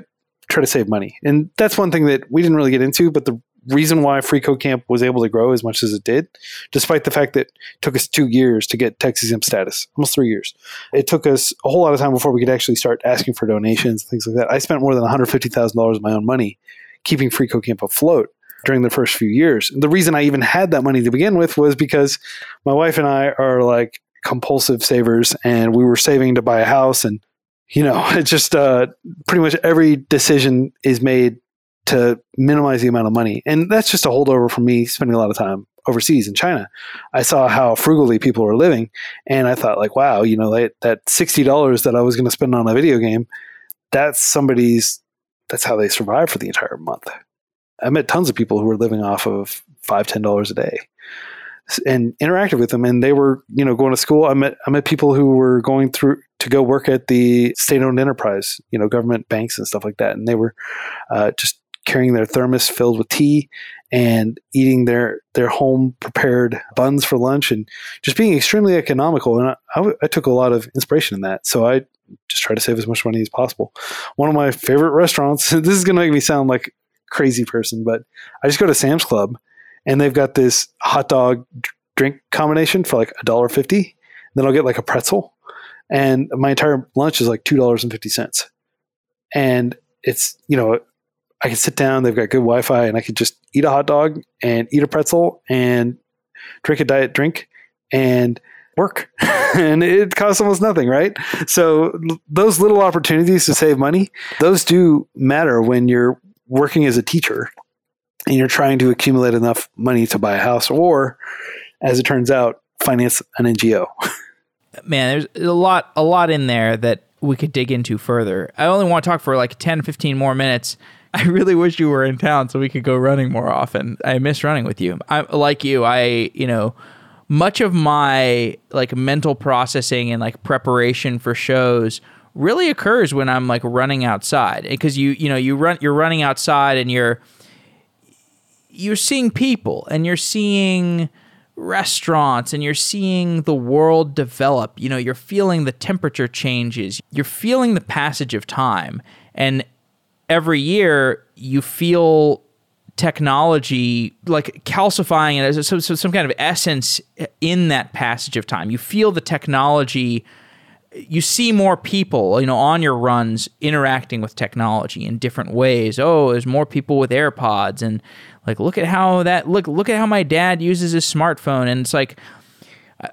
try to save money and that's one thing that we didn't really get into but the reason why free code camp was able to grow as much as it did despite the fact that it took us two years to get tax exempt status almost three years it took us a whole lot of time before we could actually start asking for donations things like that i spent more than $150000 of my own money keeping Free Code Camp afloat during the first few years. And the reason I even had that money to begin with was because my wife and I are like compulsive savers and we were saving to buy a house and you know, it's just uh, pretty much every decision is made to minimize the amount of money. And that's just a holdover from me spending a lot of time overseas in China. I saw how frugally people were living and I thought like, wow, you know, that, that $60 that I was going to spend on a video game, that's somebody's that's how they survive for the entire month. I met tons of people who were living off of five, ten dollars a day, and interacted with them. And they were, you know, going to school. I met I met people who were going through to go work at the state-owned enterprise, you know, government banks and stuff like that. And they were uh, just carrying their thermos filled with tea and eating their their home prepared buns for lunch and just being extremely economical. And I, took a lot of inspiration in that. So I just try to save as much money as possible. One of my favorite restaurants, this is going to make me sound like crazy person, but I just go to Sam's Club and they've got this hot dog drink combination for like a dollar fifty. Then I'll get like a pretzel, and my entire lunch is like two dollars and fifty cents. And it's you know I can sit down. They've got good Wi-Fi, and I could just eat a hot dog and eat a pretzel and drink a diet drink and work and it costs almost nothing right so those little opportunities to save money those do matter when you're working as a teacher and you're trying to accumulate enough money to buy a house or as it turns out finance an ngo man there's a lot a lot in there that we could dig into further. I only want to talk for like 10, 15 more minutes. I really wish you were in town so we could go running more often. I miss running with you. I like you. I, you know, much of my like mental processing and like preparation for shows really occurs when I'm like running outside because you you know you run you're running outside and you're you're seeing people and you're seeing restaurants and you're seeing the world develop you know you're feeling the temperature changes you're feeling the passage of time and every year you feel technology like calcifying it as some, some kind of essence in that passage of time you feel the technology you see more people, you know, on your runs interacting with technology in different ways. Oh, there's more people with AirPods and like look at how that look look at how my dad uses his smartphone and it's like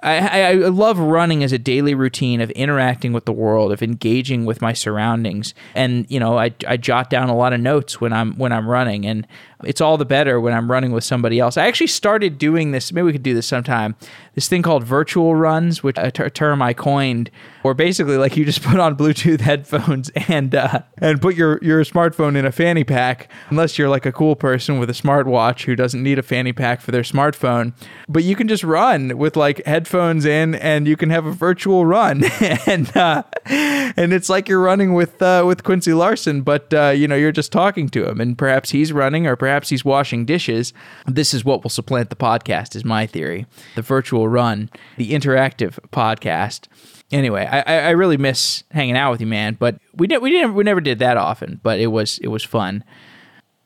I, I, love running as a daily routine of interacting with the world, of engaging with my surroundings, and you know, I, I jot down a lot of notes when I'm when I'm running, and it's all the better when I'm running with somebody else. I actually started doing this. Maybe we could do this sometime. This thing called virtual runs, which a term I coined, where basically like you just put on Bluetooth headphones and uh, and put your your smartphone in a fanny pack, unless you're like a cool person with a smartwatch who doesn't need a fanny pack for their smartphone. But you can just run with like headphones in, and you can have a virtual run, and uh, and it's like you're running with uh, with Quincy Larson, but uh, you know you're just talking to him, and perhaps he's running, or perhaps he's washing dishes. This is what will supplant the podcast, is my theory. The virtual run, the interactive podcast. Anyway, I, I really miss hanging out with you, man. But we did we didn't we never did that often, but it was it was fun.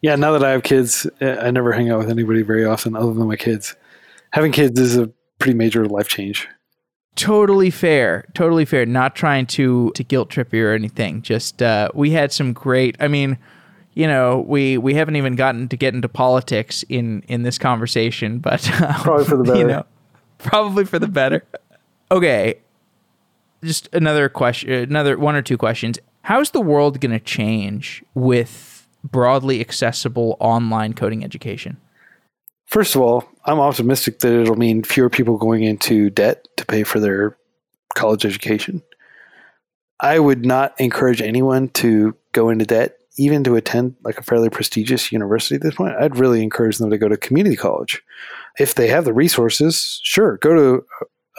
Yeah, now that I have kids, I never hang out with anybody very often other than my kids. Having kids is a pretty major life change totally fair totally fair not trying to to guilt trip you or anything just uh we had some great i mean you know we we haven't even gotten to get into politics in in this conversation but um, probably for the better. you know, probably for the better. Okay. Just another question another one or two questions. How's the world going to change with broadly accessible online coding education? First of all i'm optimistic that it'll mean fewer people going into debt to pay for their college education. I would not encourage anyone to go into debt even to attend like a fairly prestigious university at this point, I'd really encourage them to go to community college. If they have the resources, sure, go to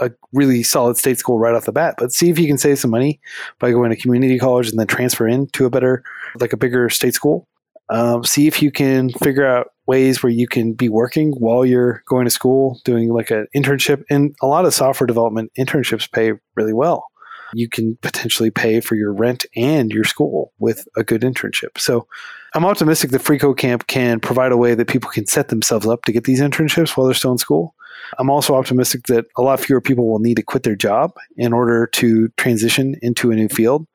a really solid state school right off the bat, but see if you can save some money by going to community college and then transfer into a better, like a bigger state school. Um, see if you can figure out ways where you can be working while you're going to school, doing like an internship. And a lot of software development internships pay really well you can potentially pay for your rent and your school with a good internship. So I'm optimistic that Free Code Camp can provide a way that people can set themselves up to get these internships while they're still in school. I'm also optimistic that a lot fewer people will need to quit their job in order to transition into a new field,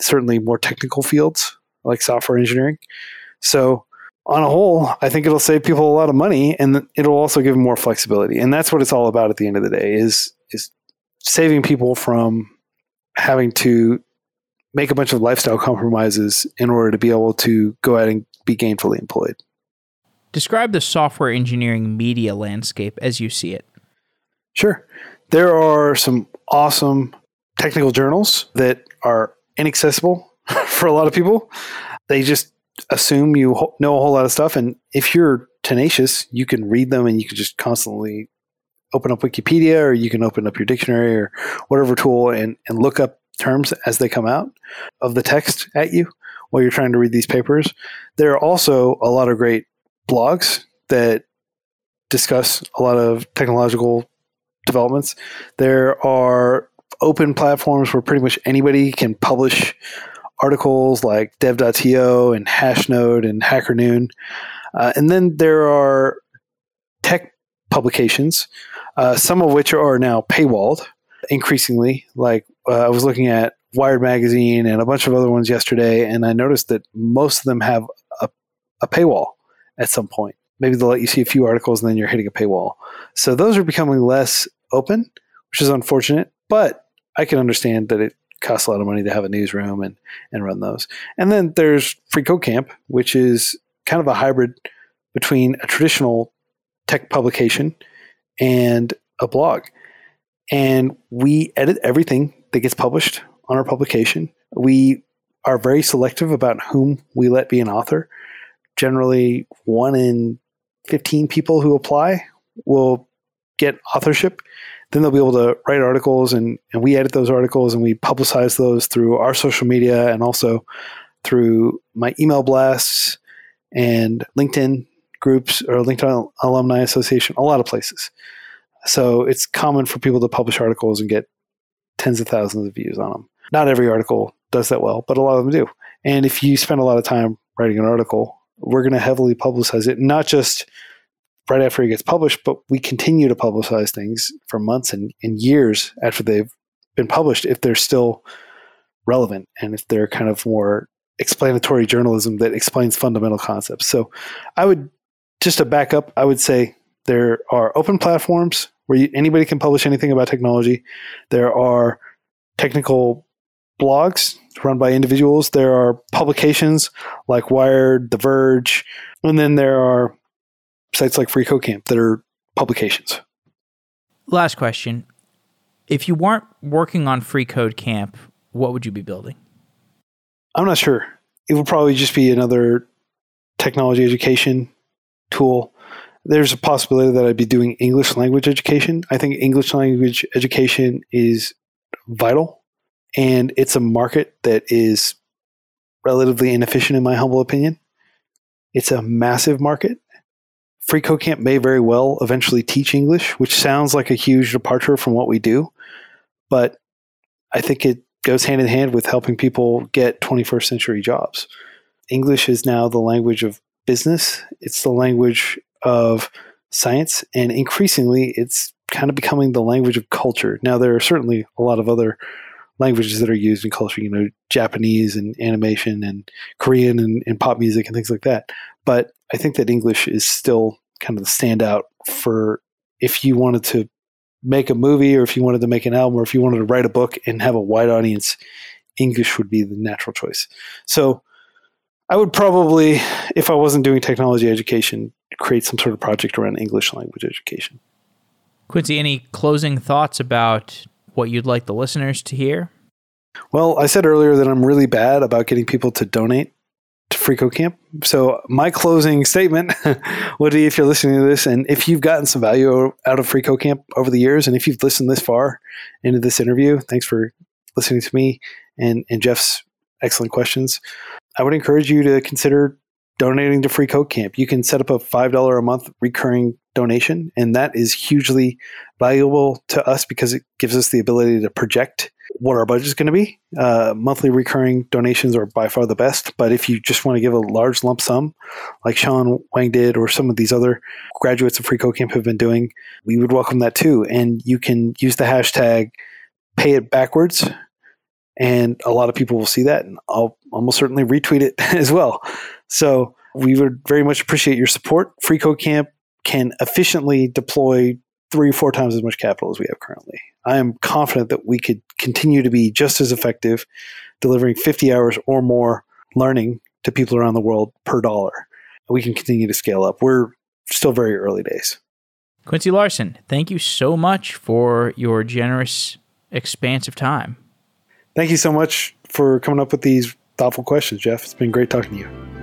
certainly more technical fields like software engineering. So on a whole, I think it'll save people a lot of money and it'll also give them more flexibility. And that's what it's all about at the end of the day is is saving people from having to make a bunch of lifestyle compromises in order to be able to go out and be gainfully employed. Describe the software engineering media landscape as you see it. Sure. There are some awesome technical journals that are inaccessible for a lot of people. They just assume you know a whole lot of stuff. And if you're tenacious, you can read them and you can just constantly open up Wikipedia or you can open up your dictionary or whatever tool and, and look up terms as they come out of the text at you while you're trying to read these papers. There are also a lot of great blogs that discuss a lot of technological developments. There are open platforms where pretty much anybody can publish articles like dev.to and Hashnode and HackerNoon. Uh, and then there are tech publications uh, some of which are now paywalled increasingly. Like uh, I was looking at Wired Magazine and a bunch of other ones yesterday, and I noticed that most of them have a, a paywall at some point. Maybe they'll let you see a few articles and then you're hitting a paywall. So those are becoming less open, which is unfortunate, but I can understand that it costs a lot of money to have a newsroom and, and run those. And then there's Free Code Camp, which is kind of a hybrid between a traditional tech publication and a blog. And we edit everything that gets published on our publication. We are very selective about whom we let be an author. Generally, one in 15 people who apply will get authorship. Then they'll be able to write articles, and, and we edit those articles and we publicize those through our social media and also through my email blasts and LinkedIn groups or LinkedIn Alumni Association, a lot of places. So it's common for people to publish articles and get tens of thousands of views on them. Not every article does that well, but a lot of them do. And if you spend a lot of time writing an article, we're going to heavily publicize it, not just right after it gets published, but we continue to publicize things for months and, and years after they've been published if they're still relevant and if they're kind of more explanatory journalism that explains fundamental concepts. So I would just to back up, I would say there are open platforms where you, anybody can publish anything about technology. There are technical blogs run by individuals. There are publications like Wired, The Verge, and then there are sites like FreeCodeCamp that are publications. Last question. If you weren't working on FreeCodeCamp, what would you be building? I'm not sure. It would probably just be another technology education tool. There's a possibility that I'd be doing English language education. I think English language education is vital, and it's a market that is relatively inefficient, in my humble opinion. It's a massive market. FreeCodeCamp may very well eventually teach English, which sounds like a huge departure from what we do, but I think it goes hand in hand with helping people get 21st century jobs. English is now the language of business, it's the language of science, and increasingly it's kind of becoming the language of culture. Now, there are certainly a lot of other languages that are used in culture, you know, Japanese and animation and Korean and, and pop music and things like that. But I think that English is still kind of the standout for if you wanted to make a movie or if you wanted to make an album or if you wanted to write a book and have a wide audience, English would be the natural choice. So I would probably, if I wasn't doing technology education, create some sort of project around English language education. Quincy, any closing thoughts about what you'd like the listeners to hear? Well, I said earlier that I'm really bad about getting people to donate to FreeCodeCamp. So my closing statement would be if you're listening to this and if you've gotten some value out of FreeCodeCamp over the years and if you've listened this far into this interview, thanks for listening to me and, and Jeff's excellent questions. I would encourage you to consider donating to FreeCodeCamp. You can set up a $5 a month recurring donation, and that is hugely valuable to us because it gives us the ability to project what our budget is going to be. Uh, monthly recurring donations are by far the best, but if you just want to give a large lump sum, like Shawn Wang did, or some of these other graduates of FreeCodeCamp have been doing, we would welcome that too. And you can use the hashtag pay it backwards and a lot of people will see that and I'll almost certainly retweet it as well. So we would very much appreciate your support. FreeCodeCamp can efficiently deploy three or four times as much capital as we have currently. I am confident that we could continue to be just as effective delivering 50 hours or more learning to people around the world per dollar. We can continue to scale up. We're still very early days. Quincy Larson, thank you so much for your generous, expansive time. Thank you so much for coming up with these thoughtful questions, Jeff. It's been great talking to you.